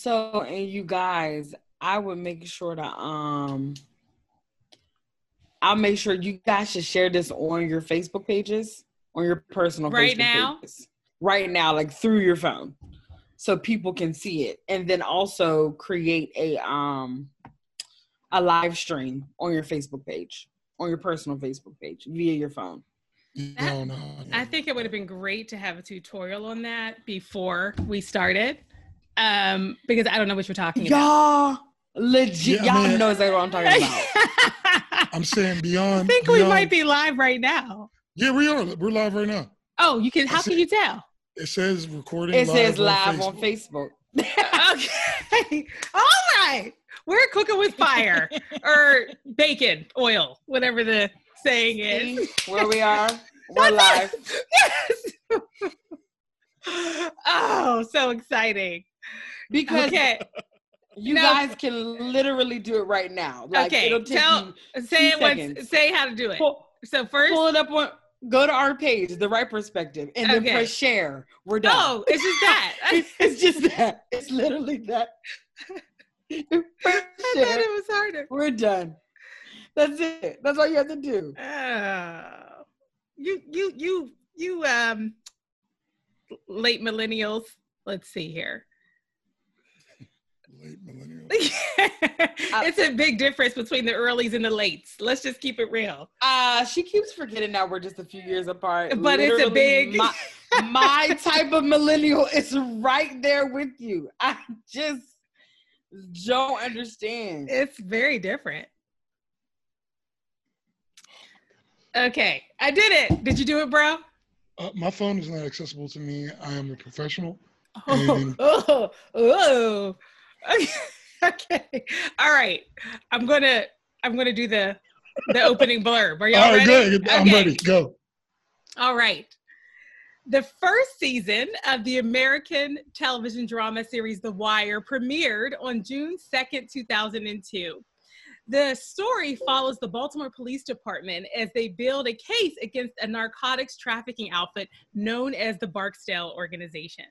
So, and you guys, I would make sure to um I'll make sure you guys should share this on your Facebook pages, on your personal Right Facebook now? pages. Right now, like through your phone. So people can see it. And then also create a um a live stream on your Facebook page, on your personal Facebook page via your phone. No, no, no. I think it would have been great to have a tutorial on that before we started. Um, because I don't know what you're talking about. Y'all legit, Yeah, y'all man. know exactly what I'm talking about. I I'm saying beyond. I think we might be live right now. Yeah, we are. We're live right now. Oh, you can. How That's can you tell? It says recording. It says live live on Facebook. okay. All right. We're cooking with fire or bacon, oil, whatever the saying is. See where we are. We're live. Yes. oh, so exciting. Because Okay. you No. guys can literally do it right now. Like Okay, it'll take tell- Say it once. Say how to do it. pull, So first, pull it up on go to our page, the Wright Perspective, and then press share. We're done. no, it's just that. I, it's just that. It's literally that. I thought it was harder. We're done. That's it. That's all you have to do. Oh, you, you, you, you, um, late millennials. Let's see here. Late millennial. it's a big difference between the earlys and the lates. Let's just keep it real. Uh she keeps forgetting that we're just a few years apart. But it's a big- my, my type of millennial is right there with you. I just don't understand. It's very different. Okay, I did it. Did you do it, bro? Uh, my phone is not accessible to me. I am a professional. Oh, And- oh, oh. Okay. All right. I'm gonna I'm gonna do the the opening blurb. Are y'all All right, ready? good. I'm Okay. ready. Go. All right. The first season of the American television drama series The Wire premiered on June 2nd, 2002. The story follows the Baltimore Police Department as they build a case against a narcotics trafficking outfit known as the Barksdale Organization.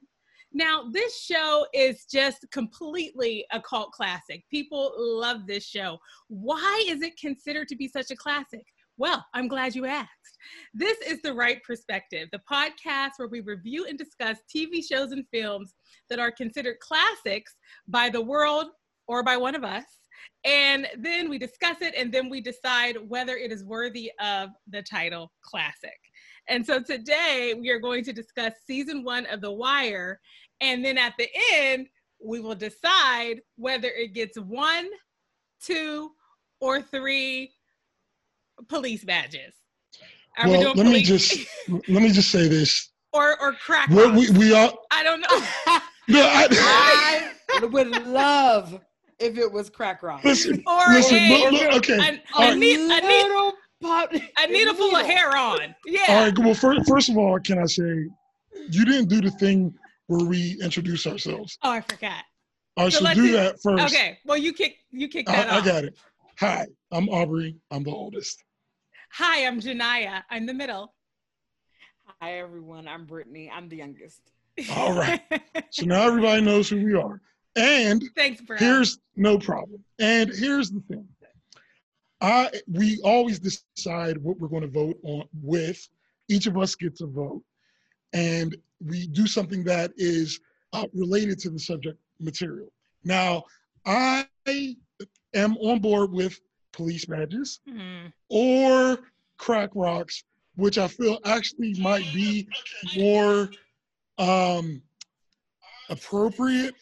Now, this show is just completely a cult classic. People love this show. Why is it considered to be such a classic? Well, I'm glad you asked. This is The Wright Perspective, the podcast where we review and discuss TV shows and films that are considered classics by the world or by one of us. And then we discuss it and then we decide whether it is worthy of the title classic. And so today we are going to discuss season one of The Wire. And then at the end, we will decide whether it gets one, two, or three police badges. Are we well, doing let me just let me just say this. or or crack We, we, we all I don't know. no, I, I would love if it was crack rock. listen. or listen, a, look, look, okay. a, all a, right. ne- a, ne- Little pop- a full of hair on. Yeah. All right. Well, first, first of all, can I say you didn't do the thing where we introduce ourselves? Oh, I forgot. All right, So so, do do- that first. Okay. Well, you kick you kick that I, I got it. Hi, I'm Aubrey. I'm the oldest. Hi, I'm Genia. I'm the middle. Hi everyone, I'm Brittany. I'm the youngest. All right. So now everybody knows who we are. And Thanks, bro. here's no problem. And here's the thing. I we always decide what we're going to vote on with. Each of us gets a vote, and we do something that is uh, related to the subject material. Now, I am on board with police badges Mhm. or crack rocks, which I feel actually might be more um, appropriate.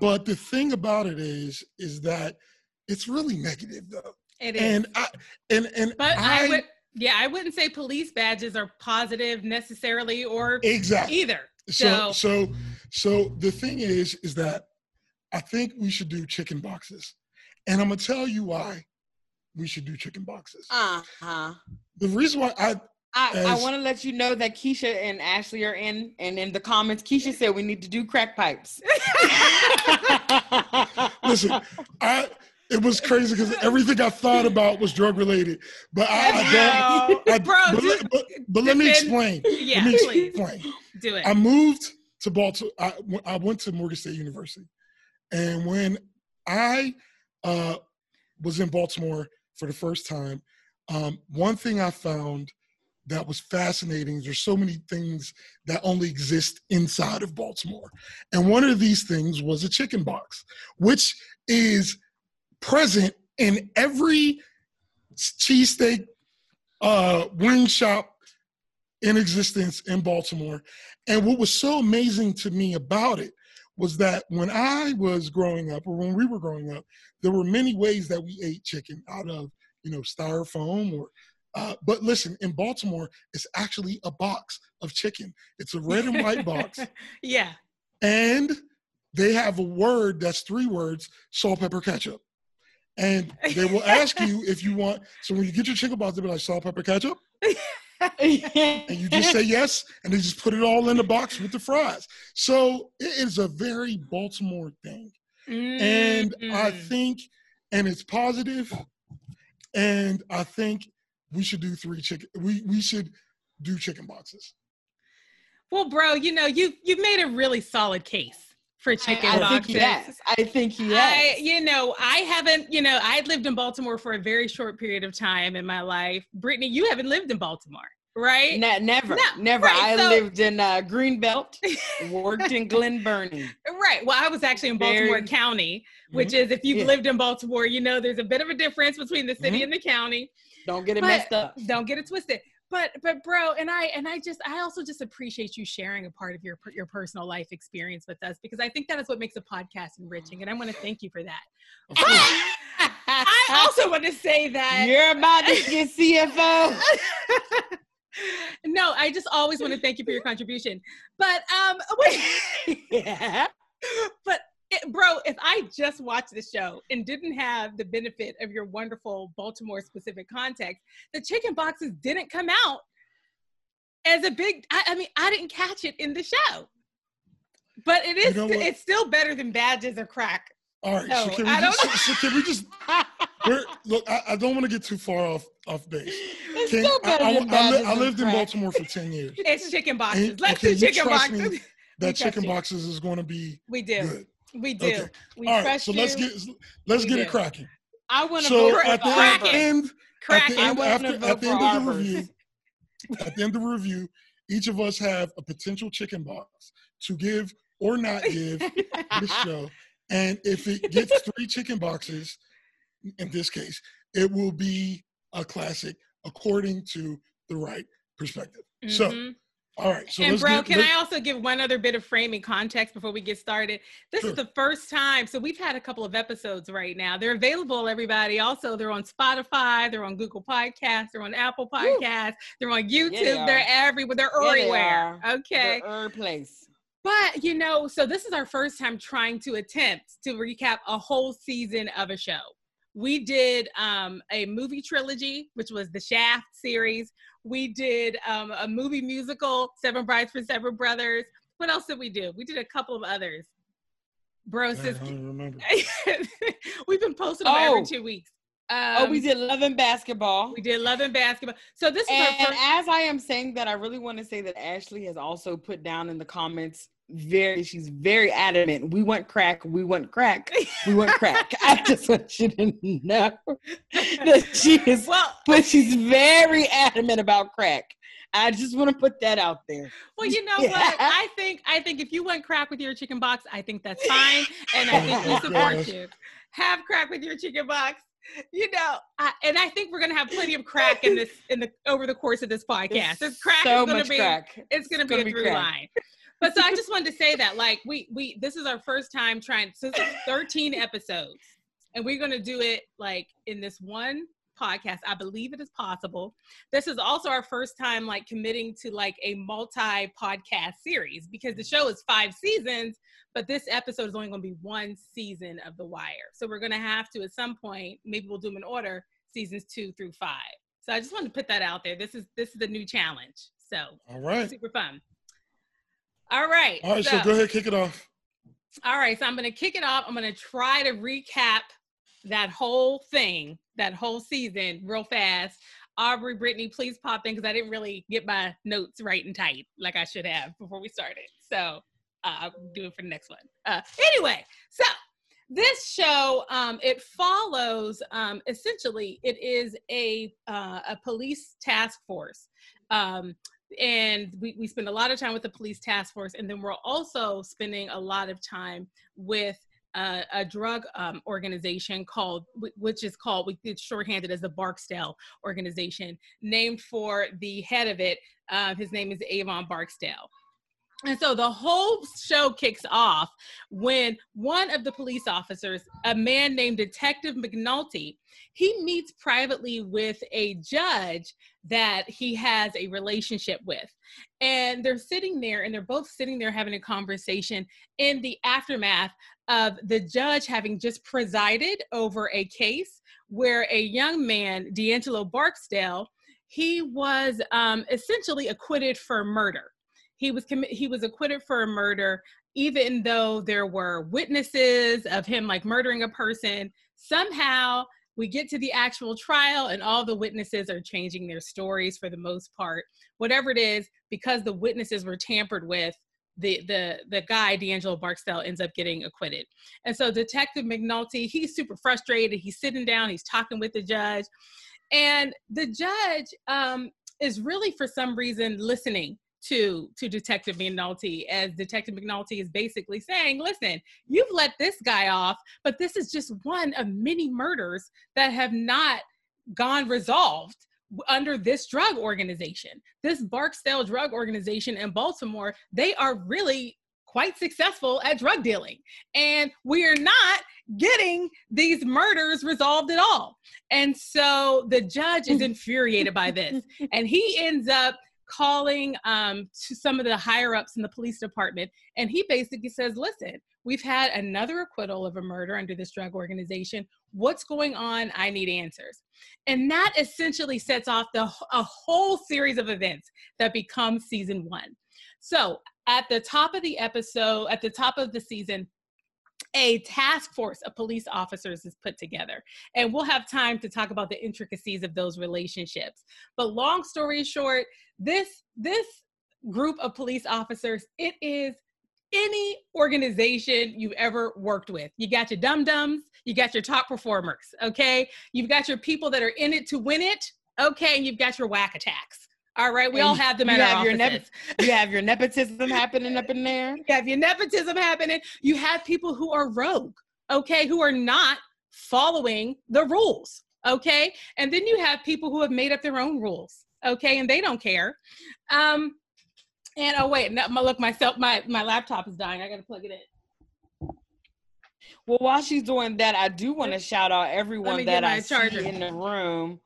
But the thing about it is, is that it's really negative though. It is. And I and and but I, I, would yeah, I wouldn't say police badges are positive necessarily or exactly. either. So So- so so the thing is, is that I think we should do chicken boxes, and I'm gonna tell you why we should do chicken boxes. Uh-huh. The reason why I I, I want to let you know that Keisha and Ashley are in, and in the comments, Keisha said we need to do crack pipes. listen, I it was crazy because everything I thought about was drug related, but I, I don't. No. I, Bro, but, but, but let me explain. yeah, let me please explain. do it. I moved to Baltimore. I, I went to Morgan State University, And when I uh, was in Baltimore for the first time, um, one thing I found that was fascinating. There's so many things that only exist inside of Baltimore. And one of these things was a chicken box, which is present in every cheesesteak uh, wing shop in existence in Baltimore. And what was so amazing to me about it was that when I was growing up, or when we were growing up, there were many ways that we ate chicken out of, you know, styrofoam or uh, but listen, in Baltimore, it's actually a box of chicken. It's a red and white box. Yeah. And they have a word that's three words salt, pepper, ketchup. And they will ask you if you want. So when you get your chicken box, they'll be like salt, pepper, ketchup. and you just say yes, and they just put it all in the box with the fries. So it is a very Baltimore thing. And I Mm. think, and it's positive, and I think we should do three chicken. We we should do chicken boxes. Well, bro, you know, you you've made a really solid case for chicken I, I boxes. think he has. I think he I, you know, I haven't, you know, I lived in Baltimore for a very short period of time in my life. Brittany, you haven't lived in Baltimore, right? Ne- never, No, never. right, I so- lived in uh, Greenbelt, worked in Glen Burnie. Right. Well, I was actually in Baltimore Very- Mm-hmm. County, which is if you've Yeah. lived in Baltimore, you know there's a bit of a difference between the city Mhm. and the county. Don't get it But- messed up. Don't get it twisted. But but bro, and I and I just I also just appreciate you sharing a part of your your personal life experience with us because I think that is what makes a podcast enriching, and I want to thank you for that. I also want to say that You're about to get CFO. no, I just always want to thank you for your contribution. But um, wait, yeah. but it, bro, if I just watched the show and didn't have the benefit of your wonderful Baltimore specific context, the chicken boxes didn't come out as a big. I, I mean, I didn't catch it in the show. But it is. know it's still better than badges or crack. All right. No, so can we I don't just, so, so can we just we're, look? I, I don't want to get too far off off base. It's Can, still I, better I, than I, badges I and lived in. Baltimore for ten years. It's chicken boxes. And- Let's and do you chicken boxes. That chicken boxes is going to be We do. good. We do. Okay. We All right. So let's get let's We get do. it cracking. I want to So vote at the end, at the end, after at the end of the review, at the end of the review, each of us have a potential chicken box to give or not give this show. And if it gets three chicken boxes, in this case, it will be a classic according to the Wright Perspective. So, Mhm. All right. So and bro, get, can I also give one other bit of framing context before we get started? This Sure. is the first time, so we've had a couple of episodes right now. They're available, everybody. Also, they're on Spotify, they're on Google Podcasts, they're on Apple Woo. Podcasts, they're on YouTube, they are are. everywhere, they're Yeah, everywhere. are. Okay. The herb place. But you know, so this is our first time trying to attempt to recap a whole season of a show. We did um, a movie trilogy, which was the Shaft series. We did um, a movie musical, Seven Brides for Seven Brothers. What else did we do? We did a couple of others. Bro, I sis, don't remember. we've been posting them every Oh. two weeks. oh, we Um, did love and basketball. We did Love and Basketball. So this is And our first. as I am saying that, I really want to say that Ashley has also put down in the comments very, she's very adamant. We want crack. We want crack. We want crack. I just want you to know that she is, Well, but she's very adamant about crack. I just want to put that out there. Well, you know Yeah. what? I think I think if you want crack with your chicken box, I think that's fine, and I think we support you. Have crack with your chicken box. You know, I, and I think we're gonna have plenty of crack in this in the over the course of this podcast. This crack so is gonna much be crack. it's gonna be a through crack. line. But so I just wanted to say that, like, we we this is our first time trying. So this 13 episodes, and we're gonna do it like in this one podcast. I believe it is possible. This is also our first time like committing to like a multi podcast series because the show is five seasons, but this episode is only going to be one season of The Wire. So we're going to have to at some point, maybe we'll do them in order, seasons two through five. So I just wanted to put that out there. This is this is a new challenge. So All right. super fun. All right. All right. So go ahead, kick it off. All right, so I'm going to kick it off. I'm going to try to recap that whole thing, that whole season, real fast. Aubrey, Brittany, please pop in because I didn't really get my notes right and tight like I should have before we started. So uh, I'll do it for the next one. Uh, anyway, so this show um, it follows um, essentially it is a uh, a police task force um, and we, we spend a lot of time with the police task force and then we're also spending a lot of time with uh, a drug um, organization called which is called it's shorthanded as the barksdale organization named for the head of it uh, his name is avon barksdale and so the whole show kicks off when one of the police officers, a man named Detective McNulty, he meets privately with a judge that he has a relationship with. And they're sitting there and they're both sitting there having a conversation in the aftermath of the judge having just presided over a case where a young man, D'Angelo Barksdale, he was um, essentially acquitted for murder he was commi- he was acquitted for a murder even though there were witnesses of him like murdering a person somehow we get to the actual trial and all the witnesses are changing their stories for the most part whatever it is because the witnesses were tampered with the the the guy D'Angelo Barksdale ends up getting acquitted. And so Detective McNulty, he's super frustrated. He's sitting down, he's talking with the judge. And the judge um, is really for some reason listening to to Detective McNulty as Detective McNulty is basically saying, listen, you've let this guy off, but this is just one of many murders that have not gone resolved under this drug organization. This Barksdale drug organization in Baltimore, they are really quite successful at drug dealing. And we are not getting these murders resolved at all. And so the judge is infuriated by this. And he ends up calling um, to some of the higher ups in the police department. And he basically says, listen, we've had another acquittal of a murder under this drug organization. What's going on? I need answers. And that essentially sets off the, a whole series of events that become season one. So at the top of the episode, at the top of the season, a task force of police officers is put together. And we'll have time to talk about the intricacies of those relationships. But long story short, this this group of police officers, it is any organization you've ever worked with. You got your dum dums, you got your top performers, okay? You've got your people that are in it to win it, okay? And you've got your whack attacks. All right, we and all have them at you our have offices. Your nep- you have your nepotism happening up in there. You have your nepotism happening. You have people who are rogue, okay, who are not following the rules, okay? And then you have people who have made up their own rules, okay, and they don't care. Um, and oh wait, my, look, myself, my my laptop is dying. I gotta plug it in. Well, while she's doing that, I do want to shout out everyone that I charger. see in the room.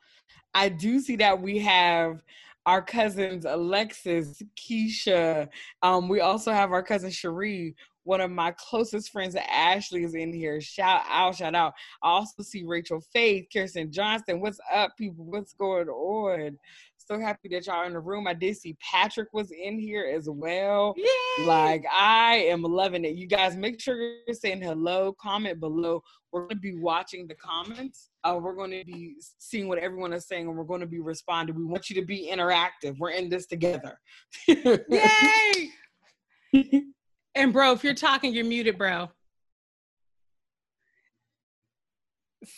I do see that we have our cousins Alexis, Keisha. Um, we also have our cousin Cherie. One of my closest friends, Ashley, is in here. Shout out, shout out. I also see Rachel Faith, Kirsten Johnston. What's up, people? What's going on? So happy that y'all in the room. I did see Patrick was in here as well. Yay! Like I am loving it. You guys make sure you're saying hello, comment below. We're going to be watching the comments. Uh, we're going to be seeing what everyone is saying and we're going to be responding. We want you to be interactive. We're in this together. Yay! and bro, if you're talking, you're muted, bro.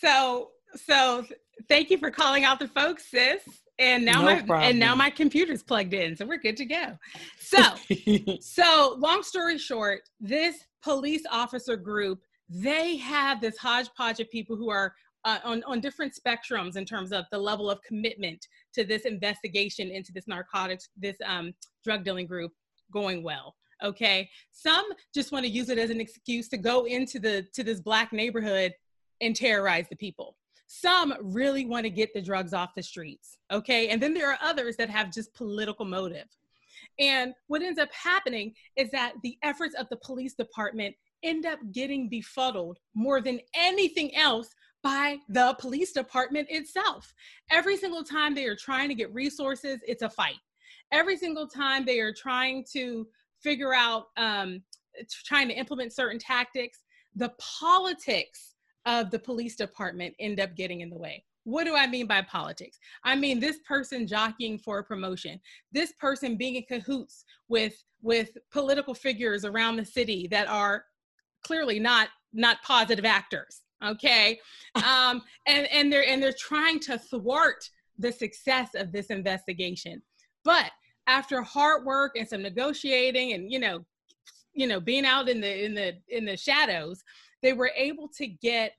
So, so thank you for calling out the folks, sis. And now no my problem. and now my computer's plugged in so we're good to go. So so long story short this police officer group they have this hodgepodge of people who are uh, on, on different spectrums in terms of the level of commitment to this investigation into this narcotics this um, drug dealing group going well okay? Some just want to use it as an excuse to go into the to this black neighborhood and terrorize the people some really want to get the drugs off the streets, okay? And then there are others that have just political motive. And what ends up happening is that the efforts of the police department end up getting befuddled more than anything else by the police department itself. Every single time they are trying to get resources, it's a fight. Every single time they are trying to figure out, um, trying to implement certain tactics, the politics of the police department end up getting in the way. What do I mean by politics? I mean this person jockeying for a promotion, this person being in cahoots with with political figures around the city that are clearly not not positive actors okay um and and they're and they're trying to thwart the success of this investigation but after hard work and some negotiating and you know you know being out in the in the in the shadows they were able to get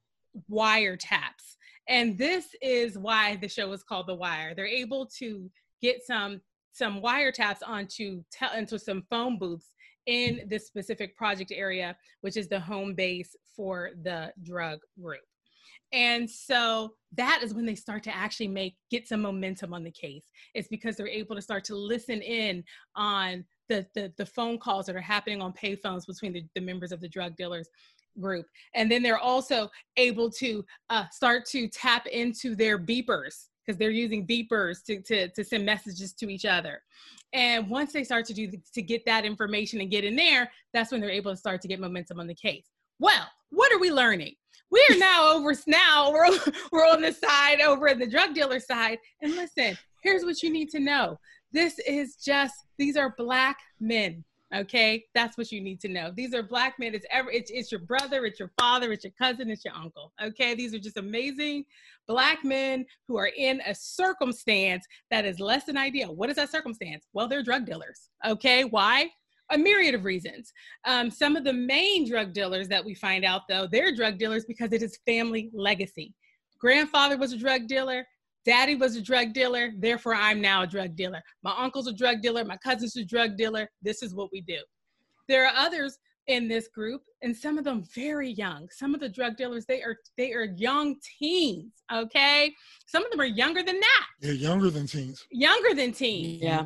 wiretaps. And this is why the show is called the wire. They're able to get some some wiretaps onto te- into some phone booths in this specific project area which is the home base for the drug group. And so that is when they start to actually make get some momentum on the case. It's because they're able to start to listen in on the the, the phone calls that are happening on payphones between the, the members of the drug dealers group. And then they're also able to uh, start to tap into their beepers because they're using beepers to, to, to send messages to each other. And once they start to do to get that information and get in there that's when they're able to start to get momentum on the case. Well what are we learning? We are now over now we're, we're on the side over in the drug dealer side. And listen here's what you need to know. This is just these are black men okay? That's what you need to know. These are black men. It's ever it's, it's your brother it's your father it's your cousin it's your uncle okay? These are just amazing black men who are in a circumstance that is less than ideal. What is that circumstance? Well they're drug dealers okay? Why? A myriad of reasons. Um, some of the main drug dealers that we find out, though, they're drug dealers because it is family legacy. Grandfather was a drug dealer. Daddy was a drug dealer. Therefore, I'm now a drug dealer. My uncle's a drug dealer. My cousin's a drug dealer. This is what we do. There are others in this group and some of them very young some of the drug dealers they are they are young teens okay some of them are younger than that they're younger than teens younger than teens Yeah.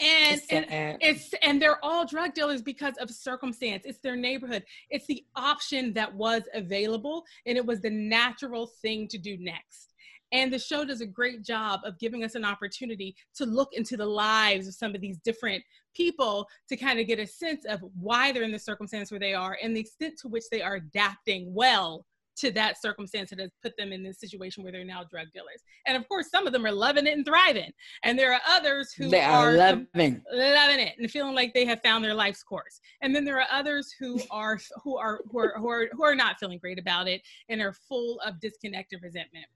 and, It's and it's and they're all drug dealers because of circumstance it's their neighborhood it's the option that was available and it was the natural thing to do next and the show does a great job of giving us an opportunity to look into the lives of some of these different people to kind of get a sense of why they're in the circumstance where they are and the extent to which they are adapting well to that circumstance that has put them in this situation where they're now drug dealers. And of course, some of them are loving it and thriving. And there are others who They are are loving. loving it and feeling like they have found their life's course. And then there are others who are who are who are who are, who are not feeling great about it and are full of disconnect and resentment.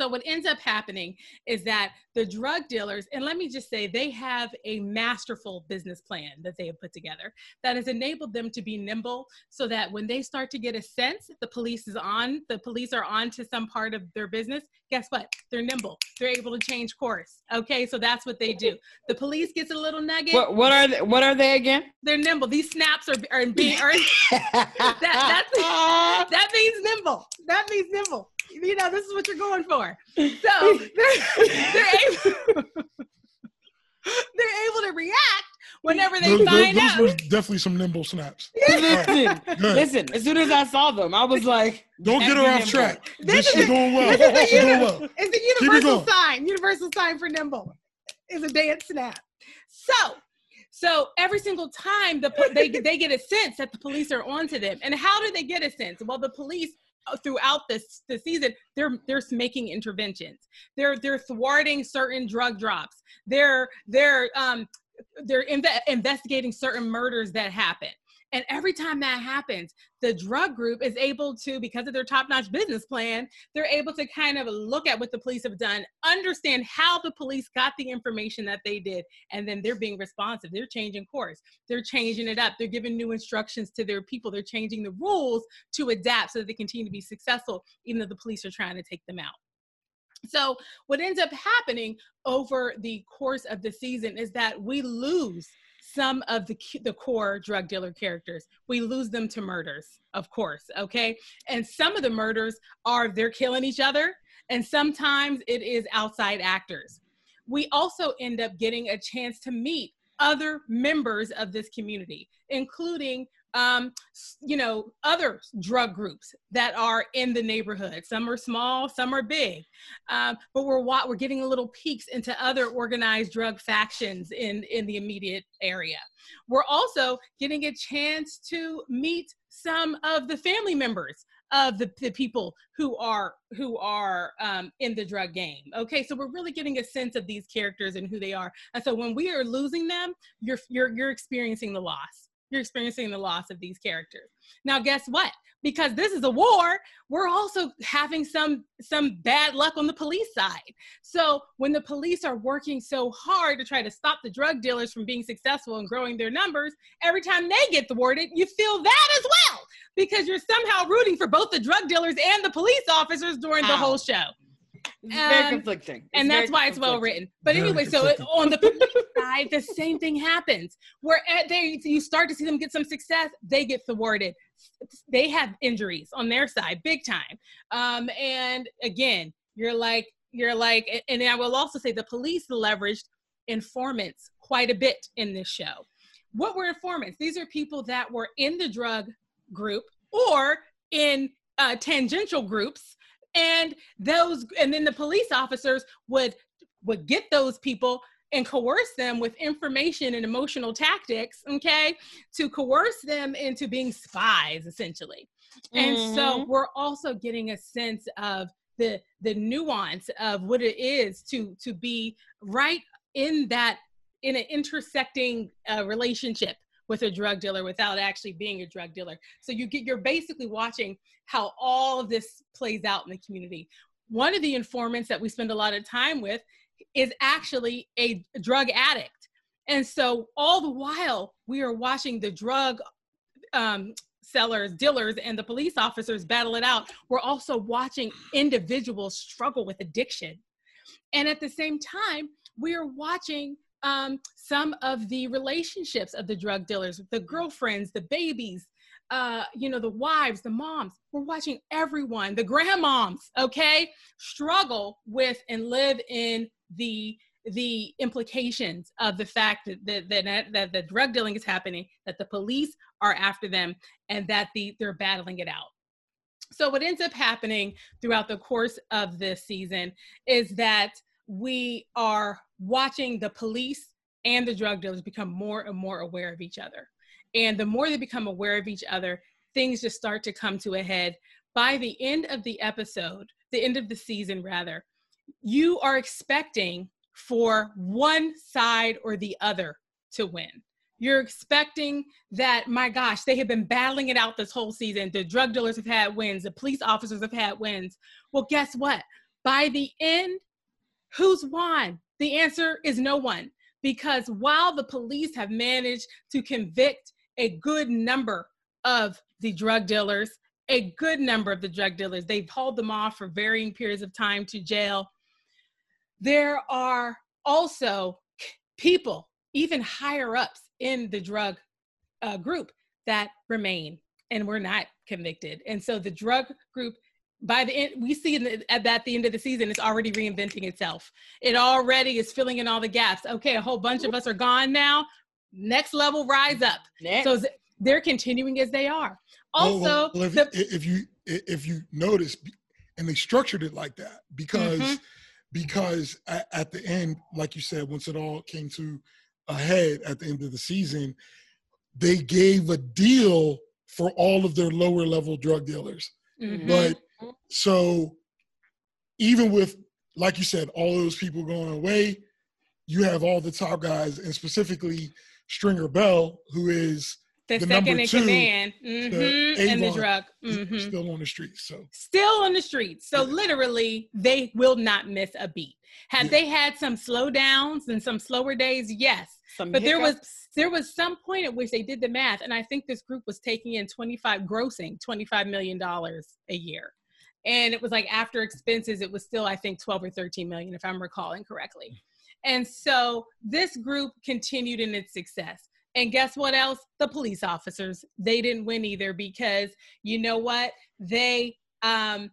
So what ends up happening is that the drug dealers, and let me just say, they have a masterful business plan that they have put together that has enabled them to be nimble so that when they start to get a sense that the police is on, the police are on to some part of their business, guess what? They're nimble. They're able to change course. Okay, so that's what they do. The police gets a little nugget. What, what are they, what are they again? They're nimble. These snaps are, are being are, that, that's, that means nimble. That means nimble. You know, this is what you're going for. So they're, they're able they're able to react whenever they Those, those, find those out. were definitely some nimble snaps. listen, listen. As soon as I saw them, I was like, Don't get her off nimble. track. This This is is doing well. This is the, uni- well. it's the universal going. sign. Universal sign for nimble is a dance snap. So, so every single time the po- they they get a sense that the police are onto them, and how do they get a sense? Well, the police throughout this the season they're they're making interventions. They're they're thwarting certain drug drops. They're they're um they're inve- investigating certain murders that happen. And every time that happens, the drug group is able to, because of their top notch business plan, they're able to kind of look at what the police have done, understand how the police got the information that they did, and then they're being responsive. They're changing course, they're changing it up, they're giving new instructions to their people, they're changing the rules to adapt so that they continue to be successful, even though the police are trying to take them out. So, what ends up happening over the course of the season is that we lose some of the the core drug dealer characters. We lose them to murders, of course, okay? And some of the murders are they're killing each other, and sometimes it is outside actors. We also end up getting a chance to meet other members of this community, including um, you know, other drug groups that are in the neighborhood. Some are small, some are big, um, but we're we're getting a little peeks into other organized drug factions in in the immediate area. We're also getting a chance to meet some of the family members of the, the people who are who are um, in the drug game. Okay, so we're really getting a sense of these characters and who they are. And so when we are losing them, you're you're you're experiencing the loss you're experiencing the loss of these characters. Now, guess what? Because this is a war, we're also having some some bad luck on the police side. So when the police are working so hard to try to stop the drug dealers from being successful and growing their numbers, every time they get thwarted, you feel that as well because you're somehow rooting for both the drug dealers and the police officers during Ow. the whole show. It's very um, conflicting. It's and that's why it's well written. But very anyway, so it, on the police side, the same thing happens. Where at they you start to see them get some success, they get thwarted. They have injuries on their side, big time. Um, and again, you're like, you're like, and I will also say the police leveraged informants quite a bit in this show. What were informants? These are people that were in the drug group or in uh, tangential groups and those and then the police officers would would get those people and coerce them with information and emotional tactics okay to coerce them into being spies essentially and mm-hmm. so we're also getting a sense of the the nuance of what it is to to be right in that in an intersecting uh, relationship with a drug dealer without actually being a drug dealer. So you get you're basically watching how all of this plays out in the community. One of the informants that we spend a lot of time with is actually a drug addict. And so all the while we are watching the drug um, sellers, dealers, and the police officers battle it out, we're also watching individuals struggle with addiction. And at the same time, we are watching um, some of the relationships of the drug dealers, the girlfriends, the babies, uh, you know, the wives, the moms. We're watching everyone, the grandmoms, okay, struggle with and live in the the implications of the fact that that, that that the drug dealing is happening, that the police are after them, and that the they're battling it out. So what ends up happening throughout the course of this season is that we are watching the police and the drug dealers become more and more aware of each other. And the more they become aware of each other, things just start to come to a head. By the end of the episode, the end of the season, rather, you are expecting for one side or the other to win. You're expecting that, my gosh, they have been battling it out this whole season. The drug dealers have had wins, the police officers have had wins. Well, guess what? By the end, Who's won? The answer is no one. Because while the police have managed to convict a good number of the drug dealers, a good number of the drug dealers, they've hauled them off for varying periods of time to jail. There are also people, even higher ups in the drug uh, group, that remain and were not convicted. And so the drug group by the end we see the, at that the end of the season it's already reinventing itself it already is filling in all the gaps okay a whole bunch of us are gone now next level rise up next. so they're continuing as they are also well, well, if, the, if, you if you notice and they structured it like that because mm-hmm. because at, at the end like you said once it all came to a head at the end of the season they gave a deal for all of their lower level drug dealers mm-hmm. but so even with, like you said, all those people going away, you have all the top guys, and specifically Stringer Bell, who is the, the second in two, command mm-hmm, and the drug mm-hmm. still on the streets. So still on the streets. So yeah. literally, they will not miss a beat. Have yeah. they had some slowdowns and some slower days? Yes, some but hiccups. there was there was some point at which they did the math, and I think this group was taking in twenty five, grossing twenty five million dollars a year and it was like after expenses it was still i think 12 or 13 million if i'm recalling correctly. And so this group continued in its success. And guess what else? The police officers. They didn't win either because you know what? They um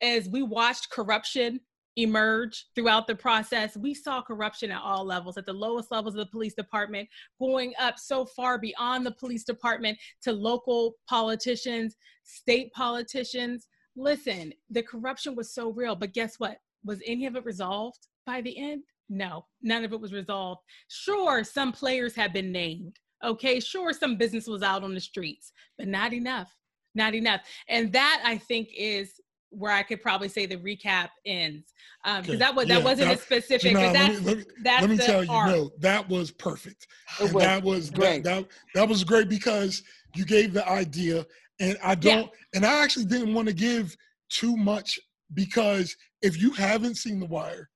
as we watched corruption emerge throughout the process. We saw corruption at all levels, at the lowest levels of the police department, going up so far beyond the police department to local politicians, state politicians, listen, the corruption was so real, but guess what? Was any of it resolved by the end? No, none of it was resolved. Sure, some players have been named. Okay, sure, some business was out on the streets, but not enough. Not enough. And that I think is where I could probably say the recap ends um, because Okay. that was Yeah, that wasn't that- as specific, Janelle, but let that's me, let me, that's let me the tell you, arc. no, that was perfect. Was that was great. that, that that was great because you gave the idea, and I don't, and I actually didn't want to give too much because if you haven't seen The Wire,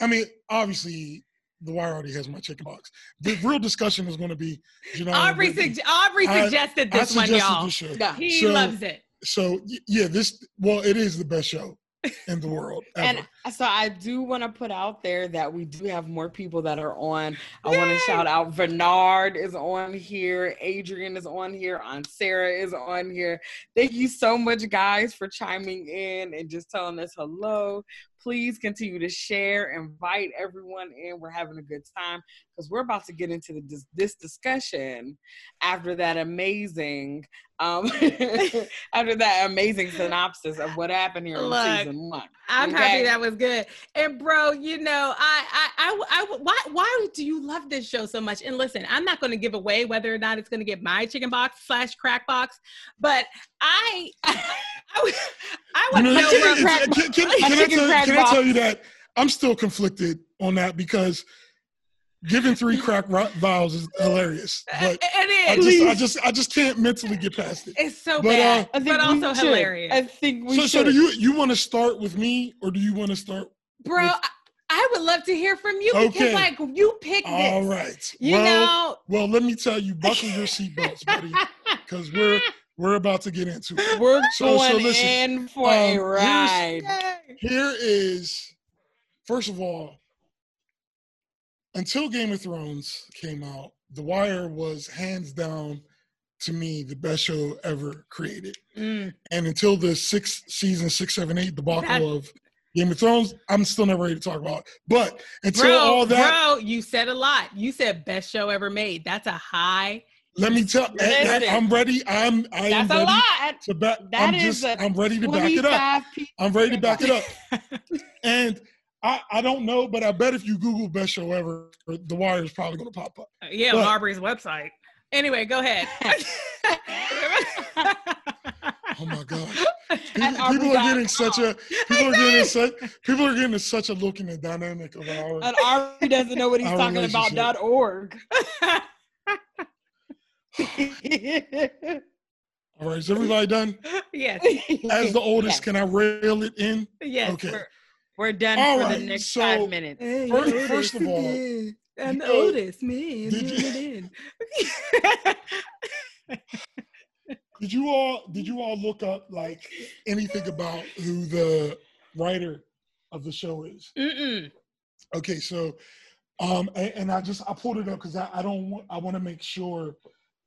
I mean, obviously. The Wire already has my chicken box. The real discussion is going to be, you know, Aubrey, sug- Aubrey suggested I this one, suggested y'all. this show. Yeah. He So- loves it. So yeah, this well, it is the best show in the world. Ever. And so I do want to put out there that we do have more people that are on. I want to shout out Bernard is on here, Adrian is on here, Aunt Sarah is on here. Thank you so much, guys, for chiming in and just telling us hello. Please continue to share, invite everyone in. We're having a good time because we're about to get into the, this, this discussion after that amazing, um, after that amazing synopsis of what happened here in season one. I'm Okay. happy that was good. And bro, you know, I, I, I, I, why, why do you love this show so much? And listen, I'm not going to give away whether or not it's going to get my chicken box slash crack box, but I, I, would- I You would know, know, it's- bro. it's- crack- can, can- can I tell, can I tell you that I'm still conflicted on that because giving three crack ro- vials is hilarious, but it I just, I just, I just can't mentally get past it. it's so But, uh, bad, I think but also should. hilarious. I think we So, should. so do you, you want to start with me or do you want to start? bro, with- I, I would love to hear from you because Okay. like you picked this. All right. You well, know, well, let me tell you, buckle your seatbelts, buddy, because we're we're about to get into it. We're So- so going listen, in for um, a ride. Here is, first of all, until Game of Thrones came out, The Wire was hands down to me the best show ever created. Mm. And until the sixth season, six, seven, eight debacle That- of Game of Thrones, I'm still not ready to talk about. It. But until Bro, all that, bro, you said a lot. You said best show ever made. That's a high. let me tell. Listen. I'm ready. I'm. I am That's a ready lot. to back. That I'm is just. a I'm ready to back it up. I'm ready to back it up. And I, I don't know, but I bet if you Google best show ever, The Wire is probably going to pop up. Uh, yeah, But- on Aubrey's website. Anyway, go ahead. Oh my god! People, people are getting such a people are getting such people are getting such a look in the dynamic of our And Ari doesn't know what he's talking about. Dot org. all right, is everybody done? yes, As the oldest, Yes. can I rail it in? yes. Okay. We're, we're done All for right, the next so- five minutes. First- first of all, I'm the oldest, man. did you- Did you all did you all look up like anything about who the writer of the show is? Mm-mm. Okay, so um and, and I just I pulled it up because I, I don't want I want to make sure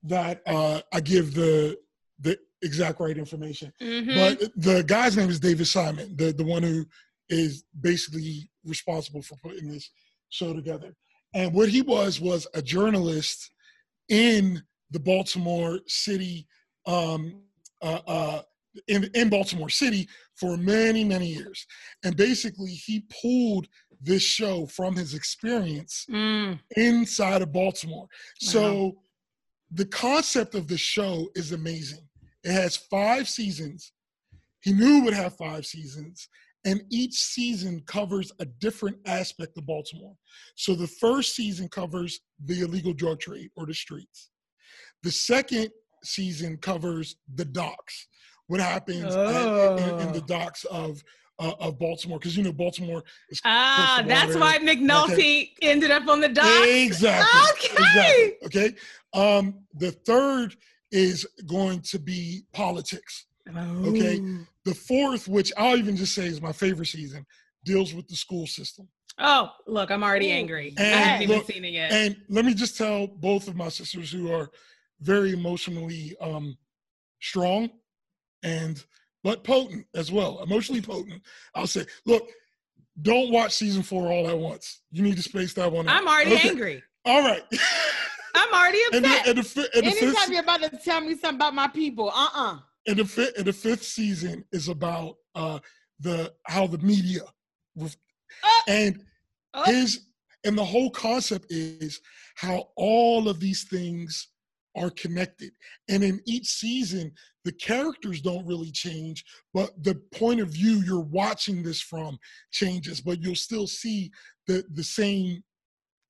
that uh I give the the exact right information. Mhm. But the guy's name is David Simon, the the one who is basically responsible for putting this show together. And what he was was a journalist in the Baltimore City, um, uh, uh, in in Baltimore City for many many years. And basically, he pulled this show from his experience Mm. inside of Baltimore. So the concept of the show is amazing. It has five seasons. He knew it would have five seasons, and each season covers a different aspect of Baltimore. So the first season covers the illegal drug trade or the streets. The second season covers the docks. What happens at- in, in the Oh. docks of uh, of Baltimore? Because you know Baltimore is Ah, that's why McNulty ended up on the docks. Exactly. Okay. Exactly. Okay. Um, the third is going to be politics. Okay. Oh. The fourth, which I'll even just say is my favorite season, deals with the school system. Oh, look, I'm already Ooh. angry. I And haven't even seen it yet. And let me just tell both of my sisters who are very emotionally um, strong and but potent as well, emotionally potent. I'll say, look, don't watch season four all at once. You need to space that one out. I'm already Okay. angry. All right. I'm already and, the, upset. and, the, and, the Anytime fifth, you're about to tell me something about my people, uh-uh. And the fifth and the fifth season is about uh the how the media ref- Ah! and Oh. his and the whole concept is how all of these things are connected. And in each season, the characters don't really change, but the point of view you're watching this from changes, but you'll still see the, the same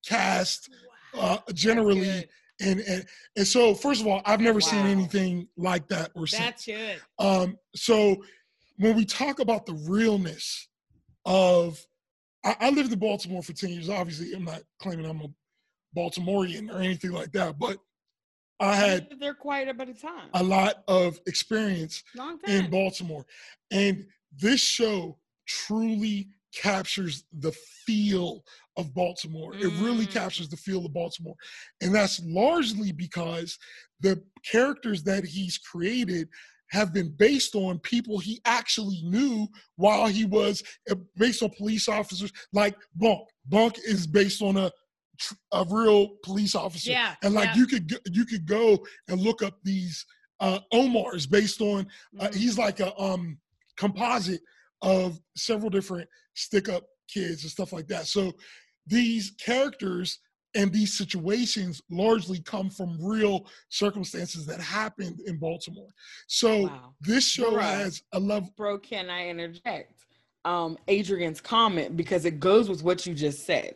cast uh, generally. And, and and so first of all, I've never wow. seen anything like that or That's good. Um, so when we talk about the realness of I, I lived in Baltimore for 10 years. Obviously, I'm not claiming I'm a Baltimorean or anything like that, but I had they're quite a bit of time. A lot of experience in Baltimore. And this show truly captures the feel of Baltimore. Mm. It really mm. captures the feel of Baltimore. And that's largely because the characters that he's created have been based on people he actually knew while he was uh, based on police officers like Bunk. Bunk is based on a a real police officer. Yeah. And like yeah. you could you could go and look up these uh Omars based on uh, mm-hmm. he's like a um composite of several different stick up kids and stuff like that. So these characters and these situations largely come from real circumstances that happened in Baltimore. So wow. this show bro, has a level. Bro, can I interject? Um, Adrian's comment because it goes with what you just said.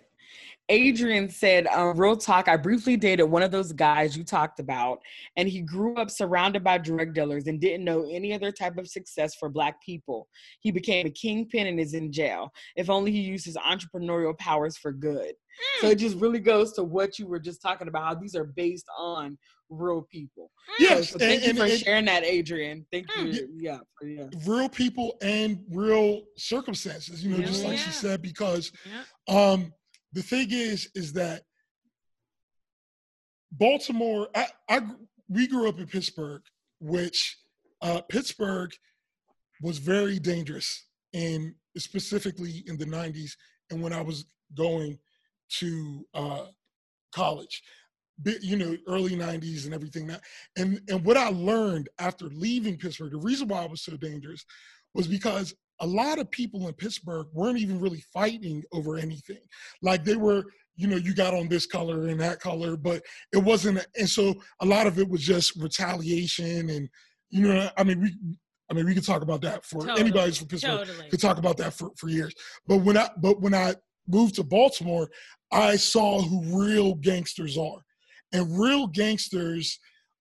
Adrian said, um, Real talk, I briefly dated one of those guys you talked about, and he grew up surrounded by drug dealers and didn't know any other type of success for Black people. He became a kingpin and is in jail. If only he used his entrepreneurial powers for good. Mm. So it just really goes to what you were just talking about, how these are based on real people. Yes, so, so thank and, you for and, sharing that, Adrian. Thank mm. you. Yeah, yeah, real people and real circumstances. You know, yeah, just like yeah. she said, because yeah. um, the thing is, is that Baltimore, I, I we grew up in Pittsburgh, which uh, Pittsburgh was very dangerous, and specifically in the '90s, and when I was going to uh, college, you know, early '90s and everything that, and and what I learned after leaving Pittsburgh, the reason why I was so dangerous was because a lot of people in Pittsburgh weren't even really fighting over anything. Like they were, you know, you got on this color and that color, but it wasn't. And so a lot of it was just retaliation, and you know, I mean, we. I mean, we could talk about that for totally. anybody from Pittsburgh totally. could talk about that for, for years. But when I but when I moved to Baltimore, I saw who real gangsters are, and real gangsters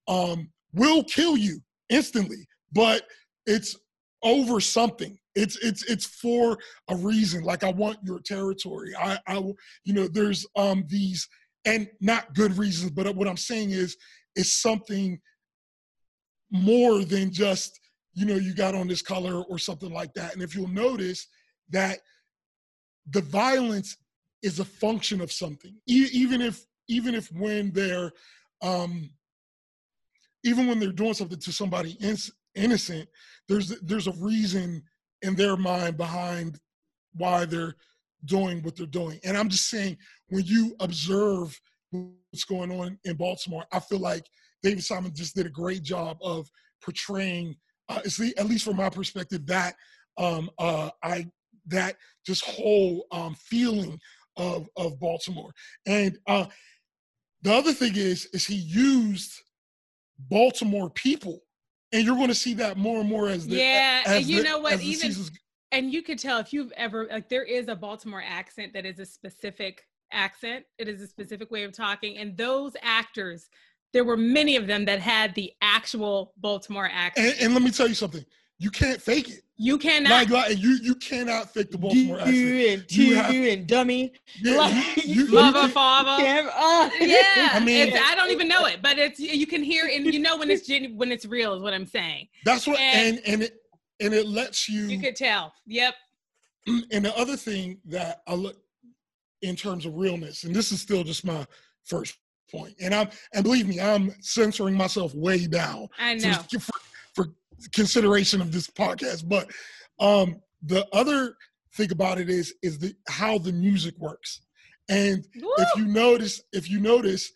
um, will kill you instantly. But it's over something it's it's it's for a reason like i want your territory. I i you know there's um these and not good reasons but what i'm saying is it's something more than just you know you got on this color or something like that. And if you'll notice that the violence is a function of something. E- even if even if when they're um even when they're doing something to somebody in- innocent there's there's a reason in their mind behind why they're doing what they're doing. And I'm just saying, when you observe what's going on in Baltimore, I feel like David Simon just did a great job of portraying, uh, at least from my perspective, that um, uh, I that just whole um, feeling of of Baltimore. And uh, the other thing is, is he used Baltimore people and you're going to see that more and more as the yeah. As you the, know what? Even seasons... and you could tell if you've ever like there is a Baltimore accent that is a specific accent. It is a specific way of talking, and those actors. There were many of them that had the actual Baltimore accent. And, and let me tell you something: you can't fake it. You cannot. Like, like you, you cannot fake the Baltimore accent. And you have, and dummy. Yeah, like, you, you, Mother, father. Uh, yeah. I mean, I don't even know it, but it's you can hear and you know when it's genu- when it's real is what I'm saying. That's what and and, and it and it lets you. You could tell. Yep. And the other thing that I look in terms of realness, and this is still just my first point, and I'm and believe me, I'm censoring myself way down. I know. For, for consideration of this podcast. But um, the other thing about it is is the how the music works. And Woo! if you notice, if you notice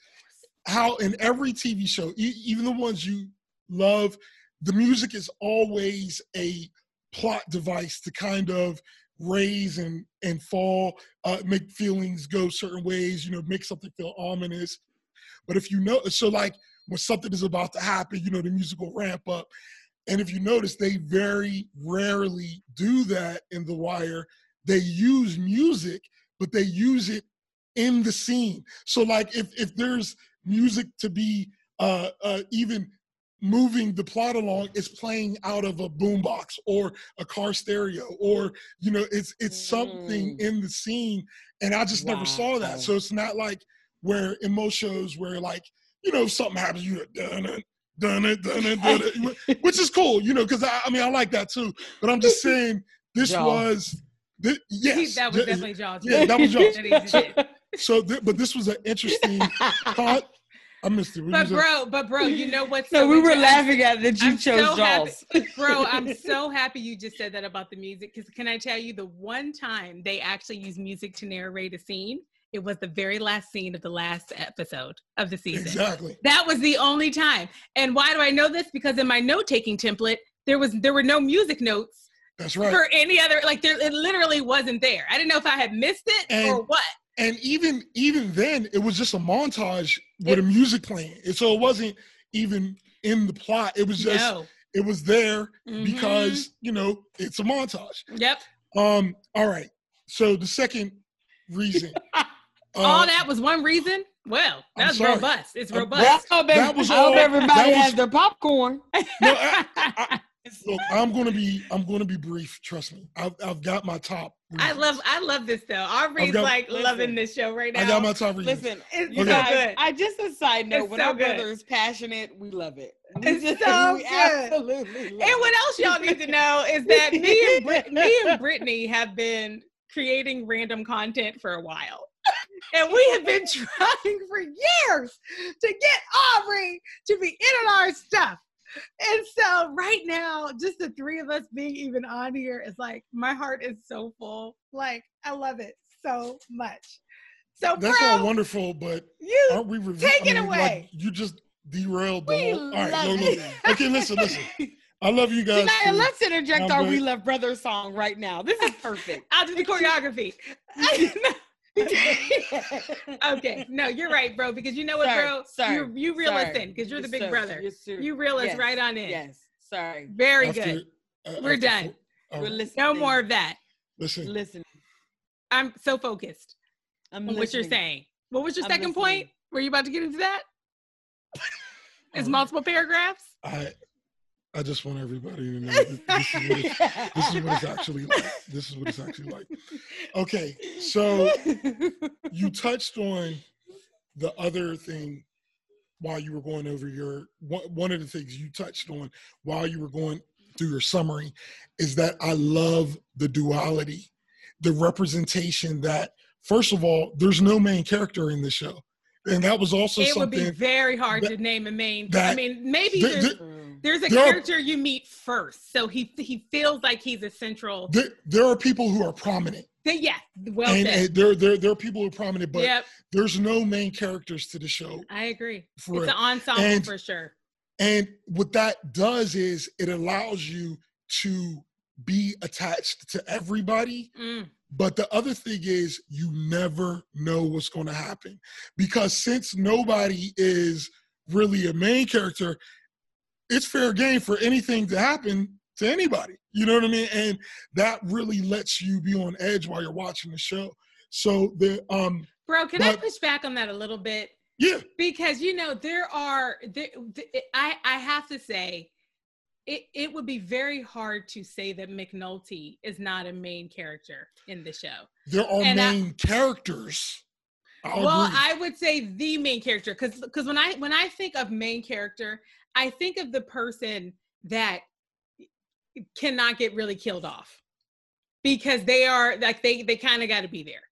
how in every TV show, e- even the ones you love, the music is always a plot device to kind of raise and and fall, uh, make feelings go certain ways, you know, make something feel ominous. But if you know, so like when something is about to happen, you know, the music will ramp up. And if you notice, they very rarely do that in The Wire. They use music, but they use it in the scene. So, like, if if there's music to be uh, uh, even moving the plot along is playing out of a boombox or a car stereo or you know it's it's something Mm. in the scene and i just never saw that so it's not like where in most shows where like you know something happens you're done done it done it done it which is cool you know because I, I mean i like that too but i'm just saying this Jaws. was this, yes that was definitely Jaws. yeah, that was Jaws. That so th- but this was an interesting con- i missed it What But bro, but bro, you know what's no, so we were laughing at that you I'm chose so happy- Jaws. Bro, I'm so happy you just said that about the music. Because can I tell you, the one time they actually used music to narrate a scene, it was the very last scene of the last episode of the season. exactly That was the only time. And why do I know this? Because in my note-taking template, there was there were no music notes that's right for any other. Like there, it literally wasn't there. I didn't know if I had missed it or what. and even even then it was just a montage with It- a music playing and so it wasn't even in the plot it was just no. it was there Mhm. because you know it's a montage Yep. um all right so the second reason uh, all that was one reason. Well, I'm that's robust. It's Uh, robust. I hope, every- that was I hope everybody that was- has their popcorn. no, I- look i'm gonna be i'm gonna be brief trust me i've, I've got my top I love I love this though. Aubrey's got- like Listen. loving this show right now. i got my top reasons Listen, It's Okay. so good. I just a side note. It's when so our good. brother is passionate, we love it. It's We so we good. Absolutely. Love And what else y'all need to know is that me and Brit- me and Brittany have been creating random content for a while. And we have been trying for years to get Aubrey to be in on our stuff. And so right now, just the three of us being even on here is like my heart is so full. Like I love it so much. So that's bro, all wonderful but you aren't we rev- Take I it away. like, you just derailed the whole all right no, no. okay listen listen i love you guys too. let's interject I'm our good. We Love Brothers song right now. This is perfect. I'll do the choreography. okay, no, you're right, bro. Because you know what, Sorry, bro, sorry, you you reel us sorry. in because you're the big sir. brother. Yes. You reel us Yes, right on in. Yes. Sorry. Very After- good. uh, We're done. four- We're listening. No more of that. Listen, Listen. I'm so focused I'm on what you're saying. What was your I'm second listening. point? Were you about to get into that? It's Um, multiple paragraphs. I I just want everybody to know that this is what it's, this is what it's actually like. This is what it's actually like. Okay, so you touched on the other thing while you were going over your one, one of the things you touched on while you were going through your summary is that I love the duality, the representation that first of all, there's no main character in the show. And that was also It would be very hard that- to name a main. I mean, maybe the- there's, the- there's a there are- character you meet first, so he he feels like he's a central. there, there are people who are prominent. Yeah, well and, said. and there, there, there are people who are prominent, but yep, there's no main characters to the show. I agree. It's real. an ensemble And- for sure. And what that does is it allows you to be attached to everybody. Mm. But the other thing is you never know what's going to happen because since nobody is really a main character, it's fair game for anything to happen to anybody. You know what I mean? And that really lets you be on edge while you're watching the show. So the um Bro, can I push back on that a little bit? yeah, because you know there are there, th- i i have to say it it would be very hard to say that mcnulty is not a main character in the show there are And I- main characters. I'll well agree. i would say the main character because because when i when i think of main character i think of the person that cannot get really killed off because they are like they they kind of got to be there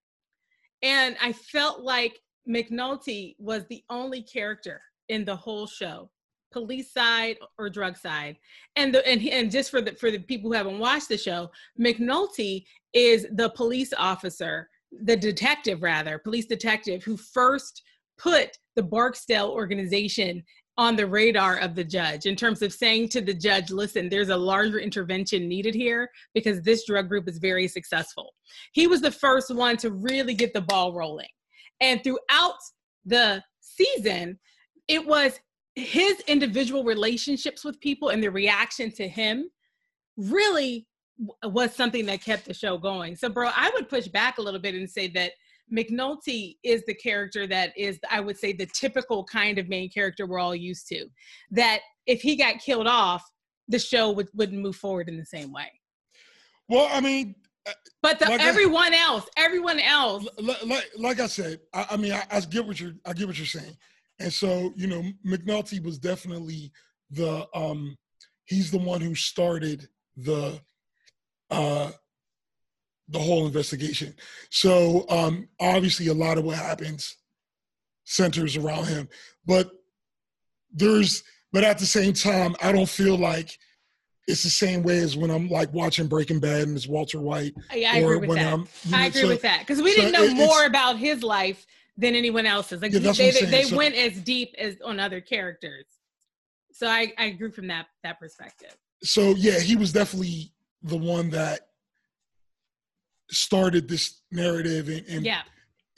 and i felt like mcnulty was the only character in the whole show police side or drug side. And the and, and just for the for the people who haven't watched the show mcnulty is the police officer the detective rather police detective who first put the barksdale organization on the radar of the judge in terms of saying to the judge listen there's a larger intervention needed here because this drug group is very successful. He was the first one to really get the ball rolling. And throughout the season it was his individual relationships with people and the reaction to him really was something that kept the show going. So, bro, I would push back a little bit and say that McNulty is the character that is, I would say, the typical kind of main character we're all used to. That if he got killed off, the show would, wouldn't move forward in the same way. Well, I mean, uh, but the, like everyone I, else, everyone else, like, like I said, I, I mean, I, I, get what you're, I get what you're saying, and so you know, McNulty was definitely the, um, he's the one who started the, uh, the whole investigation. So um, obviously, a lot of what happens centers around him, but there's, but at the same time, I don't feel like it's the same way as when I'm like watching Breaking Bad and it's Walter White. Yeah, I agree with that. You know, I agree so, with that because we didn't know more about his life than anyone else's. Like yeah, they, they, they so, went as deep as on other characters. So I, I agree from that that perspective. So yeah, he was definitely the one that started this narrative and, and yeah,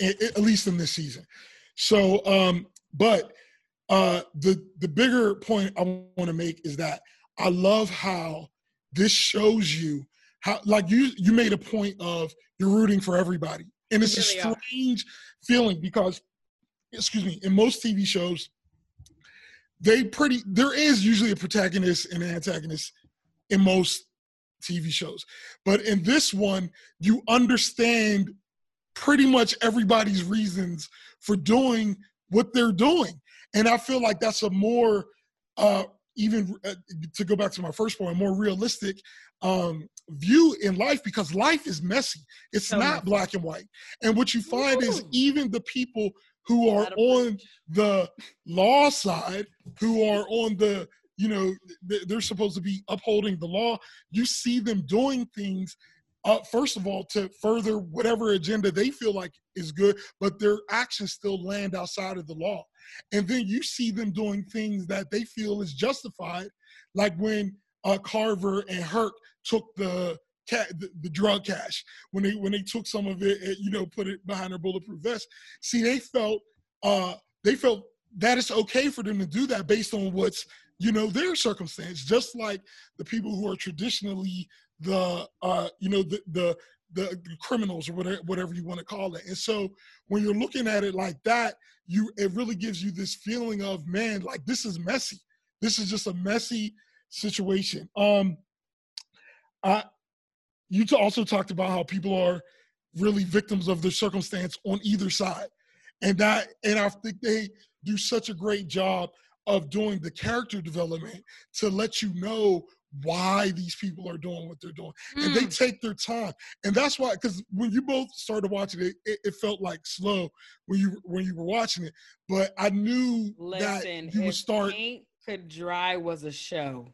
at least in this season. So um, but uh the the bigger point I want to make is that I love how this shows you how like you you made a point of you're rooting for everybody. And it's really a strange. Feeling because excuse me, in most TV shows, they pretty there is usually a protagonist and an antagonist in most TV shows. But in this one, you understand pretty much everybody's reasons for doing what they're doing. And I feel like that's a more uh, even uh, to go back to my first point, more realistic um, view in life because life is messy. It's so not messy. black and white. And what you find Ooh. is even the people who are on the law side, who are on the, you know, they're supposed to be upholding the law, you see them doing things uh, first of all, to further whatever agenda they feel like is good, but their actions still land outside of the law. And then you see them doing things that they feel is justified, like when uh, Carver and Herc took the, the, the drug cash when they when they took some of it, you know, put it behind their bulletproof vest. See, they felt uh, they felt that it's okay for them to do that based on what's you know their circumstance just like the people who are traditionally the uh, you know the, the the criminals or whatever, whatever you want to call it. And so when you're looking at it like that, you it really gives you this feeling of man, like this is messy. This is just a messy situation. Um, I you also talked about how people are really victims of their circumstance on either side, and that and I think they do such a great job of doing the character development to let you know why these people are doing what they're doing mm. and they mm. take their time and that's why because when you both started watching it, it, it felt like slow when you when you were watching it but i knew Listen, that you would start paint could dry was a show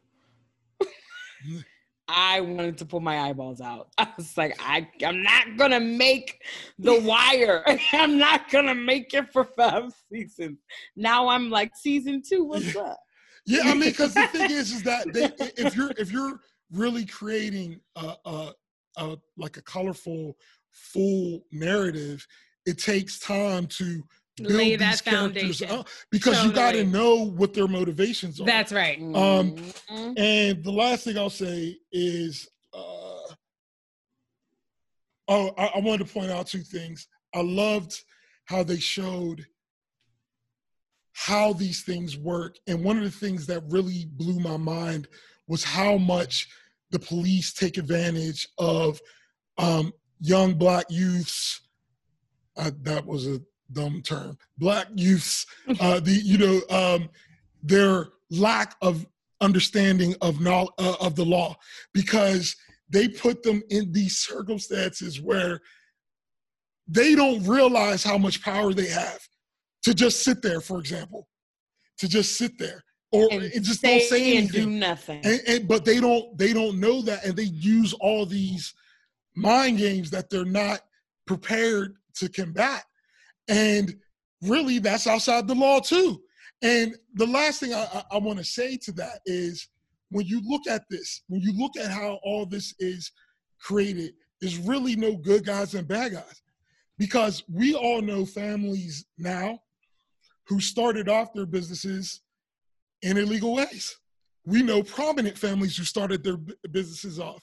I wanted to pull my eyeballs out. I was like, I, I'm not gonna make the wire. I'm not gonna make it for five seasons. Now I'm like, season two, what's up? Yeah, I mean, because the thing is, is that they, if you're if you're really creating a, a, a like a colorful, full narrative, it takes time to Lay these characters foundation. up because totally. you got to know what their motivations are. That's right. Um, mm-hmm. and the last thing I'll say is, uh, oh, I, I wanted to point out two things. I loved how they showed how these things work. And one of the things that really blew my mind was how much the police take advantage of um, young black youths. Uh, that was a dumb term. Black youths, uh, the you know um, their lack of understanding of knowledge, uh, of the law because they put them in these circumstances where they don't realize how much power they have to just sit there, for example, to just sit there or and just say don't say anything, do nothing. And, and, but they don't they don't know that, and they use all these mind games that they're not prepared to combat, and really that's outside the law too. And the last thing I, I, I want to say to that is when you look at this, when you look at how all this is created, there's really no good guys and bad guys because we all know families now who started off their businesses in illegal ways. We know prominent families who started their businesses off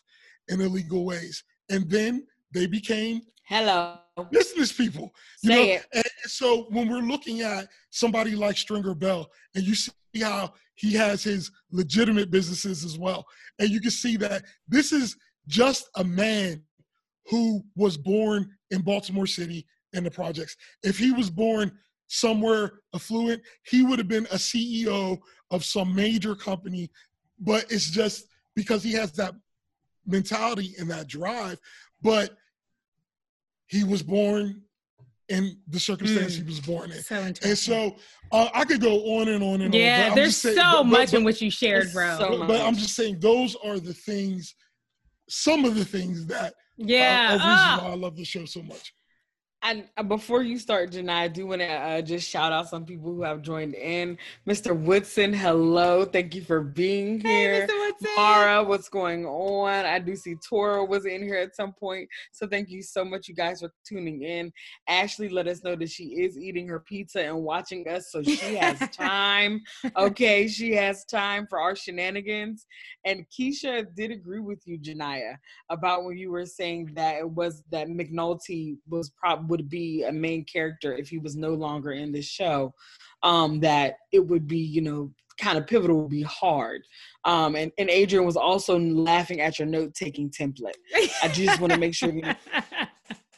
in illegal ways, and then they became hello business people. You Say know, it. And so when we're looking at somebody like Stringer Bell, and you see how he has his legitimate businesses as well, and you can see that this is just a man who was born in Baltimore City in the projects. If he was born somewhere affluent, he would have been a CEO of some major company. But it's just because he has that mentality and that drive. But he was born in the circumstance mm. he was born in. So and so uh, I could go on and on and yeah, on. Yeah, there's saying, so but, much but, in what you shared, bro. So but, but, I'm just saying those are the things, some of the things that yeah, uh, reason ah. why I love the show so much. And before you start, Genia, I do want to uh, just shout out some people who have joined in. Mr. Woodson, hello. Thank you for being here. Hey, Mr. Woodson. Mara, what's going on? I do see Tora was in here at some point. So thank you so much, you guys, for tuning in. Ashley let us know that she is eating her pizza and watching us. So she has time. okay, she has time for our shenanigans. And Keisha did agree with you, Genia, about when you were saying that it was that McNulty was probably would be a main character if he was no longer in this show um that it would be you know kind of pivotal would be hard. Um and, and adrian was also laughing at your note taking template. I just want to make sure you know.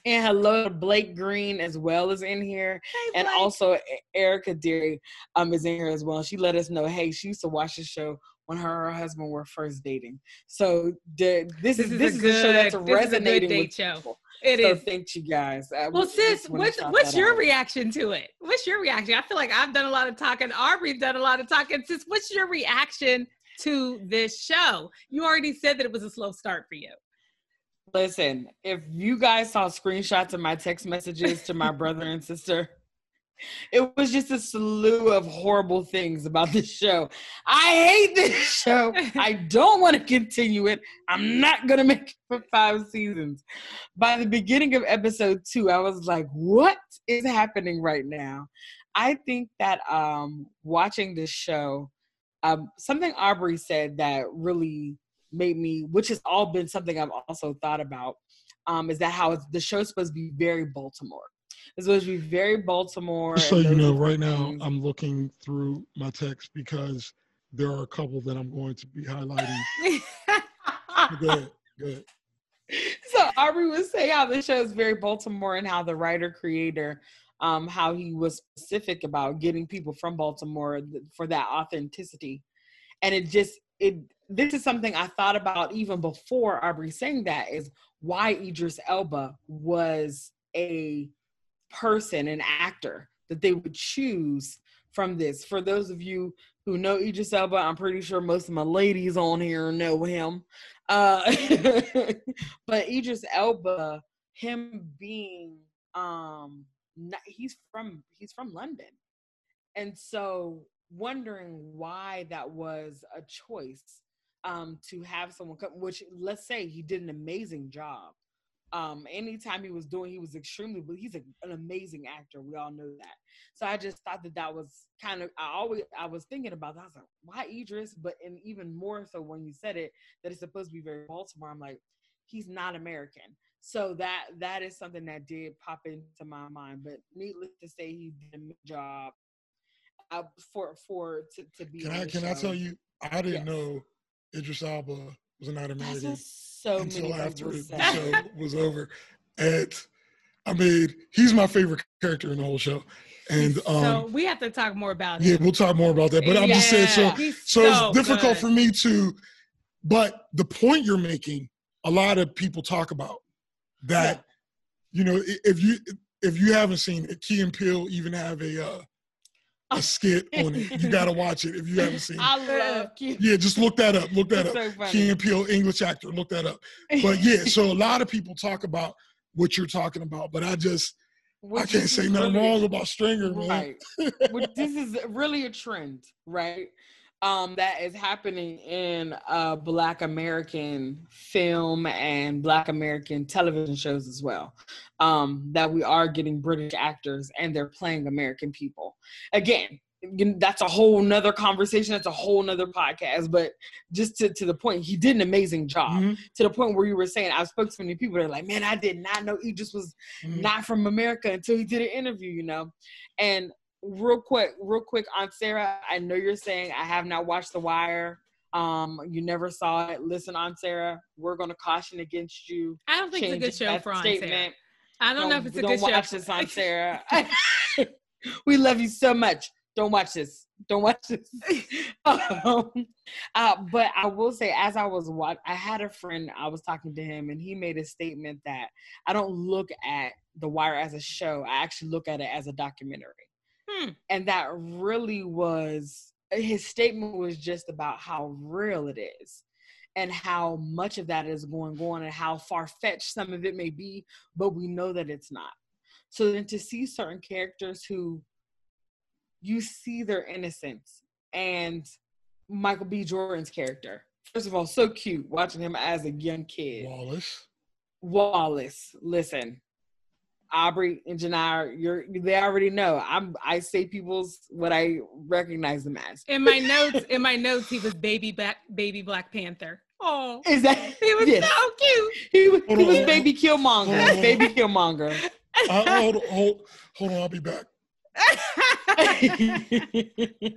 and hello blake green as well is in here. Hey, and also erica deary um is in here as well. She let us know hey she used to watch the show when her and her husband were first dating. So the, this, this, is this is, a, good, a show that's resonating with show. people. It so is. Thank you guys. I well, sis, what's what's your out. reaction to it? What's your reaction? I feel like I've done a lot of talking. Aubrey's done a lot of talking. Sis, what's your reaction to this show? You already said that it was a slow start for you. Listen, if you guys saw screenshots of my text messages to my brother and sister, it was just a slew of horrible things about this show. I hate this show. I don't want to continue it. I'm not going to make it for five seasons. By the beginning of episode two, I was like, what is happening right now? I think that um, watching this show, um, something Aubrey said that really made me, which has all been something I've also thought about, um, is that how the show's supposed to be very Baltimore it's supposed to be very Baltimore. so you know, right now I'm looking through my text because there are a couple that I'm going to be highlighting. go ahead. Go ahead. So Aubrey was saying how the show is very Baltimore and how the writer creator, um, how he was specific about getting people from Baltimore for that authenticity, and it just it. This is something I thought about even before Aubrey saying that is why Idris Elba was a person, an actor that they would choose from this. For those of you who know Idris Elba, I'm pretty sure most of my ladies on here know him. Uh, but Idris Elba, him being um, not, he's from he's from London, and so wondering why that was a choice um, to have someone come. Which let's say he did an amazing job um anytime he was doing he was extremely but he's a, an amazing actor we all know that so i just thought that that was kind of i always i was thinking about that i was like why idris but and even more so when you said it that it's supposed to be very baltimore i'm like he's not american so that that is something that did pop into my mind but needless to say he did a job uh, for for to, to be can i can show. i tell you i didn't yes. know idris elba was not American so until after the show was over. And I mean, he's my favorite character in the whole show. And um, so we have to talk more about yeah, we'll talk more about that. But I'm just saying, so so, so, it's difficult good. for me to. But the point you're making, a lot of people talk about that. Yeah. You know, if you if you haven't seen it, Key and Peele even have a uh, a skit on it. You gotta watch it if you haven't seen it. I love Key. Yeah, just look that up. Look that it's up. So Key and Peele, English actor. Look that up. But yeah, so a lot of people talk about what you're talking about, but I just Which I can't say nothing really, wrong about Stringer, man. Right. this is really a trend, right? Um, that is happening in uh, Black American film and Black American television shows as well. Um, that we are getting British actors and they're playing American people. Again, that's a whole nother conversation. That's a whole nother podcast. But just to, to the point, he did an amazing job. Mhm. To the point where you were saying, I spoke to so many people that are like, man, I did not know Idris was Mhm. not from America until he did an interview, you know. And real quick, real quick, Aunt Sarah, I know you're saying I have not watched The Wire. Um, you never saw it. Listen, Aunt Sarah, we're gonna caution against you. I don't think it's a good show for Aunt Sarah. I don't, know if it's a good show. don't watch this, Aunt Sarah. we love you so much. Don't watch this. Don't watch this. um, uh, but I will say, as I was watching, I had a friend. I was talking to him, and he made a statement that I don't look at The Wire as a show. I actually look at it as a documentary, Hmm. and that really was his statement was just about how real it is. And how much of that is going on, and how far fetched some of it may be, but we know that it's not. So then to see certain characters who you see their innocence and Michael B. Jordan's character. First of all, so cute watching him as a young kid. Wallace. Wallace, listen, Aubrey and Genia, you're they already know. I'm I say people's what I recognize them as. In my notes, in my notes, he was baby black, baby Black Panther. Oh, Is that he was yes. so cute. he was, he was baby Killmonger. Hold on. Baby Killmonger. Uh, hold, hold, hold on, I'll be back.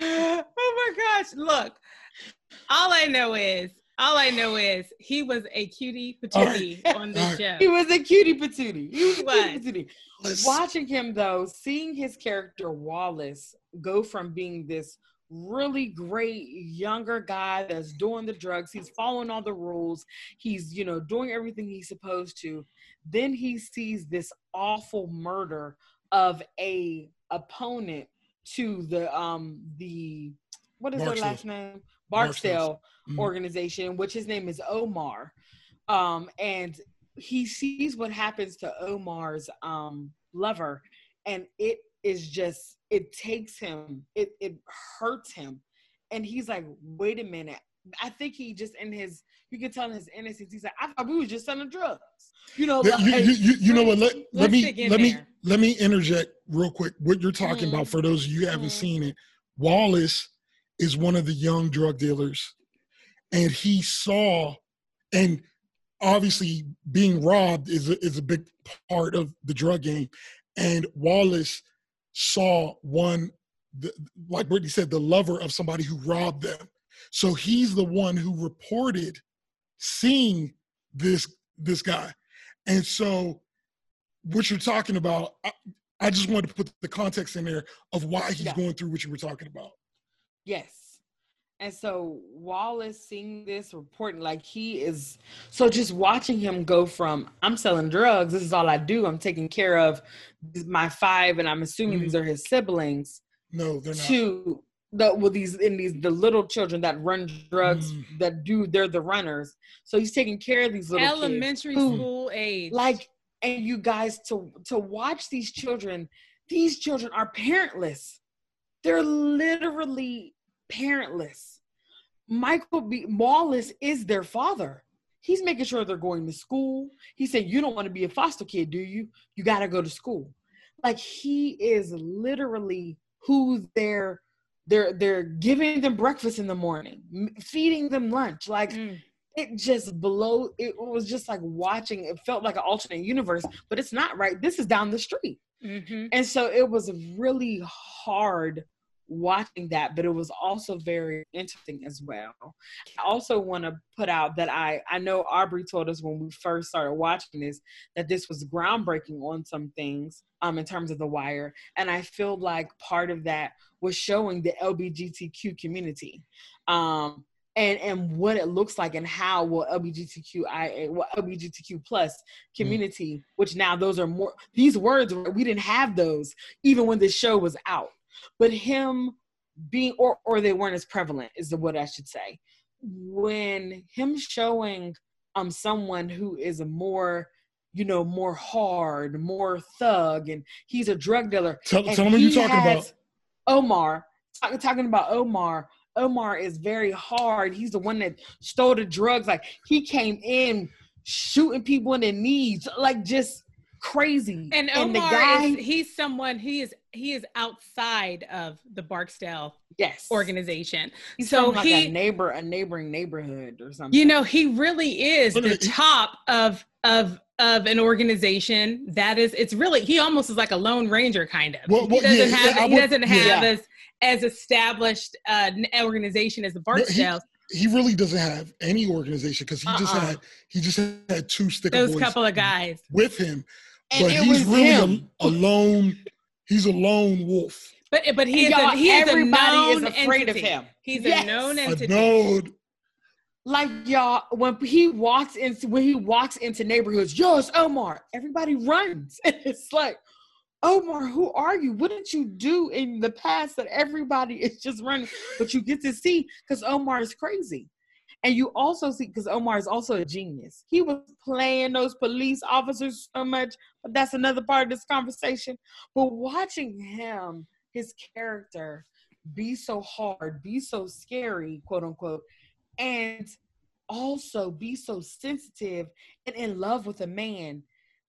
oh my gosh! Look, all I know is, all I know is, he was a cutie patootie right. on All this right. show. he was a cutie patootie. He was a cutie patootie. Let's, watching him though seeing his character wallace go from being this really great younger guy that's doing the drugs he's following all the rules he's you know doing everything he's supposed to then he sees this awful murder of a opponent to the um the what is their last name Barksdale's. Barksdale Mhm. organization, which his name is Omar. Um, and he sees what happens to Omar's um, lover, and it is just it takes him, it it hurts him, and he's like, "Wait a minute." I think he just in his, you can tell in his innocence. He's like, "I thought we was just selling drugs," you know. You, you, you, you know what? Let, let me let me there. let me interject real quick. What you're talking Mhm. about for those of you who haven't Mhm. seen it, Wallace is one of the young drug dealers, and he saw, and obviously being robbed is a, is a big part of the drug game, and Wallace saw one, the, like Brittany said, the lover of somebody who robbed them. So he's the one who reported seeing this this guy. And so what you're talking about, I, I just wanted to put the context in there of why he's Yeah. going through what you were talking about. Yes. And so Wallace seeing this reporting like he is so just watching him go from I'm selling drugs, this is all I do, I'm taking care of my five, and I'm assuming these are his siblings, No, they're not. to the well these in these the little children that run drugs Mm. that do they're the runners. So he's taking care of these little kids Elementary who- school age. like and you guys to to watch these children these children are parentless they're literally parentless. Michael b wallace is their father. He's making sure they're going to school. He said you don't want to be a foster kid do you? You got to go to school. Like he is literally who they're they're they're giving them breakfast in the morning feeding them lunch. Like Mm. it just below it was just like watching it felt like an alternate universe but it's not right? This is down the street. Mhm. and so it was really hard watching that but it was also very interesting as well. I also want to put out that i i know aubrey told us when we first started watching this that this was groundbreaking on some things um in terms of the wire and i feel like part of that was showing the lbgtq community um and and what it looks like and how will LGBTQIA, well, LGBTQ plus community, which now those are more these words we didn't have those even when the show was out, but him being or or they weren't as prevalent is the what I should say. When him showing um someone who is a more you know more hard, more thug, and he's a drug dealer. Tell, tell who you're talking about. Omar, talk, talking about Omar. Omar is very hard. He's the one that stole the drugs. Like he came in shooting people in the knees, like just crazy. And the Omar guy, is he's someone he is he is outside of the Barksdale yes, organization. He's so like he- a neighbor, a neighboring neighborhood or something. You know, he really is the top of of of an organization that is it's really he almost is like a lone ranger kind of. Well, well, he doesn't yeah, have yeah, he would- doesn't have yeah. as as established uh, an organization as the he- Barksdale. he really doesn't have any organization because he just Uh-uh. had he just had two stick Those boys couple of guys. with him, and but it he's was really him. a, a lone. He's a lone wolf. But but he is a, he is a everybody known is afraid entity. of him. He's Yes. a known A entity. known. Like y'all, when he walks into when he walks into neighborhoods, yo, it's Omar. Everybody runs, and it's like, Omar, who are you? What did you do in the past that everybody is just running? But you get to see because Omar is crazy, and you also see because Omar is also a genius. He was playing those police officers so much, but that's another part of this conversation. But watching him, his character, be so hard, be so scary, quote unquote, and also be so sensitive and in love with a man.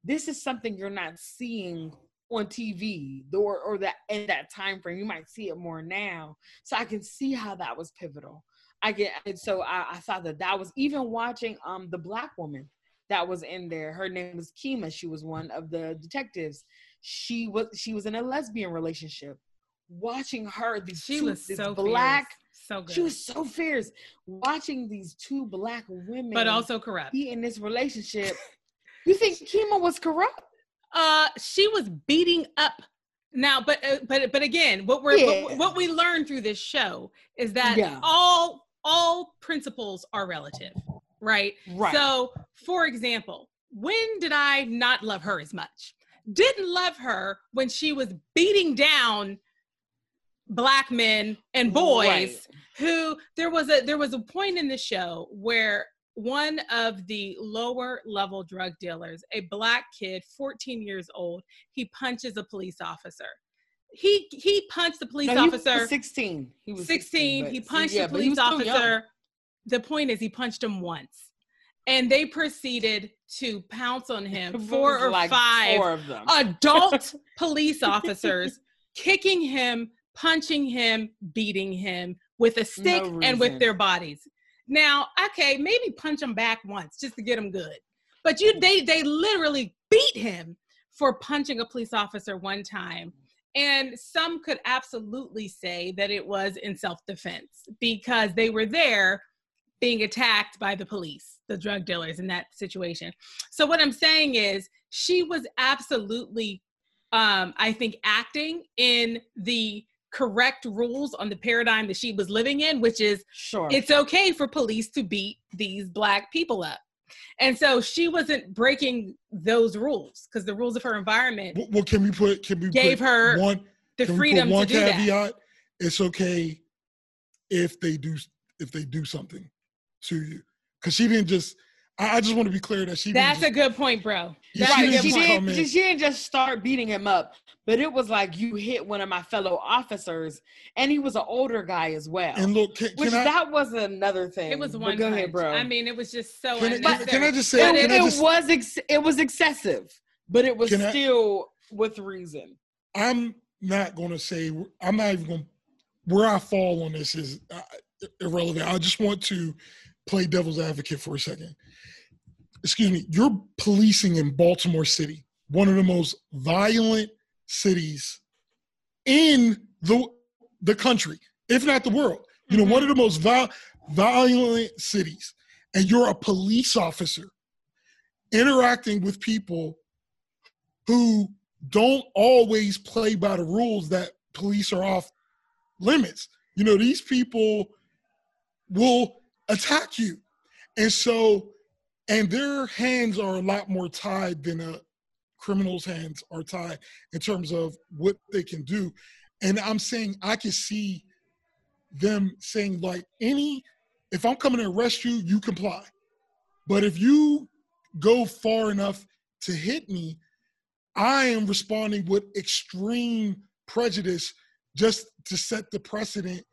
This is something you're not seeing on TV or or that in that time frame. You might see it more now. So I can see how that was pivotal. I get and so I, I thought that that was even watching um the black woman that was in there. Her name was Kima. She was one of the detectives. She was she was in a lesbian relationship. Watching her, these She two, was so black fierce. so good. she was so fierce watching these two black women but also corrupt. be in this relationship. you think Kima was corrupt? Uh, she was beating up. Now, but uh, but but again, what we're Yeah. what, what we learned through this show is that Yeah. all all principles are relative, right? Right. So, for example, when did I not love her as much? Didn't love her when she was beating down black men and boys Right. who there was a there was a point in the show where one of the lower level drug dealers, a black kid, 14 years old, he punches a police officer. He he punched the police No, officer. 16. He was 16. but- he punched yeah, the police was still young. officer. The point is, he punched him once, and they proceeded to pounce on him. Four or like five four of them. adult police officers kicking him, punching him, beating him with a stick No and with their bodies. Now, okay, maybe punch him back once just to get him good. But you they they literally beat him for punching a police officer one time. And some could absolutely say that it was in self-defense because they were there being attacked by the police, the drug dealers in that situation. So what I'm saying is she was absolutely um I think acting in the correct rules on the paradigm that she was living in, which is Sure. it's okay for police to beat these black people up. And so she wasn't breaking those rules because the rules of her environment Well, well, can we put? Can we Gave her one? the can we put freedom one to do that. It's okay if they do if they do something to you, because she didn't just. I, I just want to be clear that she. That's a good point, bro. Yeah, That's she right. didn't She just didn't, she didn't just start beating him up, but it was like you hit one of my fellow officers, and he was an older guy as well. and look, can, which can I? that was another thing. It was But one go punch. ahead, bro. I mean, it was just so Can I- unnecessary. can I just say- But it, can it- it just- was ex- it was excessive, but it was Can I- still with reason. I'm not going to say. I'm not even going. To Where I fall on this is uh, irrelevant. I just want to play devil's advocate for a second. Excuse me. You're policing in Baltimore City, one of the most violent cities in the the country, if not the world. You know, one mm-hmm. of the most viol- violent cities, and you're a police officer interacting with people who don't always play by the rules that police are off limits. You know, these people will attack you. And so, and their hands are a lot more tied than a criminal's hands are tied in terms of what they can do. And I'm saying I can see them saying, like, any, if I'm coming to arrest you, you comply. But if you go far enough to hit me, I am responding with extreme prejudice just to set the precedent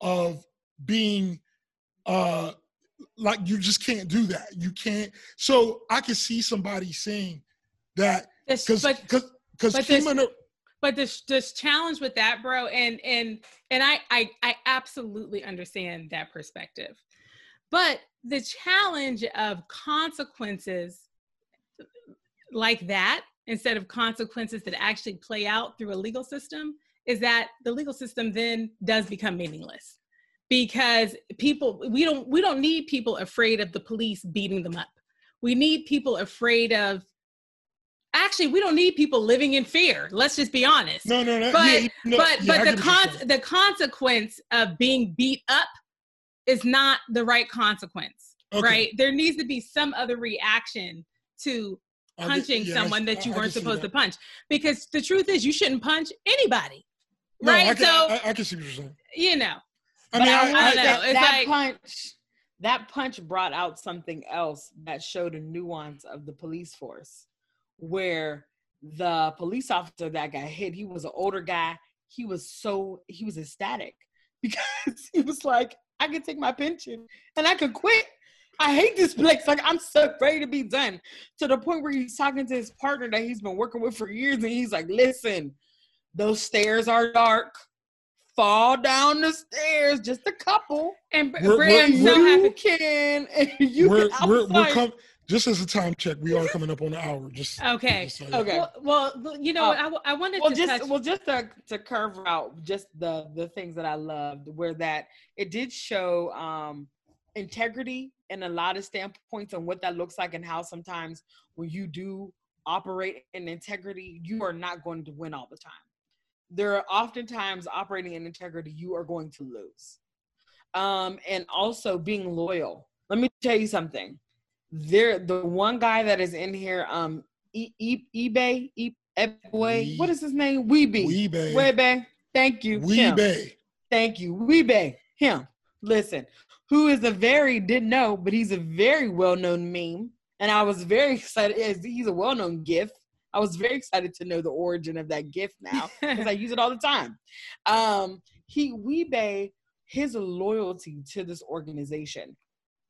of being uh like you just can't do that. You can't so I can see somebody saying that because because because but this this challenge with that bro and and and I, I i absolutely understand that perspective but the challenge of consequences like that instead of consequences that actually play out through a legal system is that the legal system then does become meaningless because people we don't we don't need people afraid of the police beating them up we need people afraid of actually we don't need people living in fear let's just be honest No, no, no. But- yeah, no, but yeah, but the con- the consequence of being beat up is not the right consequence Okay. right there needs to be some other reaction to punching yeah, I- someone that you I weren't supposed that. to punch because the truth is you shouldn't punch anybody No, right can, so I, I can see what you're saying. you know But I, I, I say don't know. It's that like- punch, that punch brought out something else that showed a nuance of the police force, where the police officer that got hit, he was an older guy. He was so he was ecstatic because he was like, I can take my pension and I can quit. I hate this place. Like I'm so ready to be done. To the point where he's talking to his partner that he's been working with for years, and he's like, "Listen, those stairs are dark. Fall down the stairs, just a couple. and Br- We're- Brand's we're- so we're- happy You can, and you we're, can. We're, we're like, com- just as a time check, we are coming up on an hour. Just okay just so. Okay. well, well you know what I, w- I wanted well to just touch well just to, to curve out just the the things that i loved were that it did show um integrity in a lot of standpoints and what that looks like and how sometimes when you do operate in integrity you are not going to win all the time there are oftentimes operating in integrity you are going to lose um and also being loyal let me tell you something there the one guy that is in here um e- e- ebay e- Ebway, what is his name? Weeby. Wee-Bey. Wee-Bey. Thank you. Him. Wee-Bey. Thank you. Wee-Bey. Him. Listen, who is a very, didn't know, but he's a very well known meme. And I was very excited. He's a well known GIF. I was very excited to know the origin of that gift now because I use it all the time. Um, he, Wee-Bey, his loyalty to this organization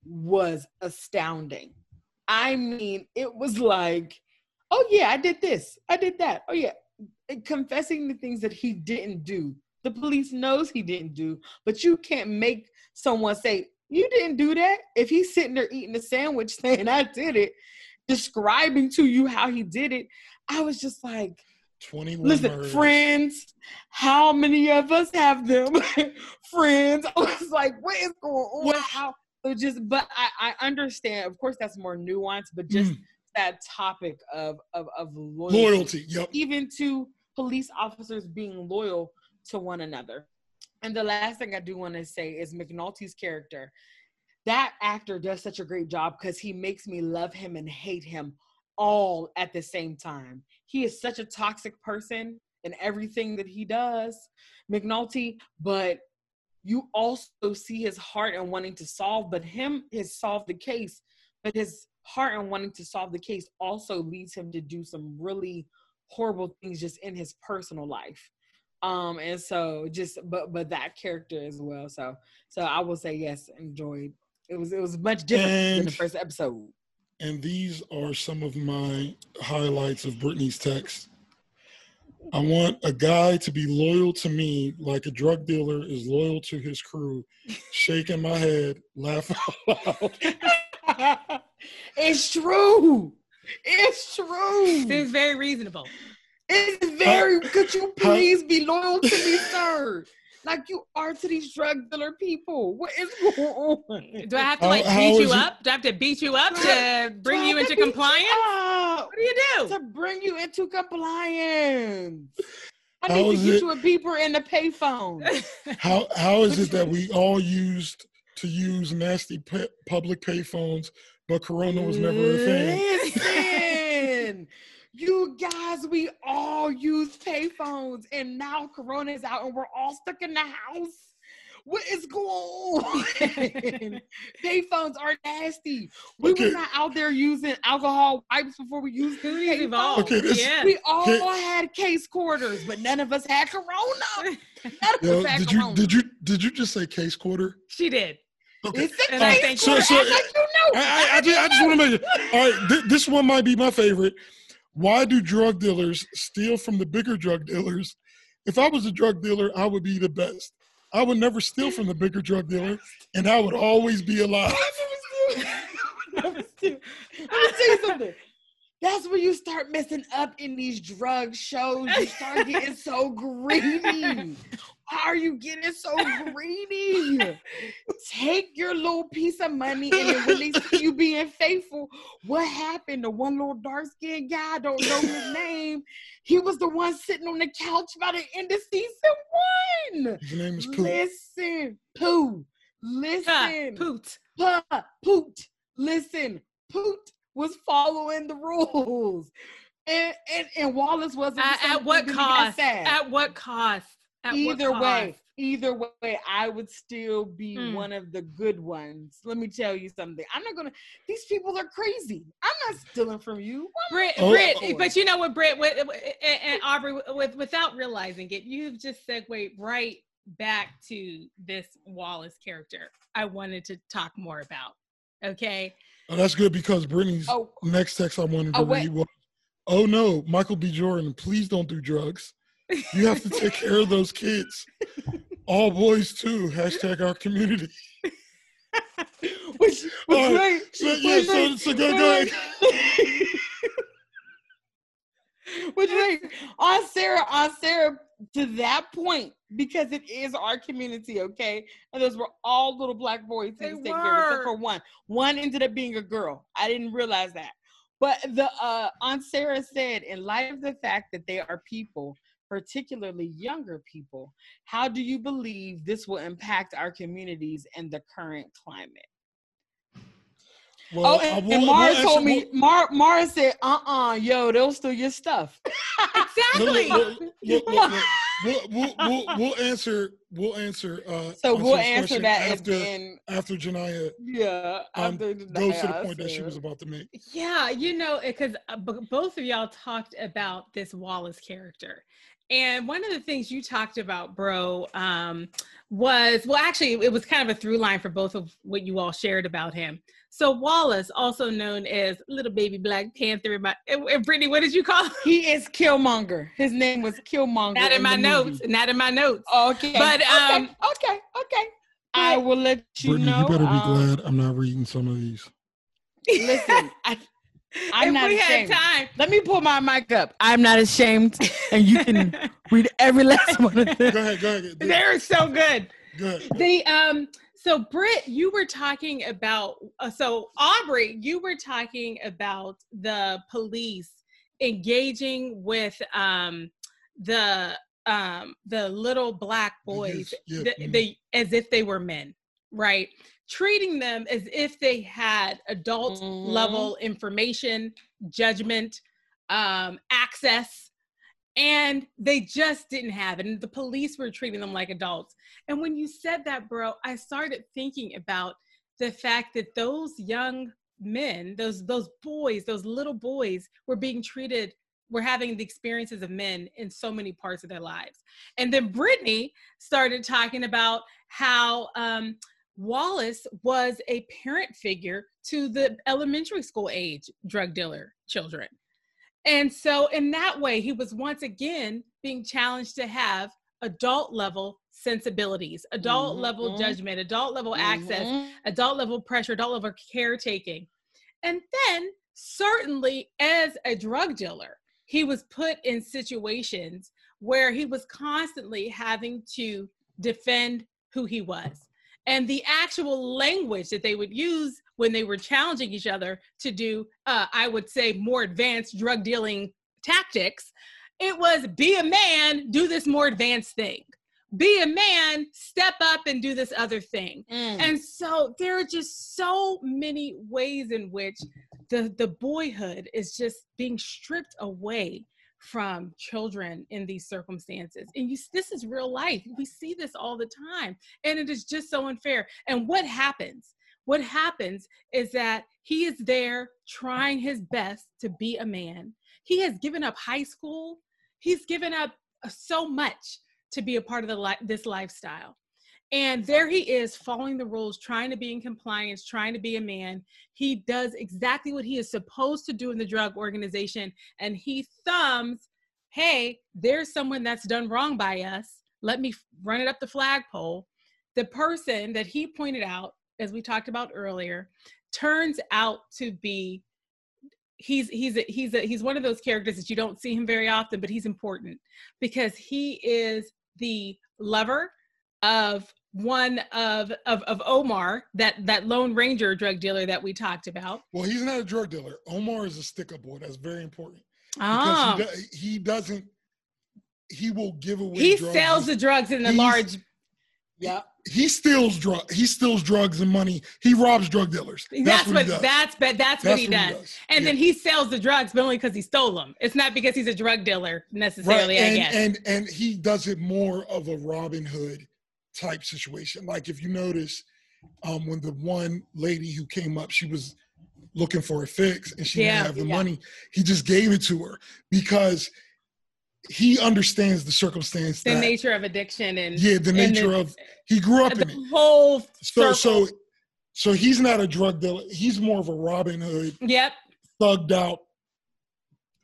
was astounding. I mean, it was like, oh yeah, I did this, I did that. Oh yeah, confessing the things that he didn't do. The police knows he didn't do, but you can't make someone say you didn't do that if he's sitting there eating a sandwich saying I did it, describing to you how he did it. I was just like, 21 Listen, murders. friends, how many of us have them? friends. I was like, what is going on? Well- how it just but I, I understand, of course that's more nuanced, but just Mm, that topic of of, of loyalty, loyalty. Yep. even to police officers being loyal to one another. And the last thing I do want to say is McNulty's character. That actor does such a great job because he makes me love him and hate him all at the same time. He is such a toxic person in everything that he does, McNulty, but you also see his heart and wanting to solve, but him has solved the case, but his heart and wanting to solve the case also leads him to do some really horrible things just in his personal life. Um, and so just but but that character as well. So so I will say yes, enjoyed. It was it was much different than the first episode. And these are some of my highlights of Brittany's text. I want a guy to be loyal to me like a drug dealer is loyal to his crew. Shaking my head, laughing out loud. it's true. It's true. It's very reasonable. It's very. Could you how- please be loyal to me, sir? Like you are to these drug dealer people. What is going on? Do I have to like how beat is you it- up? Do I have to beat you up to bring you into to you compliance? What do you do? To bring you into compliance. I How need to get it- you a beeper and a payphone. How how is it that we all used to use nasty pu- public payphones, but Corona was never a thing? Listen, you guys, we all use payphones, and now Corona is out, and we're all stuck in the house. What is going on? payphones are nasty. We Okay. were not out there using alcohol wipes before we used Who's payphones. Okay, this- yeah. We all Okay. had case quarters, but none of us had Corona. None of Yo, us had did you did you did you just say case quarter? she did. Okay. It's a I case So- quarter. so- Act like you know. I, I, I just, I just want to make it. All right, th- this one might be my favorite. Why do drug dealers steal from the bigger drug dealers? If I was a drug dealer, I would be the best. I would never steal from the bigger drug dealer, and I would always be alive. I would never steal. Let me tell you something. That's when you start messing up in these drug shows. You start getting so greedy. Why are you getting so greedy? Take your little piece of money and then when they see you being faithful, what happened? The one little dark skinned guy, I don't know his name. He was the one sitting on the couch by the end of season one. His name is Poot. Listen, Pooh. Listen. Poot. Pa, Poot. Listen, Poot was following the rules. And and, and Wallace wasn't. At, at what thing, he got cost? At what cost? At either way, either way, I would still be Mm. one of the good ones. Let me tell you something. I'm not gonna. These people are crazy. I'm not stealing from you. Brit, Oh. Brit, Oh. but you know what, Brit, with, and, and Aubrey, with, without realizing it, you've just segued right back to this Wallace character. I wanted to talk more about. Okay, Oh, that's good because Brittany's Oh, next text I wanted to Oh, read was, "Oh no, Michael B. Jordan, please don't do drugs. You have to take care of those kids. All boys too. Hashtag our community. which, which All right, wait, So yeah, wait, so, wait, so go, wait, go ahead. Which wait, on Sarah, on Sarah, to that point, because it is our community, okay? And those were all little black boys They he was taking care of, except for one. One ended up being a girl. I didn't realize that. But the uh Aunt Sarah said, in light of the fact that they are people, particularly younger people, how do you believe this will impact our communities and the current climate? Well, oh, and, will- and I will Mara answer- told me, Mar Mara said, uh-uh, yo, they'll steal your stuff. exactly. We'll, we'll, we'll, we'll answer. We'll answer. Uh, So we'll answer that after and, and after Genia yeah, um, after goes to the point that she was about to make. Yeah, you know, because uh, b- both of y'all talked about this Wallace character. And one of the things you talked about, bro, um, was well, actually, it was kind of a through line for both of what you all shared about him. So, Wallace, also known as Little Baby Black Panther, in my, and, and Brittany, what did you call him? He is Killmonger. His name was Killmonger. Not in my notes. movie. Not in my notes. Okay. But, um, okay, okay, okay. I will let you Brittany, know. you better be um, glad I'm not reading some of these. Listen, I, I'm if not we ashamed. had time. let me pull my mic up. I'm not ashamed, and you can read every last one of them. Go ahead. Go ahead. They're so good. Go ahead. the um so Britt, you were talking about uh, so Aubrey, you were talking about the police engaging with um the um the little black boys youth, yeah, the, mhm. they as if they were men, right? Treating them as if they had adult Mhm. level information, judgment, um, access, and they just didn't have it. And the police were treating them like adults. And when you said that, bro, I started thinking about the fact that those young men, those those boys, those little boys, were being treated, were having the experiences of men in so many parts of their lives. And then Brittany started talking about how um, Wallace was a parent figure to the elementary school age drug dealer children. And so, in that way, he was once again being challenged to have adult level sensibilities, adult level Mhm. judgment, adult level access, Mhm. adult level pressure, adult level caretaking. And then, certainly, as a drug dealer, he was put in situations where he was constantly having to defend who he was. And the actual language that they would use when they were challenging each other to do, uh, I would say, more advanced drug dealing tactics, it was be a man, do this more advanced thing. Be a man, step up and do this other thing. Mm. And so there are just so many ways in which the the boyhood is just being stripped away from children in these circumstances. And you this is real life. We see this all the time and it is just so unfair. And what happens? What happens is that he is there trying his best to be a man. He has given up high school. He's given up uh, so much to be a part of the li- this lifestyle. And there he is following the rules, trying to be in compliance, trying to be a man. He does exactly what he is supposed to do in the drug organization. And he thumbs, hey, there's someone that's done wrong by us. Let me run it up the flagpole. The person that he pointed out, as we talked about earlier, turns out to be he's he's a, he's a, he's one of those characters that you don't see him very often, but he's important because he is the lover of one of, of of Omar, that that Lone Ranger drug dealer that we talked about. Well, he's not a drug dealer. Omar is a stick up boy. That's very important. Oh. Because he, ah. do, he doesn't. He will give away. He drugs. sells the drugs in the He's- large. Yep. He steals drug. He steals drugs and money. He robs drug dealers. That's, what, what, he does. that's but that's, what That's he does. does. And Yeah. then he sells the drugs, but only because he stole them. It's not because he's a drug dealer necessarily. and, I guess. and and he does it more of a Robin Hood type situation. Like if you notice, um, when the one lady who came up, she was looking for a fix and she Yeah, didn't have the yeah. money. He just gave it to her because he understands the circumstance the that nature of addiction and yeah, the nature of he grew up in it. the whole So circle. so so he's not a drug dealer. He's more of a Robin Hood, Yep. thugged out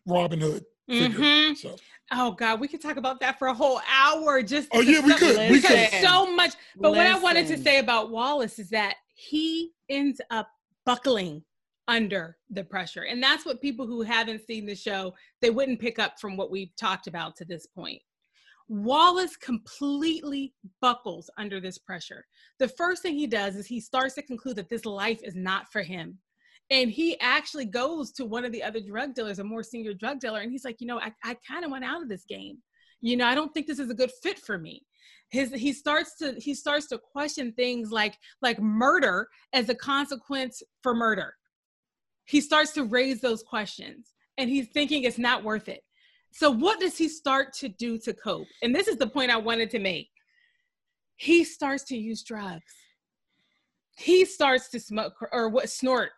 Robin Hood figure. hmm So Oh God, we could talk about that for a whole hour. Just Oh, yeah, we so- could, we could. so much. But what I wanted to say about Wallace is that he ends up buckling under the pressure, and that's what people who haven't seen the show they wouldn't pick up from what we've talked about to this point. Wallace completely buckles under this pressure. The first thing he does is he starts to conclude that this life is not for him. And he actually goes to one of the other drug dealers, a more senior drug dealer, and he's like, you know, I, I kind of went out of this game. You know, I don't think this is a good fit for me. His he starts to he starts to question things like like murder as a consequence for murder. He starts to raise those questions and he's thinking it's not worth it. So what does he start to do to cope? And this is the point I wanted to make. He starts to use drugs. He starts to smoke or what snort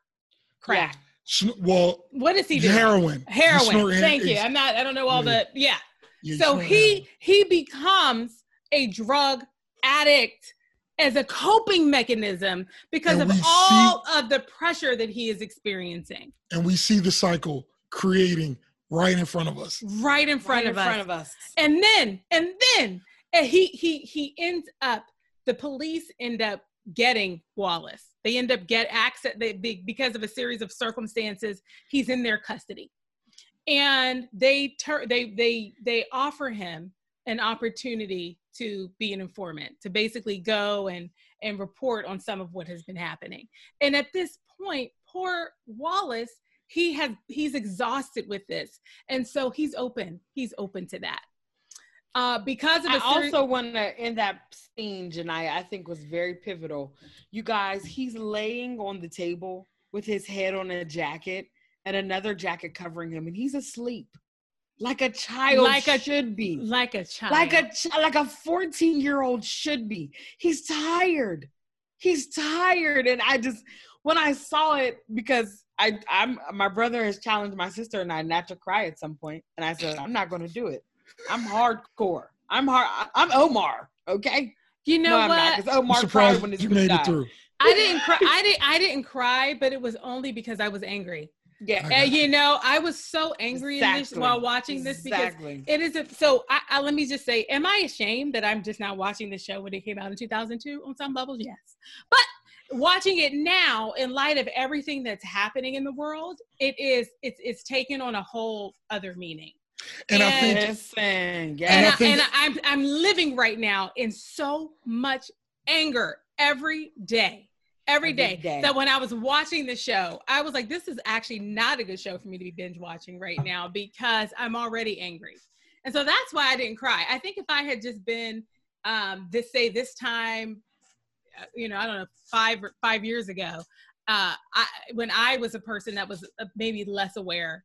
crack. sn- well, what is he doing? heroin. Heroin. Thank you. I'm not. I don't know all Yeah. the. Yeah. yeah, So he heroin. he becomes a drug addict as a coping mechanism because And of we see- all of the pressure that he is experiencing and we see the cycle creating right in front of us. right in front, Right of, in us. front of us. and then and then and he he he ends up the police end up getting wallace. They end up get access they, because of a series of circumstances he's in their custody. And they tur- they they they offer him an opportunity to be an informant to basically go and and report on some of what has been happening. And at this point poor wallace he has he's exhausted with this. And so he's open he's open to that uh because of I seri- also want to in that scene, Genia, I think was very pivotal. You guys, he's laying on the table with his head on a jacket and another jacket covering him, and he's asleep, like a child Like a- should be, like a child like a ch- like a fourteen year old should be. He's tired. He's tired, and I just when I saw it because I I'm my brother has challenged my sister and I not to cry at some point, and I said I'm not going to do it. I'm hardcore. I'm hard. I'm Omar. Okay. you know no, I'm what not. Because I'm Omar cried surprised when his you made died. it through. i didn't cry i didn't i didn't cry but it was only because i was angry Yeah. And you know i was so angry in this Exactly. while watching this because it is a, so I, I let me just say am i ashamed that i'm just not watching the show when it came out in 2002 on some levels yes but watching it now in light of everything that's happening in the world it is it's it's taken on a whole other meaning And I think Listen, and, yes. I I, think- and I'm I'm living right now in so much anger every day. Every Every day, day. that when I was watching the show, I was like, this is actually not a good show for me to be binge watching right now because I'm already angry. And so that's why I didn't cry. I think if I had just been um this say this time, uh, you know, I don't know, five five years ago, uh I when I was a person that was uh, maybe less aware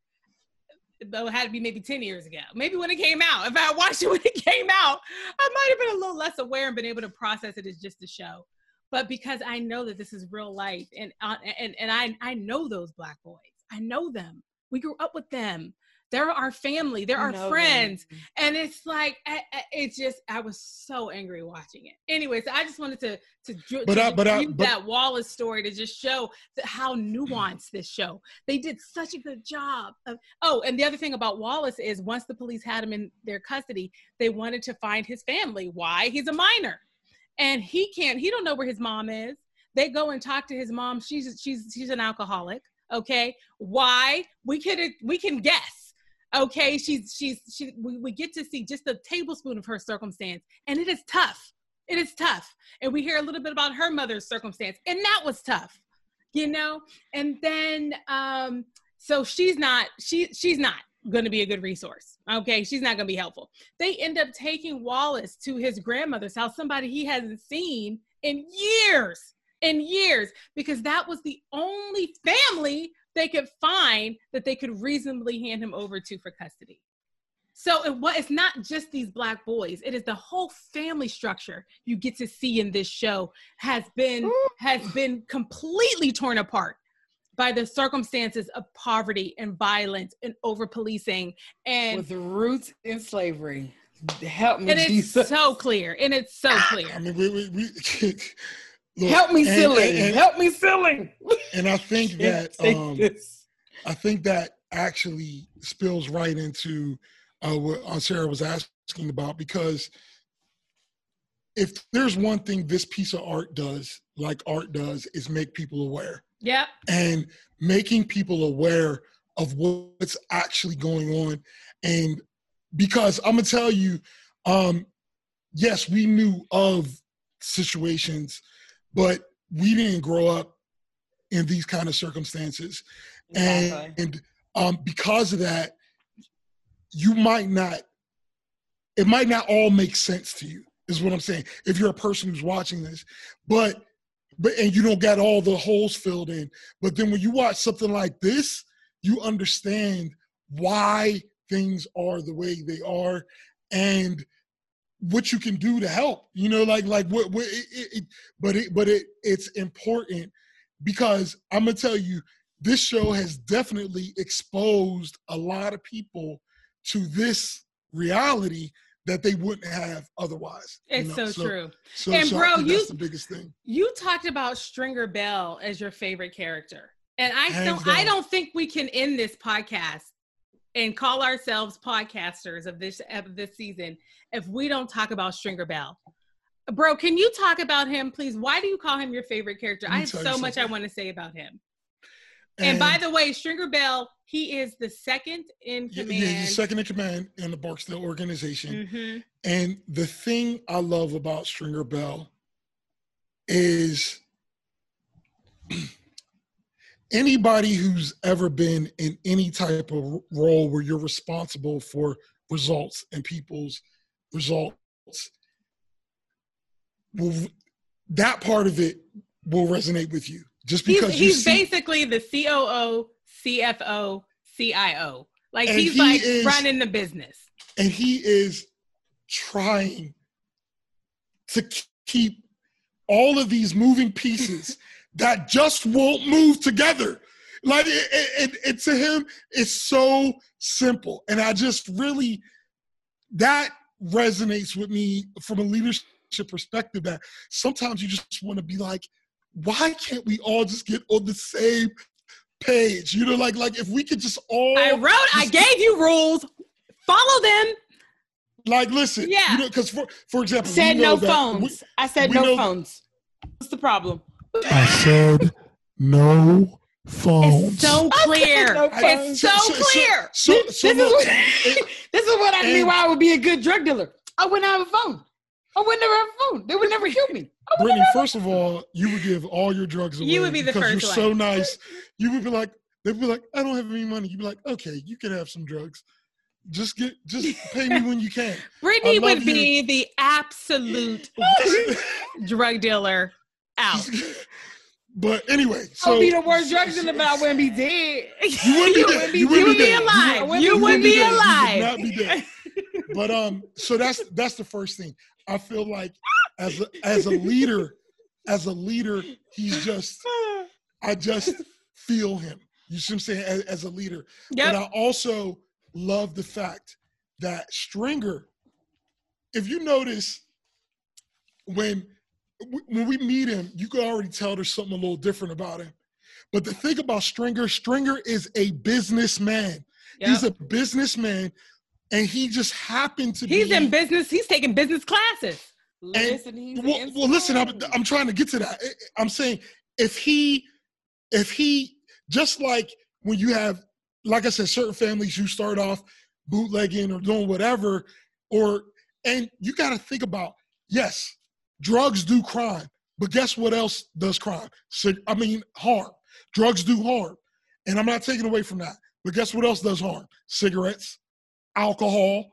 though it had to be maybe 10 years ago. Maybe when it came out. If I watched it when it came out, I might have been a little less aware and been able to process it as just a show. But because I know that this is real life and uh, and and I I know those black boys. I know them. We grew up with them. They're our family. They're our know friends. them. And it's like I, I- it's just I was so angry watching it. Anyways, I just wanted to to, dr- But to I- but I- but- that Wallace story to just show that how nuanced this show. They did such a good job of. Oh, and the other thing about Wallace is once the police had him in their custody, they wanted to find his family. Why? He's a minor, and he can't. He don't know where his mom is. They go and talk to his mom. She's she's she's an alcoholic. Okay, why? We could we can guess. Okay, she's she's she. We, we get to see just a tablespoon of her circumstance, and it is tough. It is tough, and we hear a little bit about her mother's circumstance, and that was tough, you know. And then, um, so she's not she she's not going to be a good resource. Okay, she's not going to be helpful. They end up taking Wallace to his grandmother's house, somebody he hasn't seen in years, in years, because that was the only family they could find that they could reasonably hand him over to for custody. So it it's not just these black boys. It is the whole family structure you get to see in this show has been has been completely torn apart by the circumstances of poverty and violence and over policing and with roots in slavery. Help me, and it's Jesus. so clear and it's so ah, I clear. mean, we, we, we look, Help me, and- silly. and- and- Help me, silly. and I think that um. I think that actually spills right into uh, what Sarah was asking about because if there's one thing this piece of art does, like art does, is make people aware Yeah. and making people aware of what's actually going on. And because I'm gonna tell you, um, yes, we knew of situations, but we didn't grow up in these kind of circumstances. Exactly. and um, because of that you might not it might not all make sense to you is what i'm saying if you're a person who's watching this. But but and you don't get all the holes filled in. But then when you watch something like this you understand why things are the way they are. And what you can do to help you know like like what, what it, it, it- but it but it it's important because i'm gonna tell you this show has definitely exposed a lot of people to this reality that they wouldn't have otherwise. you It's know? so, true. So, And so bro, you- that's the biggest thing. You talked about Stringer Bell as your favorite character. And I Hands don't I don't think we can end this podcast and call ourselves podcasters of this of this season if we don't talk about Stringer Bell. Bro, can you talk about him, please? Why do you call him your favorite character? I have so much I want to say about him. And, by the way, Stringer Bell, he is the second in command. yeah, he's second in command in the Barksdale organization. Mhm. And the thing I love about Stringer Bell is anybody who's ever been in any type of role where you're responsible for results and people's results will that part of it will resonate with you just because you he's see, basically the COO, CFO, CIO. Like he's he like is- running the business. and he is trying to keep all of these moving pieces that just won't move together like it, it, it, to him it's so simple and i just really that resonates with me from a leadership perspective that sometimes you just want to be like why can't we all just get on the same page you know like like if we could just all I wrote, I gave you rules. Follow them. Like, listen, Yeah. you know, because for for example, we said no phones. I said no know- phones. What's the problem? We- I said no phones. It's so clear. no It's so, So- so- so- clear. So, so this, is what, this is what I mean why I would be a good drug dealer. I wouldn't have a phone. I would never have a phone. They would never kill me. Brittany, never first of all, you would give all your drugs away. You would be the because first you're one. so nice. You would be like, they'd be like, I don't have any money. You'd be like, okay, you can have some drugs. Just get, just pay me when you can. Brittany I love would be the absolute drug dealer out. but anyway, I so would be the worst drug dealer, but I wouldn't be dead. You wouldn't be You dead. would be- You wouldn't you be would be dead. alive. You You would be dead. You would alive. not be dead. But um, so that's that's the first thing. I feel like as a, as a leader, as a leader, he's just I just feel him. You see what I'm saying? As, as a leader. But I also love the fact that Stringer, if you notice, when when we meet him, you can already tell there's something a little different about him. But the thing about Stringer, Stringer is a businessman. Yep. He's a businessman, and he just happened to he's be. He's in business. He's taking business classes. Listen, well, well, listen. I'm, I'm trying to get to that. I'm saying if he, if he, just like when you have, like I said, certain families you start off bootlegging or doing whatever, or and you got to think about yes, drugs do crime, but guess what else does crime? So I mean harm. Drugs do harm, and I'm not taking away from that. But guess what else does harm? Cigarettes, alcohol,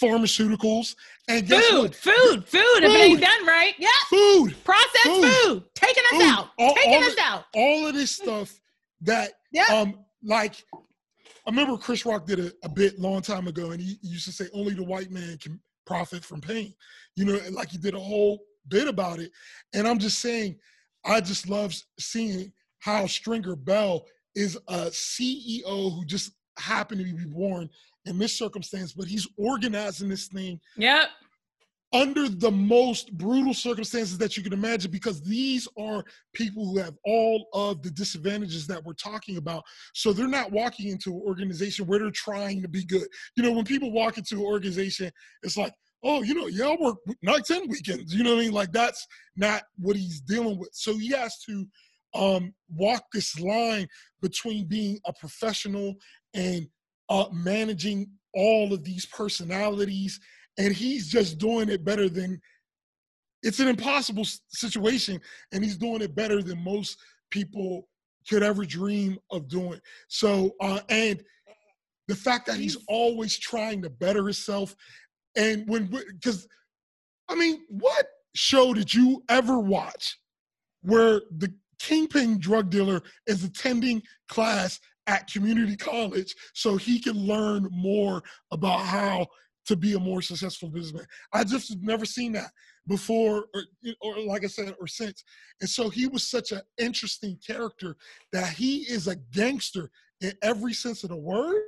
pharmaceuticals, and guess food, what? food, food, food. If it ain't done right, yeah. Food, processed food, food taking us food. out, all, taking all us the, out. All of this stuff that, yeah. um, like, I remember Chris Rock did a, a bit long time ago, and he, he used to say only the white man can profit from pain. You know, like he did a whole bit about it, and I'm just saying, I just love seeing how Stringer Bell is a CEO who just happened to be born in this circumstance, but he's organizing this thing. Yep. Under the most brutal circumstances that you can imagine, because these are people who have all of the disadvantages that we're talking about. So they're not walking into an organization where they're trying to be good. You know, when people walk into an organization, it's like, oh, you know, yeah, I work nights and weekends. You know what I mean? Like that's not what he's dealing with. So he has to um, walk this line between being a professional and uh, managing all of these personalities, and he's just doing it better than. It's an impossible situation, and he's doing it better than most people could ever dream of doing. So, uh, and the fact that he's always trying to better himself, and when because, I mean, what show did you ever watch where the kingpin drug dealer is attending class at community college so he can learn more about how to be a more successful businessman. I just never seen that before, or, or like I said, or since. And so he was such an interesting character that he is a gangster in every sense of the word,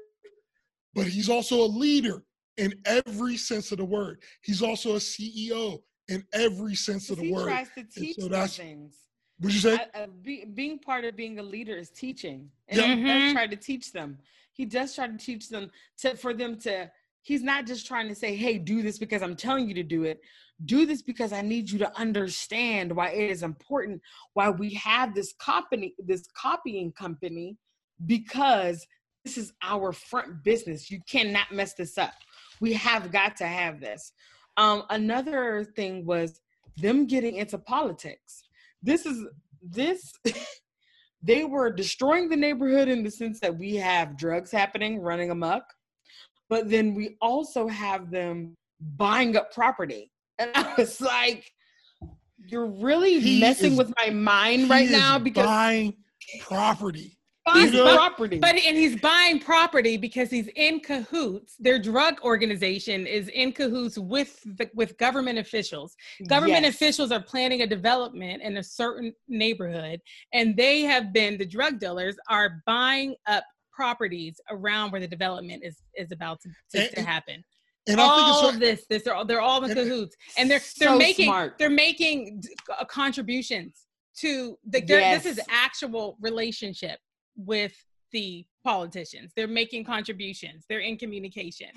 but he's also a leader in every sense of the word. He's also a CEO in every sense of the he word. He tries to teach so that's, things. Would you say? I, be, being part of being a leader is teaching, and yeah. he does mm-hmm. try to teach them. He does try to teach them to for them to. He's not just trying to say, "Hey, do this because I'm telling you to do it." Do this because I need you to understand why it is important. Why we have this company, this copying company, because this is our front business. You cannot mess this up. We have got to have this. Um, another thing was them getting into politics. This is this they were destroying the neighborhood in the sense that we have drugs happening running amok but then we also have them buying up property. And i was like you're really he messing is, with my mind right now because buying property He's property. But and he's buying property because he's in cahoots. Their drug organization is in cahoots with the, with government officials. Government yes. officials are planning a development in a certain neighborhood, and they have been the drug dealers are buying up properties around where the development is is about to, to, and, to happen. And all of this, this they're all, they're all in cahoots, and they're they're so making smart. they're making contributions to the yes. this is actual relationship with the politicians. They're making contributions. They're in communication.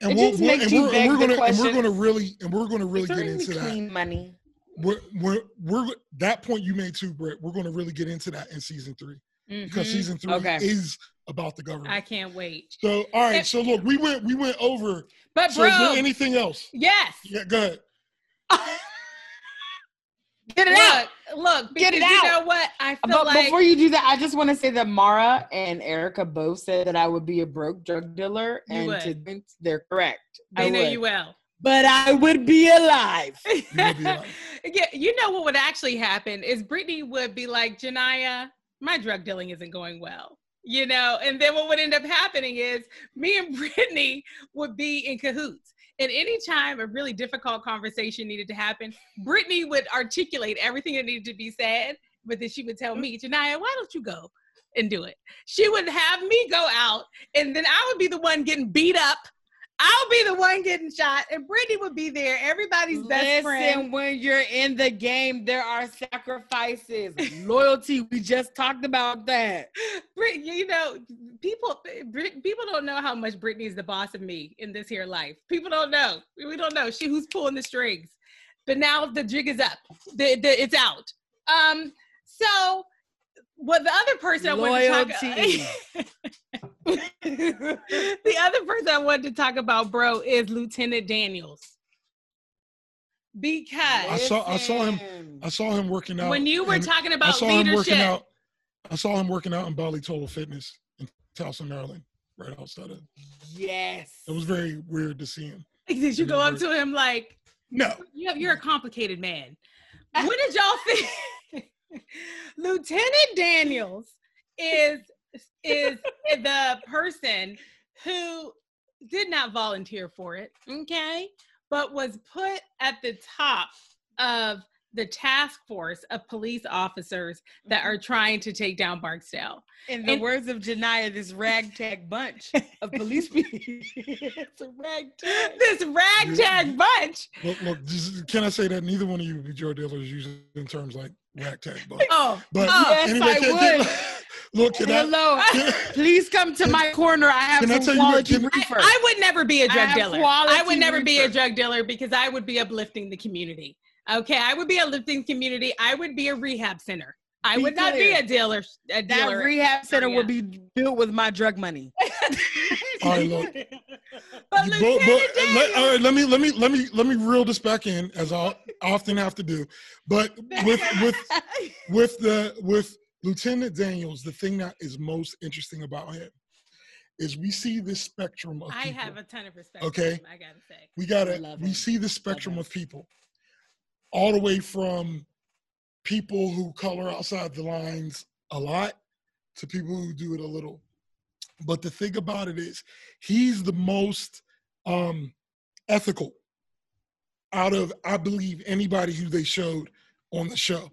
And, we'll, we're, and, we're, and we're, gonna and we're gonna really and we're gonna really get into that. Money. We're, we're we're that point you made too, Brett. We're gonna really get into that in season 3 mm-hmm. because season three okay. is about the government. I can't wait. So all right, so look, we went we went over. But bro, so anything else? Yes. Yeah, go ahead. Get it look, out. Look, get it out. You know what? I feel but like before you do that, I just want to say that Mara and Erica both said that I would be a broke drug dealer, and to, they're correct. They I know would. you will. But I would be alive. yeah, you know what would actually happen is Brittany would be like, Genia, my drug dealing isn't going well you know and then what would end up happening is me and brittany would be in cahoots and anytime a really difficult conversation needed to happen, Brittany would articulate everything that needed to be said, but then she would tell me, Genia, why don't you go? and do it. She would have me go out, and then I would be the one getting beat up. I'll be the one getting shot, and Brittany would be there, everybody's best Listen, friend. when you're in the game, there are sacrifices, loyalty. We just talked about that. Brit, you know, people Brit, people don't know how much Brittany's the boss of me in this here life. People don't know. We don't know. She who's pulling the strings. But now the jig is up. The, the, it's out. Um, so what the other person I wanted to talk the other person I wanted to talk about, bro, is Lieutenant Daniels. Because I saw- I saw him- I saw him working out. when you were and talking I about saw him working leadership, out. I saw him working out in Bally Total Fitness in Towson, Maryland, right outside of. Yes. It was very weird to see him. did you go up to him like, No, you have, you're a complicated man. What did y'all think? Lieutenant Daniels is is the person who did not volunteer for it, okay, but was put at the top of the task force of police officers that mm-hmm. are trying to take down Barksdale. In the And- words of Genia, this ragtag bunch of police people. it's a ragtag. This ragtag bunch. look, look. Can I say that neither one of you drug dealers use it in terms like ragtag, but Oh, but oh, Yes, anyway, I can, would. look, can I, Hello. can, Please come to my corner. I have Can I some tell what- quality can- I. I would never be a drug have dealer. I would never be a drug dealer because I would be uplifting the community. Okay, I would be uplifting community. I would be a rehab center. I Be would not be a dealer. A that rehab center oh, area. will be built with my drug money. All right, look. but You Lieutenant bo- bo- let, all right, let me let me let me let me reel this back in as I often have to do. But with with with the with Lieutenant Daniels, the thing that is most interesting about him is we see this spectrum of I people. have a ton of respect. Okay. For him, I gotta say. we got to Love we him. see the spectrum of people all the way from people who color outside the lines a lot to people who do it a little but the thing about it is he's the most um ethical out of i believe anybody who they showed on the show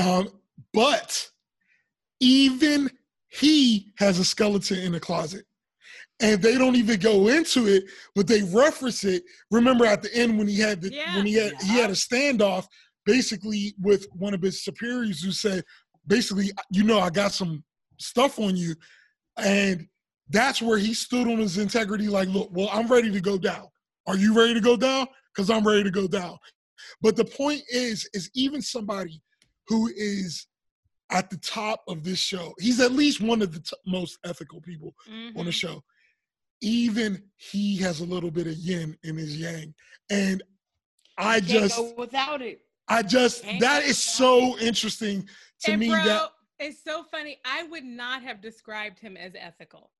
um but even he has a skeleton in the closet and they don't even go into it, but they reference it. Remember at the end when he had the Yeah. when he had he had a standoff, basically with one of his superiors who said, basically, you know, I got some stuff on you, and that's where he stood on his integrity. Like, look, well, I'm ready to go down. Are you ready to go down? Because I'm ready to go down. But the point is, is even somebody who is at the top of this show, he's at least one of the t- most ethical people on the Mhm. show. Even he has a little bit of yin in his yang. And I just go without it. I just that is so interesting to and me bro, that it's so funny. I would not have described him as ethical.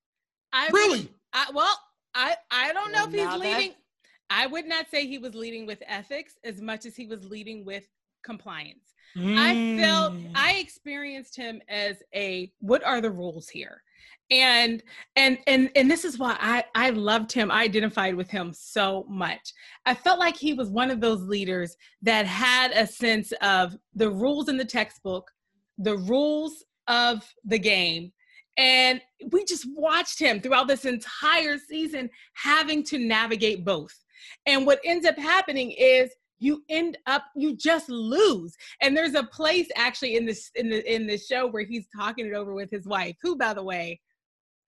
I would- really I, well, I I don't know Well, if he's now that- leading. I would not say he was leading with ethics as much as he was leading with compliance. I felt Mm. I experienced him as a what are the rules here? And and and and this is why I I loved him. I identified with him so much. I felt like he was one of those leaders that had a sense of the rules in the textbook, the rules of the game. And we just watched him throughout this entire season having to navigate both. And what ends up happening is you end up you just lose and there's a place actually in this in the in the show where he's talking it over with his wife who by the way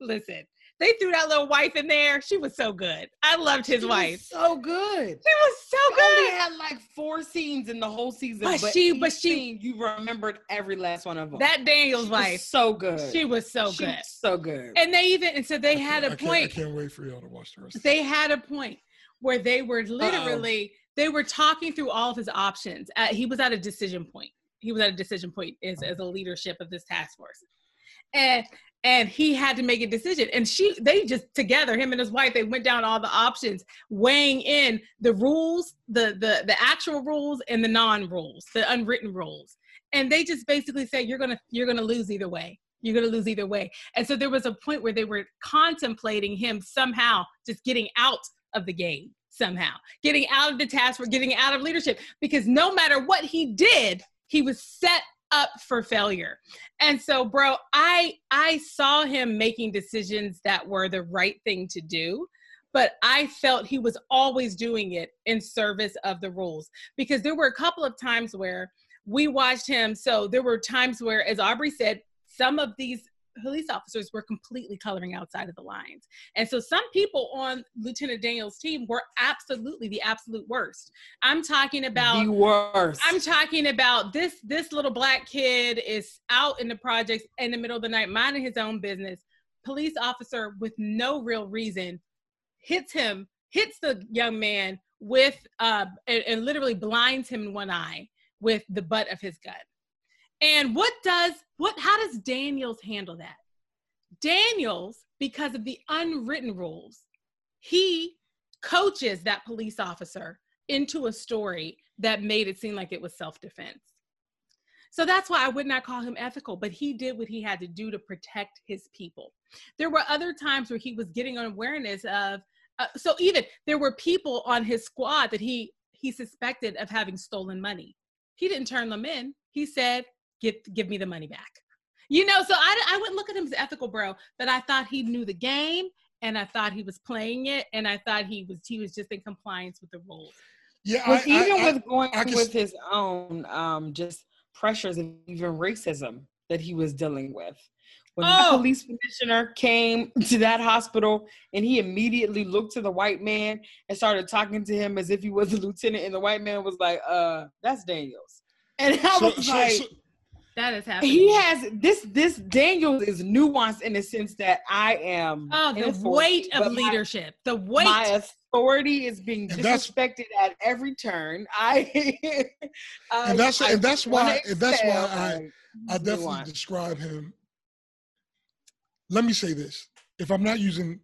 listen they threw that little wife in there. She was so good. I loved his She was wife. so good. she was so She only good. had like four scenes in the whole season, But but, she- each but she- scene, you remembered every last one of them. that daniel's She was wife. so good. she was so She good. was so good. and they even and so they I had can't- a I can't- point. I can't wait for y'all to watch the rest. they had a point where they were literally they were talking through all of his options. Uh, he was at a decision point. He was at a decision point as, as a leadership of this task force. And and he had to make a decision. And she they just together him and his wife they went down all the options weighing in the rules the the the actual rules and the non-rules the unwritten rules. And they just basically said you're gonna you're gonna lose either way. You're gonna lose either way. And so there was a point where they were contemplating him somehow just getting out of the game somehow. Getting out of the task force getting out of leadership. Because no matter what he did he was set up for failure. And so, bro, I I saw him making decisions that were the right thing to do, but I felt he was always doing it in service of the rules because there were a couple of times where we watched him. So there were times where, as Aubrey said, some of these police officers were completely coloring outside of the lines. And so some people on Lieutenant Daniels' team were absolutely the absolute worst. I'm talking about the worst. I'm talking about this this little black kid is out in the projects in the middle of the night minding his own business. Police officer with no real reason hits him, hits the young man with uh and, and literally blinds him in one eye with the butt of his gun. And what does what how does Daniels handle that? Daniels, because of the unwritten rules, he coaches that police officer into a story that made it seem like it was self-defense. So that's why I would not call him ethical, but he did what he had to do to protect his people. There were other times where he was getting an awareness of uh, so even there were people on his squad that he he suspected of having stolen money. He didn't turn them in. He said, "Give give me the money back." You know, so I I wouldn't look at him as ethical, bro. But I thought he knew the game, and I thought he was playing it, and I thought he was he was just in compliance with the rules. Yeah, I, even I, with going I with his own um just pressures and even racism that he was dealing with. When Oh. the police commissioner came to that hospital and he immediately looked to the white man and started talking to him as if he was a lieutenant, and the white man was like, uh, that's Daniels. And I so, was so, like, so, That is happening. he has this this Daniels is nuanced in the sense that I am oh the weight of but my- leadership. The weight. my authority is being disrespected at every turn. Uh, I, I And that's- I and that's why- and that's why I- I definitely nuance. describe him. Let me say this: if I'm not using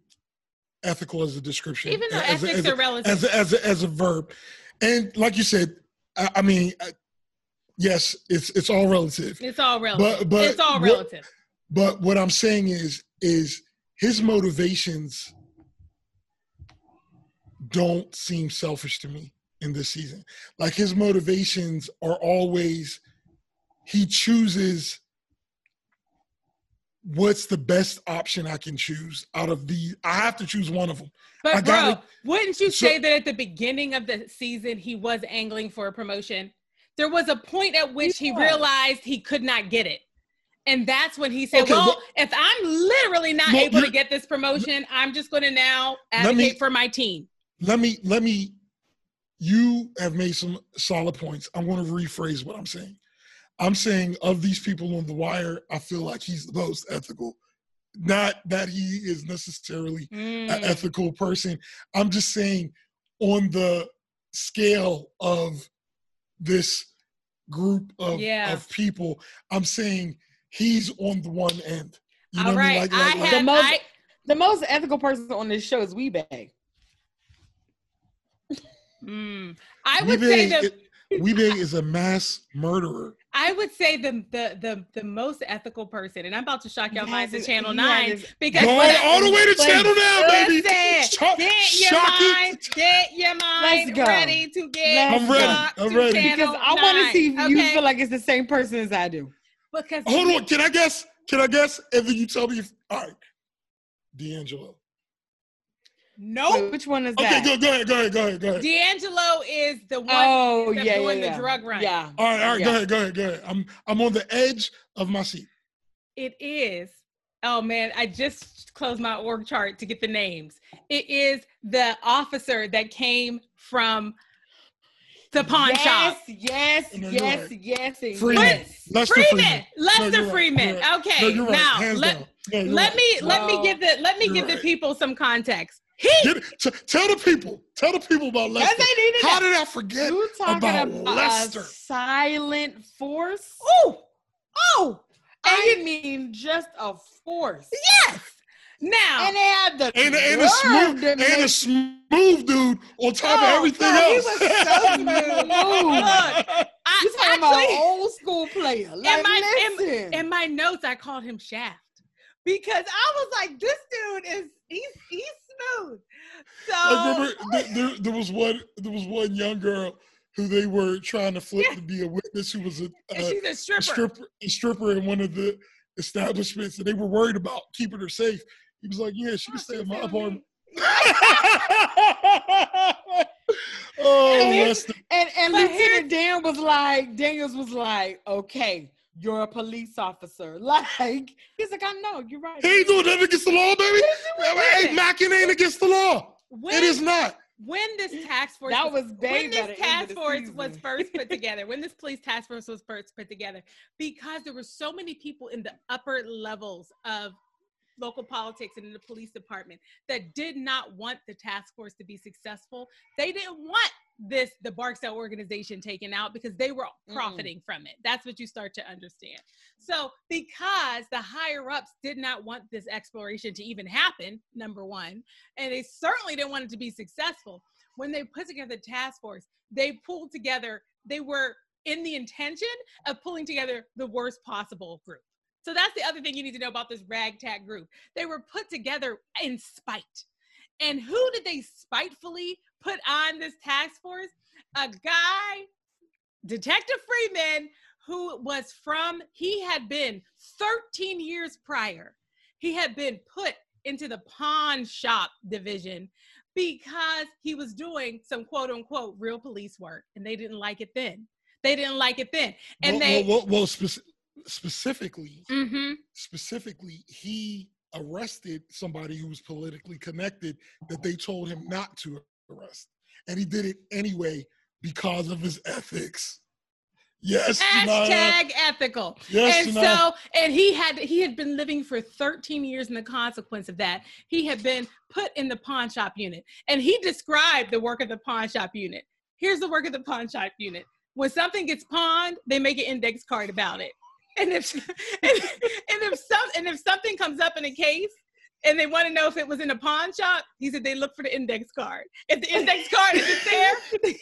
ethical as a description, Even though as a- ethics as a- are relative. as a, as a, as a verb, and like you said, I, I mean, I, yes, it's it's all relative. it's all relative. But- but it's all what- relative. But what I'm saying is, is his motivations don't seem selfish to me in this season. Like his motivations are always he chooses what's the best option I can choose out of the I have to choose one of them. But I bro, gotta- wouldn't you So- say that at the beginning of the season he was angling for a promotion? There was a point at which he realized he could not get it. And that's when he said, Okay, Well, well- if I'm literally not Well, able to get this promotion, I'm just going to now advocate me- for my team. Let me let me you have made some solid points. I'm going to rephrase what I'm saying. I'm saying of these people on the wire, I feel like he's the most ethical. Not that he is necessarily an Mm. ethical person. I'm just saying on the scale of this group of, Yeah. of people, I'm saying he's on the one end. You know All I mean? right. Like, I like, like- The most- I, The most ethical person on this show is Wee-Bey. mm, I would say Wee-Bey, the, Wee-Bey is a mass murderer. I would say the, the the the most ethical person, and I'm about to shock y'all minds to Channel Nine has- because Going I- all the way to Like, Channel Now, baby. Listen, Shock- get your shocking. mind, get your mind go. ready to get Let's I'm ready. I'm ready. Because I want to see if you feel like it's the same person as I do. because Hold on. Can I guess? Can I guess? And then you tell me if all right. D'Angelo. Nope. Which one is Okay, that? go, go ahead, go ahead, go ahead, go ahead. D'Angelo is the one Oh that's yeah, doing yeah, the drug run. Yeah. All right, all right, Yeah. go ahead, go ahead, go ahead. I'm I'm on the edge of my seat. It is. Oh man, I just closed my org chart to get the names. It is the officer that came from the pawn yes, shop. Yes, No, yes, right. yes, and Freeman. yes. Lester Freeman, Freeman. Lester No, Freeman. right. Okay, No, right. now Hands let down. Let right. me let me give the let me you're give the people some context. He Get it, t- tell the people. Tell the people about Yes, Lester. they How that. did I forget You talking about about, Lester? a silent force? oh oh I mean, just a force. yes. Now And they had the And, and a smooth and make- a smooth dude on top Oh, of everything no, he else. was so smooth. Look, I You talking about actually an old school player? Like, my- in- in my notes I called him Shaft because I was like, this dude is he's he's smooth. So I remember th- there, there was one there was one young girl who they were trying to flip to be a witness who was a, And a, she's a a stripper. stripper, a stripper in one of the establishments, and they were worried about keeping her safe. He was like, "Yeah, she can Oh, stay in my apartment." And oh. And and But Lieutenant Dan was like, Daniels was like, okay, you're a police officer. Like, he's like, I know, you're right. He ain't doing nothing against the law, baby. Hey, Listen. Mackin ain't against the law. When, It is not. when this task force That was when this at the end task force was first put together, when this police task force was first put together, because there were so many people in the upper levels of local politics and in the police department that did not want the task force to be successful. They didn't want this the Barksdale organization taken out because they were Mm-mm. profiting from it. That's what you start to understand. So because the higher ups did not want this exploration to even happen, number one, and they certainly didn't want it to be successful. When they put together the task force, they pulled together, they were in the intention of pulling together the worst possible group. So that's the other thing you need to know about this ragtag group. They were put together in spite. And who did they spitefully put on this task force? A guy, Detective Freeman, who was from, he had been 13 years prior, he had been put into the pawn shop division because he was doing some quote unquote real police work and they didn't like it then. They didn't like it then. And well, they, well, well, well, spec- specifically, Mhm. specifically, he arrested somebody who was politically connected that they told him not to arrest, and he did it anyway because of his ethics. Yes, Genia. hashtag ethical. Yes, and Genia. so and he had he had been living for 13 years in the consequence of that he had been put in the pawn shop unit and he described the work of the pawn shop unit here's the work of the pawn shop unit when something gets pawned they make an index card about it and if and, and if some and if something comes up in a case and they want to know if it was in a pawn shop he said they look for the index card if the index card isn't there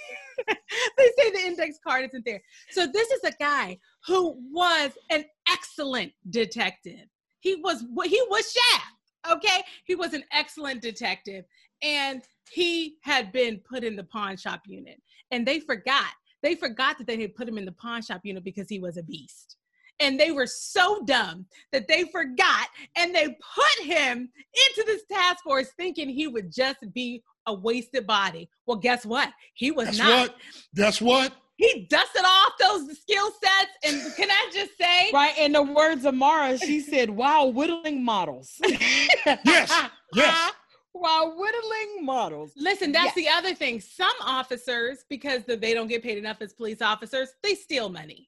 they say the index card isn't there so this is a guy who was an excellent detective. He was he was Shaft, okay? He was an excellent detective and he had been put in the pawn shop unit. And they forgot. They forgot that they had put him in the pawn shop unit because he was a beast. And they were so dumb that they forgot and they put him into this task force thinking he would just be a wasted body. Well, guess what? He was That's not what. That's what. he dusted off those skill sets and can i just say Right, in the words of Mara, she said, "Wow, whittling models." Yes, yes. Wow, whittling models. listen that's the other thing some officers because the- they don't get paid enough as police officers they steal money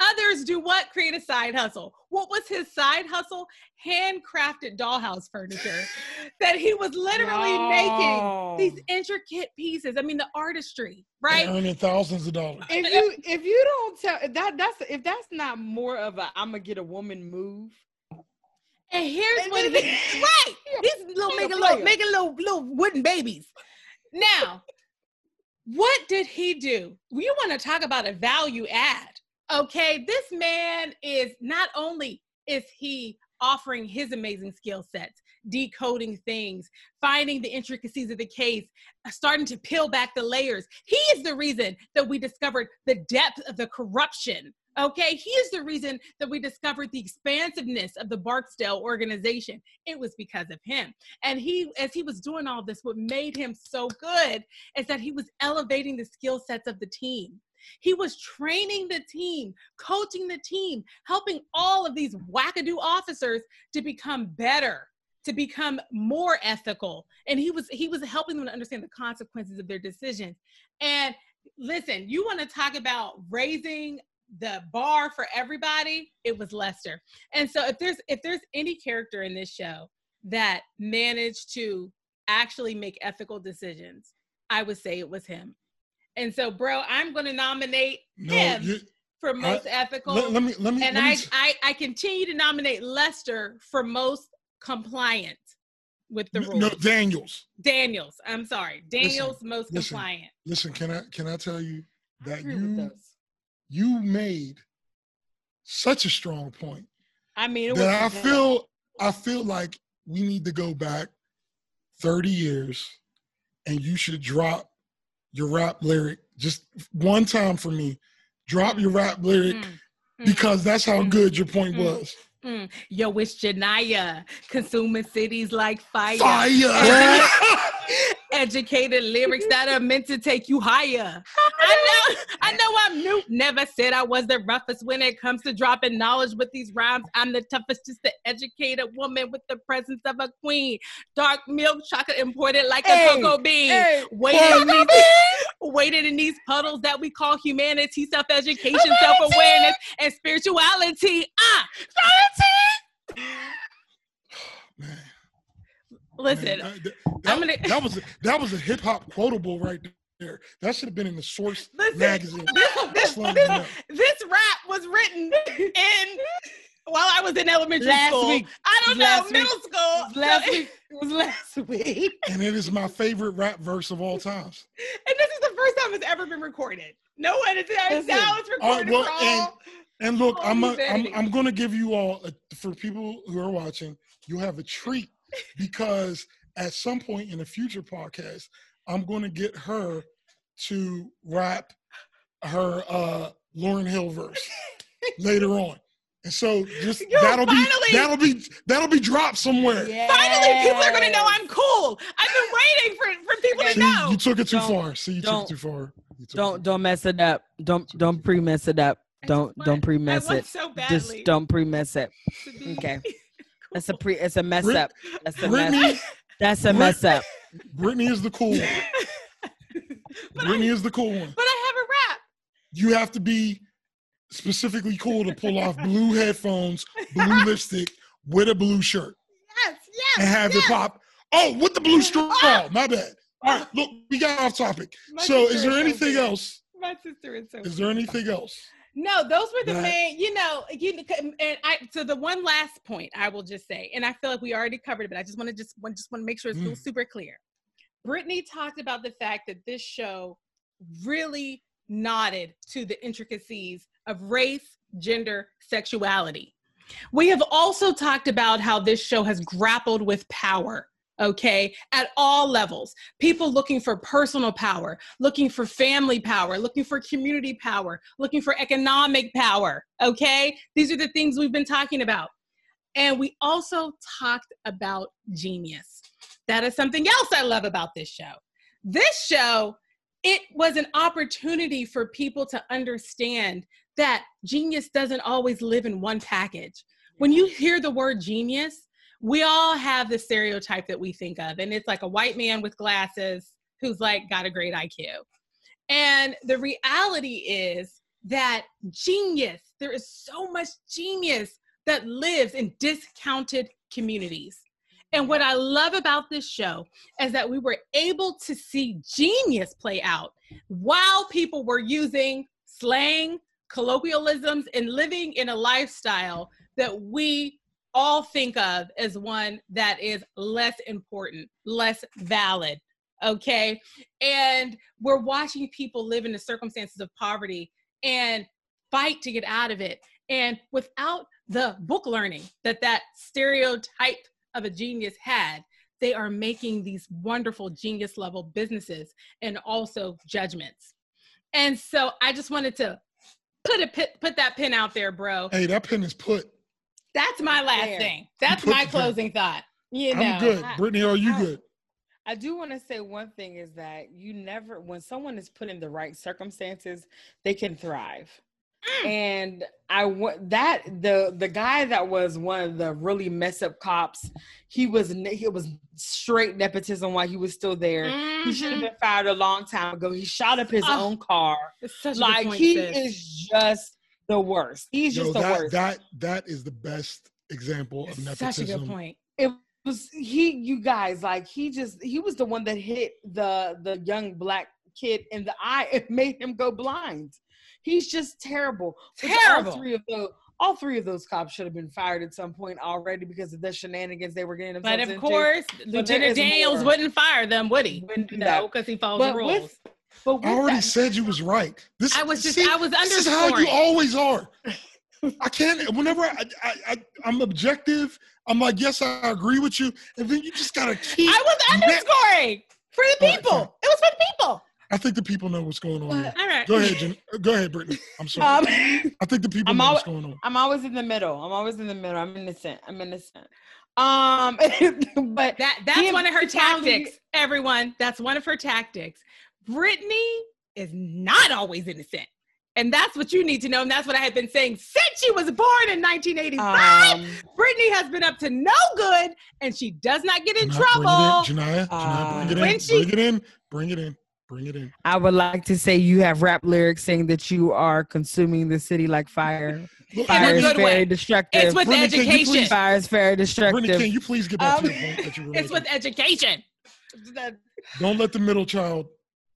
others do what create a side hustle what was his side hustle handcrafted dollhouse furniture that he was literally making these intricate pieces i mean the artistry and right Earning thousands of dollars. If you if you don't tell that that's if that's not more of a I'm gonna get a woman move. and here's And what then- he right These little making little making little little wooden babies. Now, what did he do? You want to talk about a value add? Okay, this man is not only is he offering his amazing skill sets, decoding things, finding the intricacies of the case, uh, starting to peel back the layers. He is the reason that we discovered the depth of the corruption. Okay, he is the reason that we discovered the expansiveness of the Barksdale organization. It was because of him. And he, as he was doing all this, what made him so good is that he was elevating the skill sets of the team. He was training the team, coaching the team, helping all of these wackadoo officers to become better, to become more ethical. And he was he was helping them to understand the consequences of their decisions. And listen, you want to talk about raising the bar for everybody? It was Lester. And so if there's if there's any character in this show that managed to actually make ethical decisions, I would say it was him. And so, bro, I'm going to nominate No, him you, for most ethical. let, let me let me. and let me I, s- I, I continue to nominate Lester for most compliant with the no, rules. no, Daniels. Daniels, I'm sorry. Daniels most listen. compliant. Listen, can I can I tell you that you you made such a strong point I mean, it was that I feel I feel like we need to go back 30 years and you should drop your rap lyric just one time for me, drop your rap lyric Mm, mm, because that's how Mm. good your point Mm. was. mm. Yo, it's Genia, consuming cities like fire. Fire. Educated lyrics that are meant to take you higher. I know, I know I'm new. Never said I was the roughest when it comes to dropping knowledge with these rhymes. I'm the toughest, just the educated woman with the presence of a queen. Dark milk chocolate imported like Hey, a cocoa bean. Hey, Waited in, these, waited in these puddles that we call humanity, self-education, self-awareness, and spirituality. Ah, Man, listen, man, that, that- I'm gonna- that was a, that was a hip hop quotable right there. That should have been in the Source Listen, magazine. this, this, this, this rap was written in while I was in elementary Last school. week. I don't know, Last middle week. school. last So- week. It was last week. and it is my favorite rap verse of all times. And this is the first time it's ever been recorded. No one is there. Listen. Now it's All right, recorded well, for and- all. And look, Oh, I'm, a, I'm. I'm gonna give you all a, for people who are watching, you have a treat because at some point in a future podcast, I'm gonna get her to rap her uh Lauryn Hill verse later on. And so just Yo, that'll finally! be that'll be that'll be dropped somewhere. Finally, people are going to know I'm cool. I've been waiting for, for people to See, know. you took it too Don't- far. See, you took don't- it too far. You took it Don't don't mess it up. Don't don't pre mess it up. Don't want- don't pre mess it. so badly. Just don't pre mess it. Okay. cool. That's a pre. It's a mess Brit- up. That's a mess. Brittany, That's a Brit- mess up. Brittany is the cool one. But I- Brittany is the cool one. But I have a rap. you have to be specifically cool to pull off blue headphones, blue lipstick with a blue shirt Yes, yes. and have yes. it pop. Oh, with the blue straw. My bad. All right, look, we got off topic. My So, is there so anything good. else? My sister is so. Is there anything else? No, those were the main. You know, you and I. So the one last point I will just say, and I feel like we already covered it, but I just want to just want just want to make sure it's Mm. super clear. Brittany talked about the fact that this show really nodded to the intricacies of race, gender, sexuality. We have also talked about how this show has grappled with power, okay, at all levels. People looking for personal power, looking for family power, looking for community power, looking for economic power, okay? These are the things we've been talking about. And we also talked about genius. That is something else I love about this show. This show, it was an opportunity for people to understand that genius doesn't always live in one package. When you hear the word genius, we all have the stereotype that we think of, and it's like a white man with glasses who's like got a great IQ. And the reality is that genius, there is so much genius that lives in discounted communities. And what I love about this show is that we were able to see genius play out while people were using slang, colloquialisms, and living in a lifestyle that we all think of as one that is less important, less valid. Okay. And we're watching people live in the circumstances of poverty and fight to get out of it. And without the book learning that that stereotype of a genius had, they are making these wonderful genius level businesses and also judgments. And so I just wanted to put a put that pin out there, bro. Hey, that pin is put. That's my last There. thing. That's my closing thought. You know, I'm good. I- Brittany, are you I- good? I do want to say one thing is that you never, when someone is put in the right circumstances, they can thrive. Mm. And I want that the the guy that was one of the really mess up cops, he was he was straight nepotism while he was still there. He should have Mhm. been fired a long time ago. He shot up his Oh, own car. Like he sis. is just the worst. He's Yo, just the that, worst. that that is the best example of It's nepotism. such a good point. it was he you guys like he just he was the one that hit the the young black kid in the eye and made him go blind he's just terrible Terrible. all three of those all three of those cops should have been fired at some point already because of the shenanigans they were getting But of into. course, there Lieutenant Daniels more. wouldn't fire them, would he? Wouldn't No, because he follows the rules. with but I already that, said you was right. This I was just, see, I was This is how you always are. I can't. Whenever I, I, I, I'm objective, I'm like, yes, I agree with you, and then you just gotta keep. I was underscoring for the people. fine. it was for the people. I think the people know what's going on. here. All right. Go ahead, Jen. Go ahead, Brittany. I'm sorry. Um, I think the people I'm know al- what's going on. I'm always in the middle. I'm always in the middle. I'm innocent. I'm innocent. Um, but That that's one of her tactics, everyone. That's one of her tactics. Brittany is not always innocent. And that's what you need to know. And that's what I have been saying since she was born in 1985. um, Brittany has been up to no good and she does not get in Genia, trouble. Bring it in. Genia, Genia, bring it When in. she- Bring it in. Bring it in. Bring it in. I would like to say you have rap lyrics saying that you are consuming the city like fire. Fire is very way. destructive. It's with Brittany, education. please- fire is very destructive. Brittany, can you please get back to Um, your point that you were It's with education. Don't let the middle child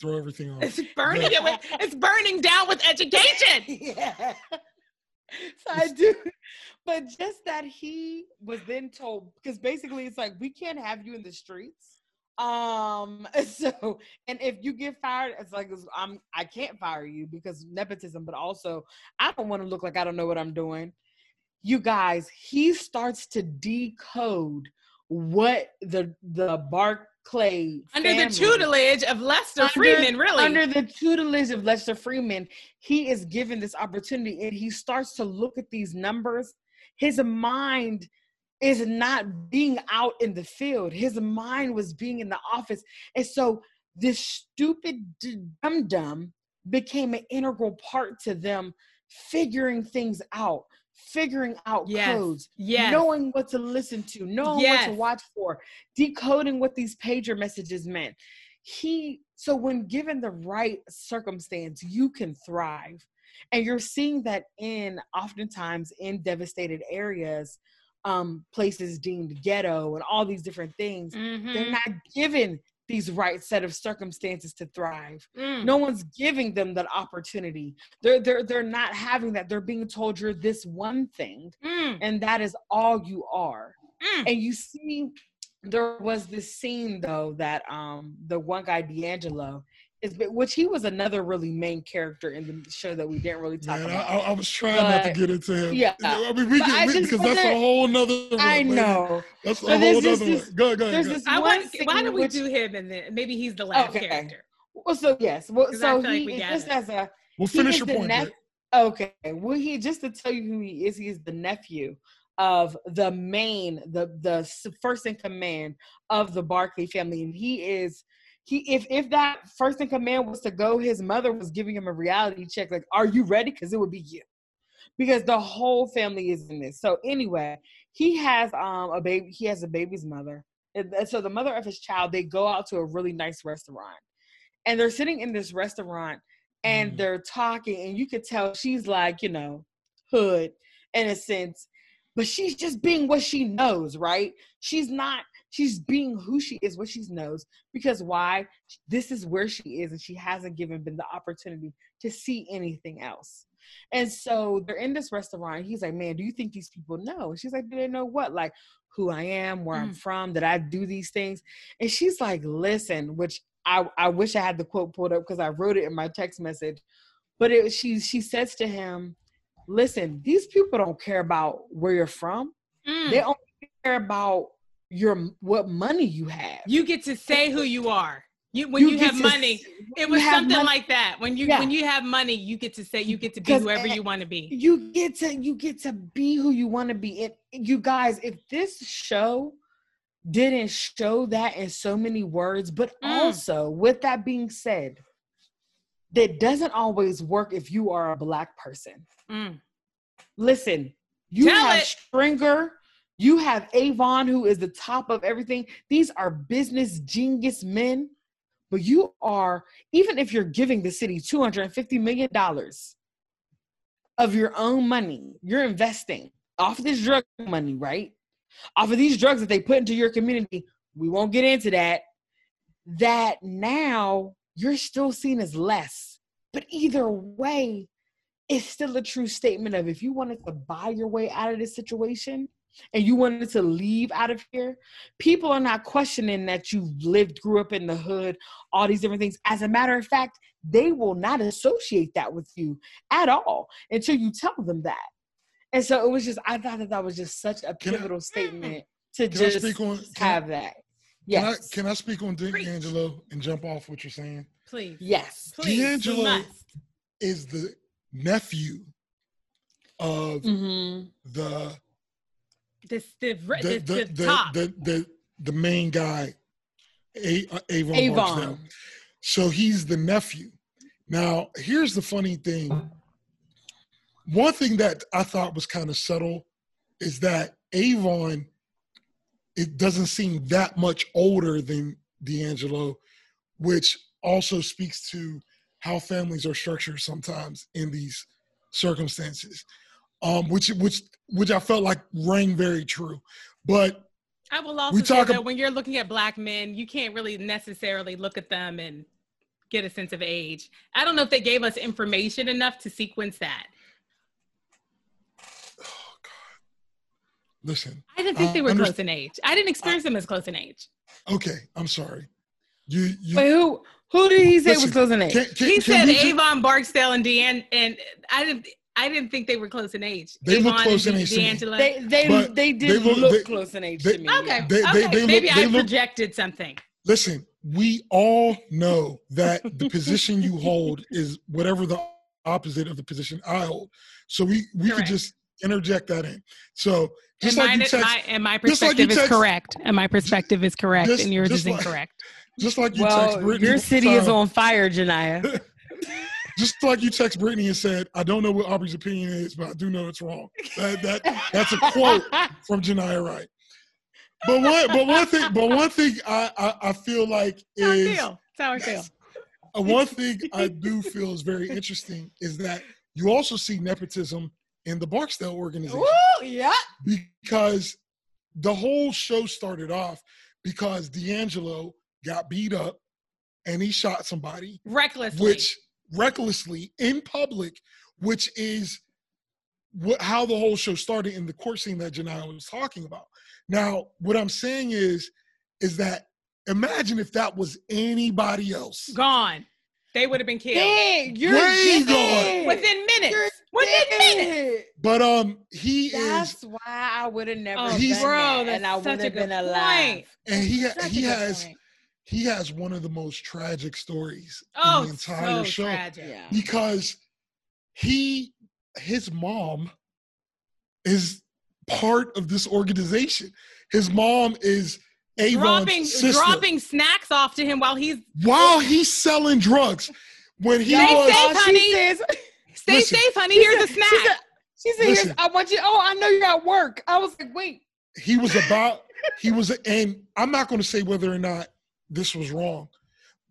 throw everything off. It's burning it with, it's burning down with education. yeah. So I do, but just that he was then told because basically it's like we can't have you in the streets. Um. So, and if you get fired, it's like I'm. I can't fire you because nepotism, but also I don't want to look like I don't know what I'm doing. You guys, he starts to decode what the the Barksdale Under the tutelage of Lester Under- Freeman, really. under the tutelage of Lester Freeman, he is given this opportunity and he starts to look at these numbers. His mind is not being out in the field, his mind was being in the office. And so this stupid dum dum became an integral part to them figuring things out, figuring out Yes. codes, yes. knowing what to listen to, knowing what to watch for, decoding what these pager messages meant. He so when given the right circumstance, you can thrive. And you're seeing that in oftentimes in devastated areas, um, places deemed ghetto and all these different things, Mhm. they're not given these right set of circumstances to thrive. Mm. No one's giving them that opportunity. They're they're they're not having that. They're being told you're this one thing Mm. and that is all you are. Mm. And you see, there was this scene though that um the one guy D'Angelo is, which he was another really main character in the show that we didn't really talk Man, about. I, I was trying not to get into him. yeah. I mean, we But can, I we, because that's a whole nother. I lady. know. That's a whole there's other one. this- Go, go ahead. Go. this I want, why don't we which- do him and then maybe he's the last Okay. character? Well, so yes. Well, 'Cause I so feel like he we just it. as a We'll finish your point. nep- Okay. Well, he just to tell you who he is, he is the nephew of the main, the the first in command of the Barksdale family, and he is he. If if that first in command was to go, his mother was giving him a reality check, like, "Are you ready?" Because it would be you, because the whole family is in this. So anyway, he has um a baby. He has a baby's mother, and so the mother of his child. They go out to a really nice restaurant, and they're sitting in this restaurant and Mhm. they're talking and you could tell she's like you know hood in a sense but she's just being what she knows right she's not she's being who she is what she knows because why this is where she is and she hasn't given been the opportunity to see anything else and so they're in this restaurant he's like man do you think these people know and she's like do they know what like who i am where i'm Mm. from that i do these things and she's like listen which I, I wish I had the quote pulled up because I wrote it in my text message. But it she she says to him, "Listen, these people don't care about where you're from. Mm. They only care about your what money you have. You get to say who you are. You when you, get have money. s- It was something money- like that. When you Yeah. when you have money, you get to say you get to be whoever you want to be. you get to you get to be who you want to be. It you guys, if this show didn't show that in so many words, but Mm. also with that being said, that doesn't always work if you are a black person. Mm. Listen, you Tell have it. Stringer, you have Avon, who is the top of everything. These are business genius men, but you are, even if you're giving the city $250 million of your own money, you're investing off of this drug money, right? Off of these drugs that they put into your community. We won't get into that. That now you're still seen as less. But either way, it's still a true statement of if you wanted to buy your way out of this situation and you wanted to leave out of here, people are not questioning that you lived, grew up in the hood, all these different things. As a matter of fact, they will not associate that with you at all until you tell them that. And so it was just, I thought that that was just such a Can I- pivotal statement to just speak on? Can, have that. can I Yes. can I speak on Preach. D'Angelo and jump off what you're saying? Please. Yes. Please. we D'Angelo is the nephew of Mm-hmm. the This the the the, the, the, top. the, the, the main guy, A, uh, Avon, Avon. So he's the nephew. Now, here's the funny thing. One thing that I thought was kind of subtle is that Avon, it doesn't seem that much older than D'Angelo, which also speaks to how families are structured sometimes in these circumstances. Um, which which which I felt like rang very true. But I will also say talk that ab- when you're looking at black men, you can't really necessarily look at them and get a sense of age. I don't know if they gave us information enough to sequence that. oh God. Listen, I didn't think Uh, they were close in age. I didn't experience them as close in age. okay, I'm sorry. You you Wait, who who did he say Listen, was close in age? can, can, He can said Avon Barksdale and Dean, and I didn't. I didn't think they were close in age. They look close in age to. D'Angelo. They they But they they did look- look they- close in age they- to me. okay. They- okay. they- they Maybe look- I they look- projected something. listen, we all know that the position you hold is whatever the opposite of the position I hold. So we we could just interject that in. So just and, like you mine, text, my, and my just like you perspective is text- correct. And my perspective is correct, just- and yours just is like- incorrect. just like you text Well, Brittany, your city is on fire, Genia. just like you text Brittany and said, "I don't know what Aubrey's opinion is, but I do know it's wrong." That that that's a quote from Genia Wright. But one but one thing but one thing I I, I feel like That's how I is feel. That's how I feel. Uh, one thing I do feel is very interesting is that you also see nepotism in the Barksdale organization Woo, yeah. because the whole show started off because D'Angelo got beat up and he shot somebody, Recklessly. which recklessly in public, which is what, how the whole show started in the court scene that Janelle was talking about. Now, what I'm saying is, is that imagine if that was anybody else. gone. They would have been killed Dang, you're Way dead. gone. within minutes. You're Within minutes. But um, he is, That's why I would have never Oh, done He's- bro, that, and I would have been good alive. and he ha- Such a he has point. He has one of the most tragic stories oh, in the entire so show tragic. Because he his mom is part of this organization. His mom is Avon's Dropping sister. dropping snacks off to him while he's while he's selling drugs. When he Stay was safe, honey. She says, stay Listen. safe, honey. she Here's a snack. She said, she said Listen. "Here's- I want you. Oh, I know you're at work. I was like, wait. he was about he was and I'm not going to say whether or not this was wrong,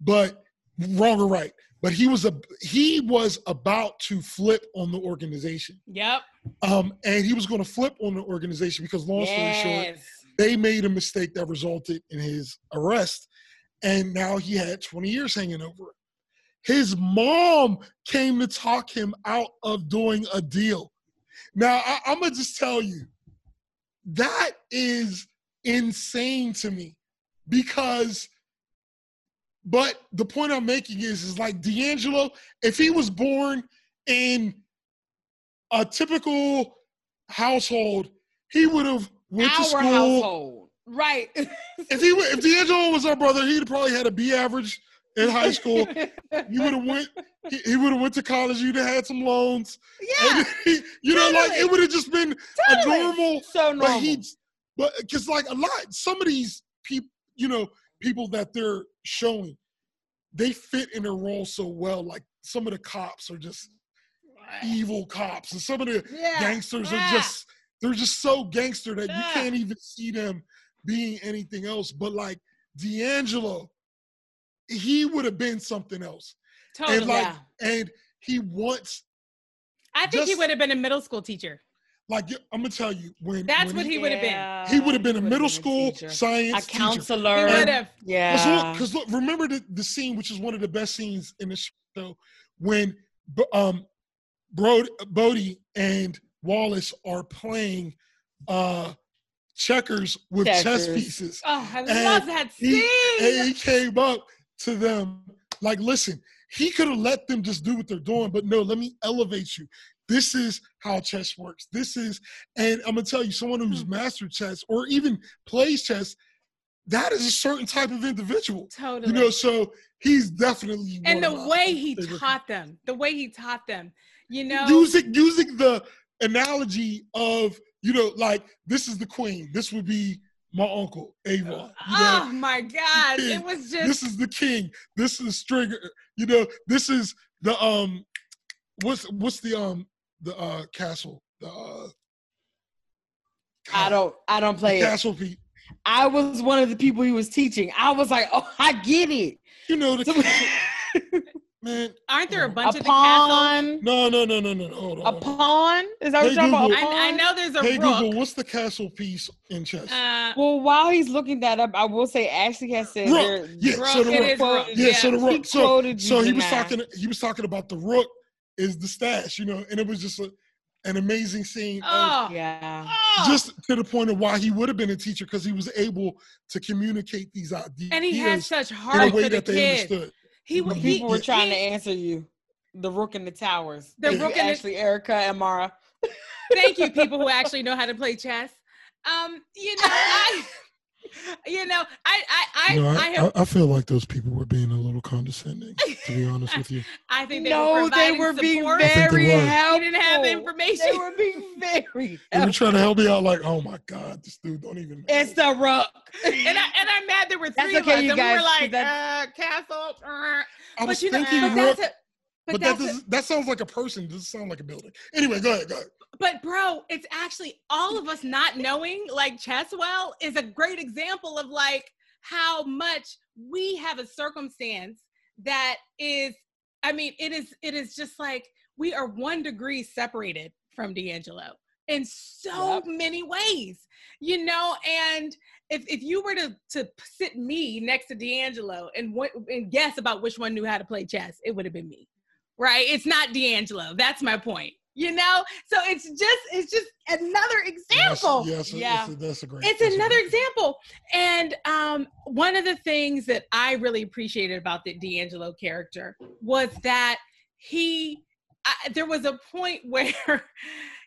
but wrong or right. But he was a he was about to flip on the organization. yep. Um, and he was going to flip on the organization because, long story short, they made a mistake that resulted in his arrest, and now he had 20 years hanging over it. His mom came to talk him out of doing a deal. Now, I, I'm gonna just tell you, that is insane to me because. But the point I'm making is, is like D'Angelo, if he was born in a typical household, he would have went to Our school. household. Right. If he if D'Angelo was our brother, he'd probably had a B average in high school. You would have went. He, he would have went to college. You'd have had some loans. yeah. He- you know, like it would have just been Totally. a normal. So normal. But he, but because like a lot, some of these people, you know, people that they're showing, they fit in their role so well. Like some of the cops are just evil cops, and some of the yeah. gangsters Yeah. are just they're just so gangster that you can't even see them being anything else. But like D'Angelo, he would have been something else. Totally. And like Yeah. and he wants I think he would have been a middle school teacher. Like I'm gonna tell you when That's when what he would have been. He would have been a middle been school teacher. science a teacher. counselor. He would have. Yeah. Because look, remember the, the scene, which is one of the best scenes in the show, when um, Brody, Bodie and Wallace are playing uh, checkers with chess pieces. Oh, I And love that He, scene. and he came up to them like, listen, he could have let them just do what they're doing, but no, let me elevate you. This is how chess works. This is, and I'm gonna tell you, someone who's Hmm. mastered chess or even plays chess, that is a certain type of individual. Totally. You know, so he's definitely and the way he favorite taught them, the way he taught them, you know. using using the analogy of you know like this is the queen this would be my uncle avon you know oh my God. It was just this is the king this is stringer you know this is the um what's what's the um the uh castle the uh I don't I don't the play it. castle Pete. I was one of the people he was teaching. I was like, oh, I get it. you know the So- castle, man aren't there a a bunch a of the castles? pawn, no no no no no no hold on, a pawn. Is that what you're talking about? A Google. I, I know there's a hey rook. google what's the castle piece in chess Uh, Well, while he's looking that up, I will say Ashley has said Rook. there. Yeah, rook, so the rook. rook. yeah, so the He rook so so he was Genia. talking he was talking about the rook is the stash you know and it was just a, an amazing scene of oh, Yeah. oh. just to the point of why he would have been a teacher because he was able to communicate these ideas and he had such in a heart way for the that they kids. understood He When was he, people were trying to answer you. The Rook in the Towers. The Thank you, Rook in the- Erica, and Mara. Thank you, people who actually know how to play chess. Um, you know, I, you know, I, I, I, No, I, have, I feel like those people were being a little condescending to be honest with you I think they no, were they were being support. think they very were. helpful. He didn't have information. They were being very they were helpful. trying to help me out like oh my god this dude don't even know. It's the Rook. and I, and I'm mad there were That's three okay, of us, you and guys, we were like, that- uh, castle. uh. I was but you know, thinking but that's a, but, but that that's a- does that sounds like a person doesn't sound like a building anyway go ahead go ahead But bro, it's actually all of us not knowing like chess well is a great example of like how much we have a circumstance that is I mean, it is it is just like we are one degree separated from D'Angelo in so Yep. many ways. You know, and if if you were to to sit me next to D'Angelo and and guess about which one knew how to play chess, it would have been me. Right? It's not D'Angelo. That's my point. You know? So it's just it's just another example. yes, yes Yeah. a, that's a great It's another great- example. And um, one of the things that I really appreciated about the D'Angelo character was that he, I, there was a point where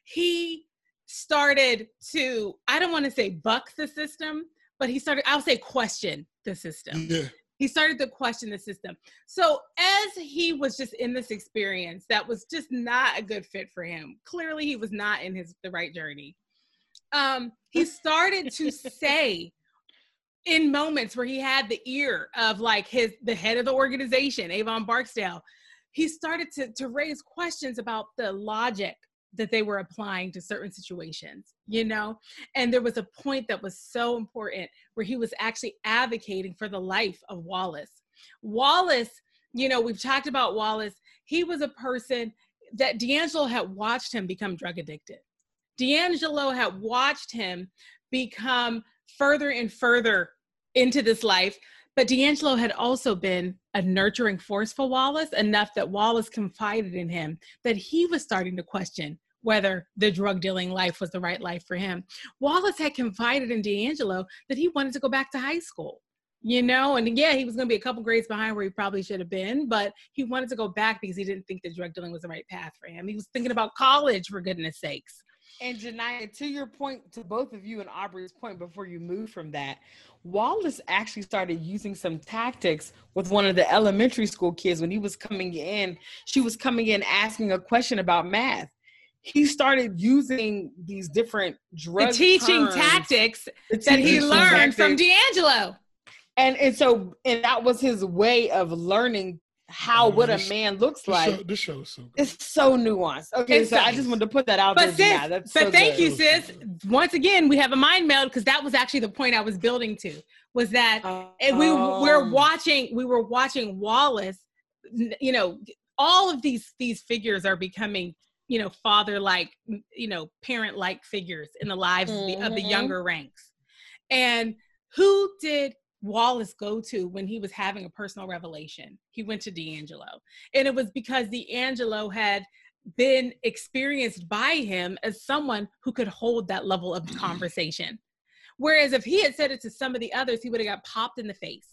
he started to, I don't want to say buck the system, but he started, I'll say question the system yeah he started to question the system. So as he was just in this experience that was just not a good fit for him, clearly he was not in his the right journey. Um, he started to say in moments where he had the ear of like his the head of the organization, Avon Barksdale, he started to to raise questions about the logic that they were applying to certain situations, you mm. know? And there was a point that was so important where he was actually advocating for the life of Wallace. Wallace, you know, we've talked about Wallace. He was a person that D'Angelo had watched him become drug addicted. D'Angelo had watched him become further and further into this life. But D'Angelo had also been a nurturing force for Wallace enough that Wallace confided in him that he was starting to question whether the drug dealing life was the right life for him. Wallace had confided in D'Angelo that he wanted to go back to high school, you know, and yeah, he was going to be a couple grades behind where he probably should have been, but he wanted to go back because he didn't think that drug dealing was the right path for him. He was thinking about college, for goodness sakes. And Genia, to your point, to both of you and Aubrey's point before you move from that, Wallace actually started using some tactics with one of the elementary school kids when he was coming in. She was coming in asking a question about math. He started using these different drug the teaching terms, tactics the that he teaching learned from. D'Angelo. and and so and that was his way of learning how Oh, what a man looks this, like. show, this show is so good. It's so nuanced. Okay, It's so so- I just wanted to put that out But there. sis, Genia. That's but so thank good. you, sis. Once again, we have a mind meld because that was actually the point I was building to. Was that and we we're Um, watching we were watching Wallace. You know, all of these these figures are becoming you know father like you know parent like figures in the lives of, the, of the Mhm. younger ranks. And who did Wallace go to when he was having a personal revelation? He went to D'Angelo. And it was because D'Angelo had been experienced by him as someone who could hold that level of conversation. Whereas if he had said it to some of the others, he would have got popped in the face.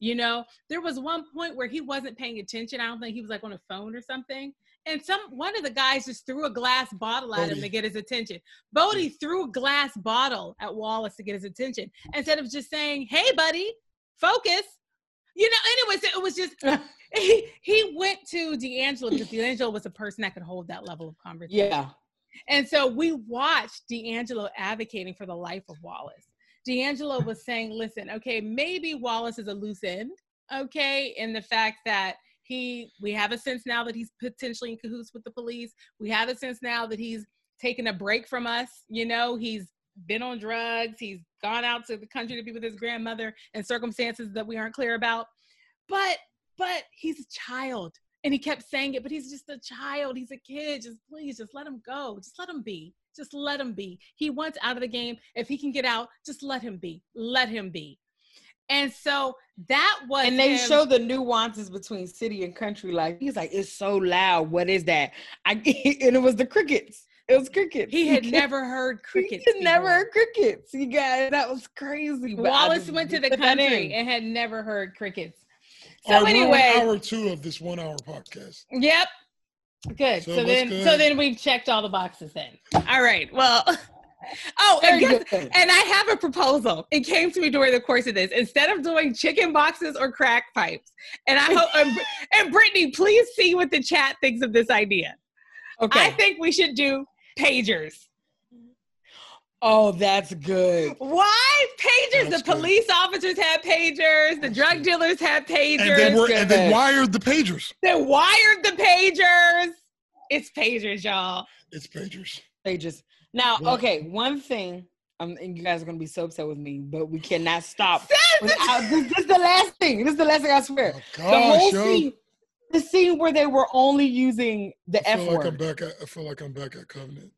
You know, there was one point where he wasn't paying attention. I don't think he was like on a phone or something. And some one of the guys just threw a glass bottle at him to get his attention. Bodie threw a glass bottle at Wallace to get his attention instead of just saying, "Hey, buddy, focus." You know, anyways, it was just he, he went to D'Angelo because D'Angelo was a person that could hold that level of conversation. Yeah. And so we watched D'Angelo advocating for the life of Wallace. D'Angelo was saying, listen, okay, maybe Wallace is a loose end, okay, in the fact that he, we have a sense now that he's potentially in cahoots with the police. We have a sense now that he's taken a break from us. You know, he's been on drugs. He's gone out to the country to be with his grandmother in circumstances that we aren't clear about. But, but he's a child and he kept saying it but he's just a child he's a kid just please just let him go just let him be just let him be he wants out of the game if he can get out just let him be let him be and so that was And they him- show the nuances between city and country. Like he's like, it's so loud. What is that? I and it was the crickets. It was crickets. he had You never heard crickets He had never heard crickets. You guys, that was crazy. wallace just went to the country and had never heard crickets so All right, anyway hour two of this one hour podcast. Yep. Good. So So, then good? so then we've checked all the boxes then. All right. Well Oh, and guess, and I have a proposal. It came to me during the course of this. Instead of doing chicken boxes or crack pipes, and I hope and, and Brittany, please see what the chat thinks of this idea. Okay. I think we should do pagers. Oh, that's good. Why pagers? That's the good. police officers had pagers. The drug dealers had pagers. And they were and they wired the pagers. They wired the pagers. It's pagers, y'all. It's pagers. They just now. What? Okay, one thing. Um, and you guys are gonna be so upset with me, but we cannot stop. Without- this, this is the last thing. This is the last thing I swear. Oh the whole yo. scene, the scene where they were only using the I F feel like I'm back at I feel like I'm back at Covenant.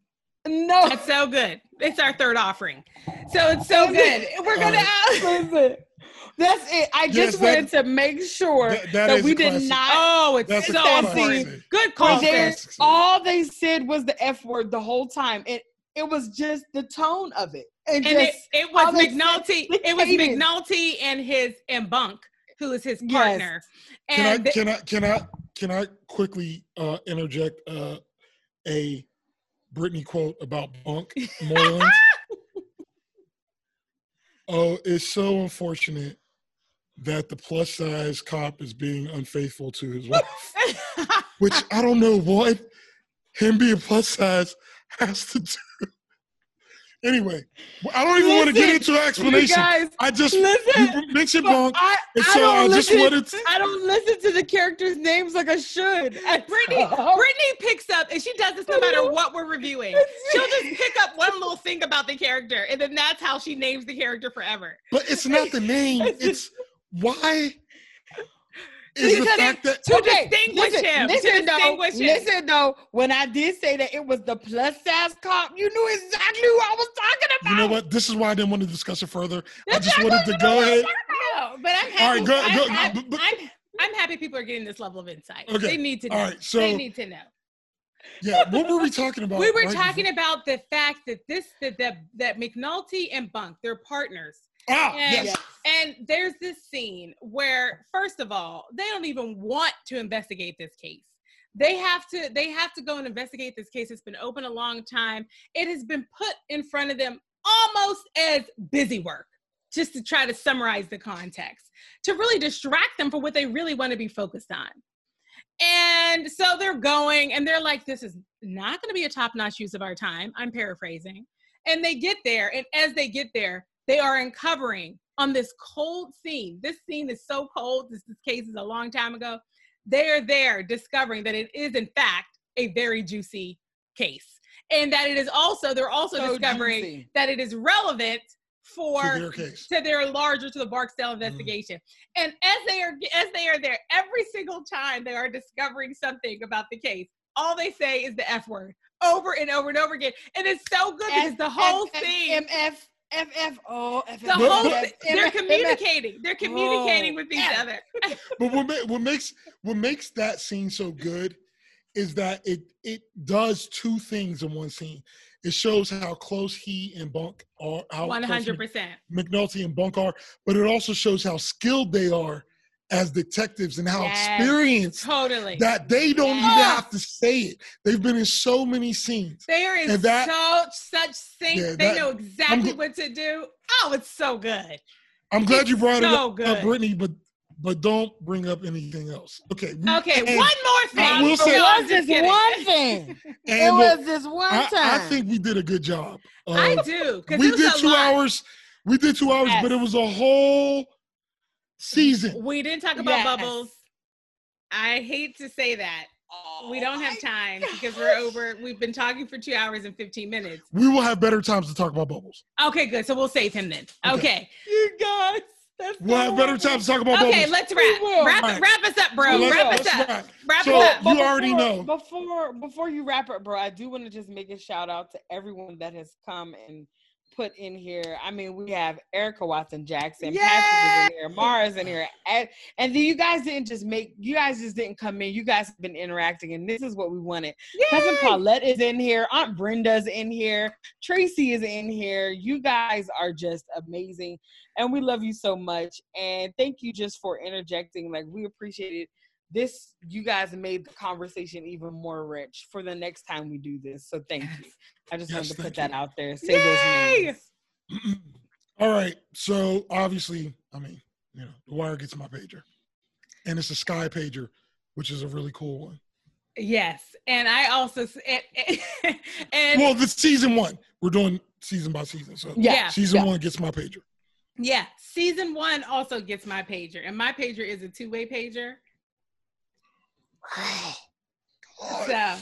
No, That's so good. It's our third offering. So it's so good. We're gonna ask. listen. That's it. I Yes, just that- wanted to make sure That- that, that is we did classic. not. Oh, it's That's so classic. important. Good But call, they- Classic. sis. all they said was the F word the whole time. It it was just the tone of it. And, And it, just it how was McNulty. It was. McNulty and his and Bunk, who is his Yes. partner. Can I And can I can I can I quickly uh, interject uh, a Brittany quote about Bunk Moreland? oh, it's so unfortunate that the plus size cop is being unfaithful to his wife. Which I don't know what him being plus size has to do. Anyway, I don't even want to get into an you explanation. guys, I just listen. you mentioned But Bunk, I, and I so don't I just listen, wanted to. I don't listen to the characters' names like I should. Brittany, oh. Brittany picks up, and she does this no matter what we're reviewing. She'll just pick up one little thing about the character, and then that's how she names the character forever. But it's not the name. It's why is the fact that To distinguish listen, him, to Listen, though, distinguish him. listen though, when I did say that it was the plus size cop, you knew exactly who I was talking about. you know what? This is why I didn't want to discuss it further. I just wanted to go ahead. No, but I'm happy. All right, go- I'm, go- I'm- but- but- I'm- I'm happy people are getting this level of insight. Okay, They need to know. All right, so they need to know. yeah, what were we talking about? we were right talking before- about the fact that this that that, that McNulty and Bunk, they're partners. Ah, And, yes. and there's this scene where, first of all, they don't even want to investigate this case. They have to they have to go and investigate this case. It's been open a long time. It has been put in front of them almost as busy work, just to try to summarize the context, to really distract them from what they really want to be focused on. And so they're going and they're like, this is not going to be a top notch use of our time. I'm paraphrasing. And they get there, and as they get there, they are uncovering on this cold scene. This scene is so cold. This, this case is a long time ago. They are there discovering that it is, in fact, a very juicy case. And that it is also, they're also So discovering juicy. that it is relevant for To their case. to their larger to the Barksdale mm. investigation. And as they are as they are there, every single time they are discovering something about the case, all they say is the F word over and over and over again. And it's so good because the whole thing, MF, FF, oh, the whole but- they're communicating. They're communicating Oh, with each other. But what, ma- what makes what makes that scene so good is that it it does two things in one scene. It shows how close he and Bunk are, how One close hundred percent. McNulty and Bunk are, but it also shows how skilled they are as detectives and how Yes. experienced Totally. that they don't even have to say it. They've been in so many scenes. they are in and that- so such sync. Yeah, they that- know exactly I'm- what to do. Oh, it's so good. I'm glad It's you brought it up, uh, good. up, Brittany, but but don't bring up anything else. Okay. Okay, and- one more thing. I will It say- No, I'm was just just kidding. one thing. It and look, was just one I, time. I think we did a good job. I of- do. 'cause we it was did a two lot. hours. We did two hours, but it was a whole season. We didn't talk about Yes. bubbles. I hate to say that. We Oh don't have time because we're over. We've been talking for two hours and 15 minutes. We will have better times to talk about bubbles. Okay, good. So we'll save him then. Okay. Okay. You guys. That's We'll have better times to talk about Okay, bubbles. let's wrap. will. Wrap, Right. wrap us up, bro. So let's- wrap us let's up. wrap. Wrap So- us up. you already know. Before before you wrap up, bro, I do want to just make a shout out to everyone that has come and put in here. I mean, we have Erica Watson Jackson, Patrick is in here, Mara's in here, and, and then you guys didn't just make you guys just didn't come in. You guys have been interacting, and this is what we wanted. Cousin Paulette is in here. Aunt Brenda's in here. Tracy is in here. You guys are just amazing. And we love you so much. And thank you just for interjecting. Like, we appreciate it. This, you guys made the conversation even more rich for the next time we do this. So thank you. I just Yes, wanted to put thank that out there. Say Yay! those names. All right. So obviously, I mean, you know, the wire gets my pager. And it's a sky pager, which is a really cool one. Yes, and I also and, and Well, the season one. We're doing season by season. So Yeah. season yeah. one gets my pager. yeah, season one also gets my pager, and my pager is a two-way pager. So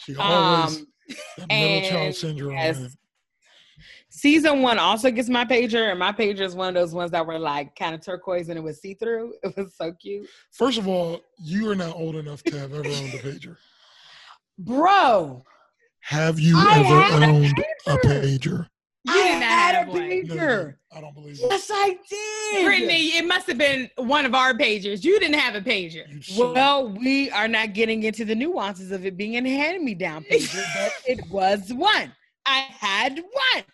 She always Um, middle child syndrome. yes. season one also gets my pager, and my pager is one of those ones that were like kind of turquoise and it was see through. It was so cute. First of all, you are not old enough to have ever owned a pager. Bro, Have you I ever had a owned a pager. Pager? you I did not had a one. No, pager. didn't. I don't believe it. Yes, I did. Brittany, it must have been one of our pagers. You didn't have a pager. You. Well, we are not getting into the nuances of it being a hand-me-down pager, but it was one. I had one.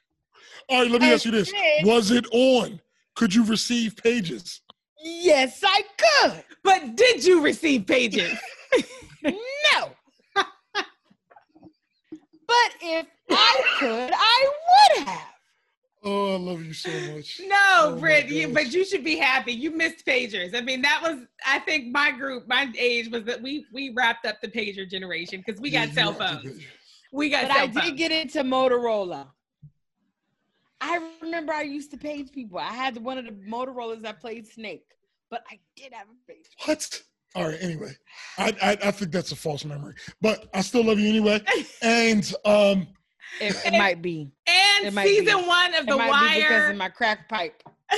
all right, let me and ask you this. then- Was it on? Could you receive pages? Yes, I could. But did you receive pages? No. but if I could, I would have. Oh, I love you so much. No, Oh my Britt, you, but you should be happy. You missed pagers. I mean, that was I think my group, my age was that we we wrapped up the pager generation because we got You cell phones. We got But cell I phones. did get into Motorola. I remember I used to page people. I had one of the Motorola's that played Snake, but I did have a page. What? All right. Anyway, I, I I think that's a false memory, but I still love you anyway. And um, It, it might be. and It might season be. one of It The might be because of my crack pipe.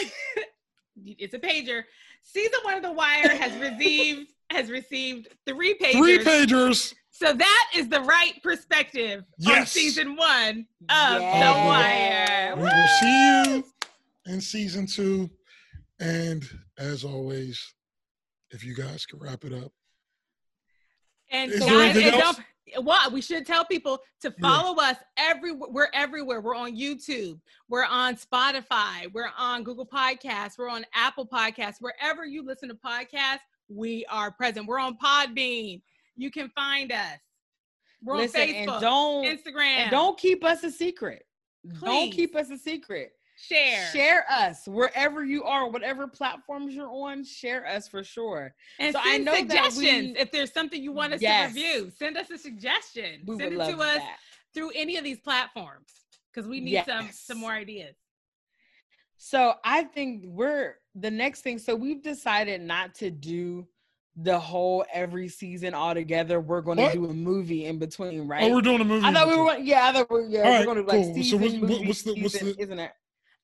it's a pager. Season one of The Wire has received has received three pagers. three pagers. So that is the Wright Perspective on season one of Yes. The Wire. We will see you in season two. And as always, if you guys can wrap it up. And Is there guys, anything and else? don't, well, we should tell people to follow us every. We're everywhere. We're on YouTube. We're on Spotify. We're on Google Podcasts. We're on Apple Podcasts. Wherever you listen to podcasts, we are present. We're on Podbean. You can find us. We're Listen, on and Facebook, don't Instagram. and don't keep us a secret. Please. Don't keep us a secret. Share. Share us wherever you are, whatever platforms you're on. Share us for sure. And So I send know that suggestions. we- if there's something you want us Yes. to review, send us a suggestion. We send would it love to us that. through any of these platforms because we need some Yes. some more ideas. So I think we're the next thing. So we've decided not to do the whole every season all together. We're going to do a movie in between, oh, right? Oh, we're doing a movie. I thought we in were. yeah, I thought we were. Yeah, All we're right, going to like cool. So season what's- movie what's the- what's season, the- isn't it?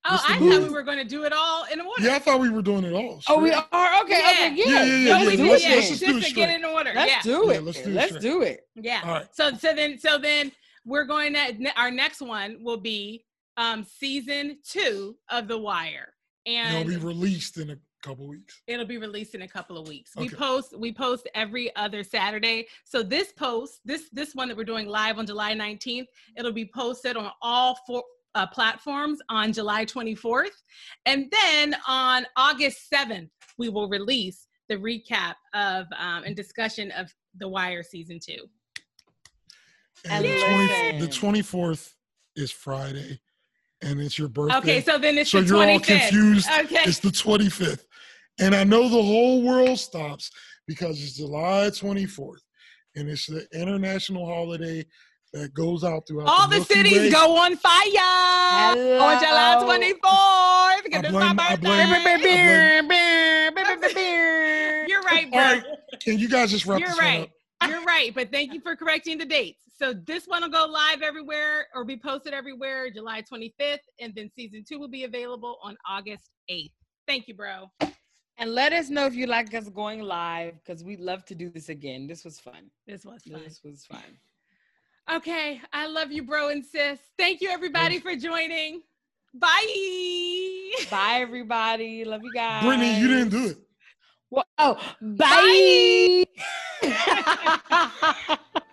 Oh, What's the I thought we were going to do it all in order. Yeah, I thought we were doing it all. Oh, we are. Okay, Yeah. okay, yeah. Yeah, yeah, yeah, No, yeah, we Let's do let's- yeah, let's just just do it to straight. get in order. Let's yeah. do Yeah, it. let's do it Let's straight. do it. Yeah. All right. So so then so then we're going to our next one will be um season two of The Wire. And And it'll be released in a couple weeks. it'll be released in a couple of weeks. We post we post every other Saturday. So this post, this this one that we're doing live on July 19th, it'll be posted on all four uh, platforms on July 24th. And then on August 7th, we will release the recap of um, and discussion of The Wire season two. And the, Yay. 20, the 24th is Friday, and it's your birthday. Okay, so then it's so the you're all confused. Okay. It's the 25th. And I know the whole world stops because it's July 24th. And it's the international holiday that goes out throughout All the Milky cities Way. go on fire on July 24th because it's blame- my I blame- birthday. You're right, bro. All right, Can you guys just wrap You're this right. up? You're right, but thank you for correcting the dates. So this one will go live everywhere or be posted everywhere July 25th, and then season two will be available on August 8th. Thank you, bro. And let us know if you like us going live because we'd love to do this again. This was fun. This was fun. This was fun. Okay, I love you, bro and sis. Thank you, everybody, for joining. Bye. Bye, everybody. Love you guys. Brittany, you didn't do it. Well, oh, bye. Feels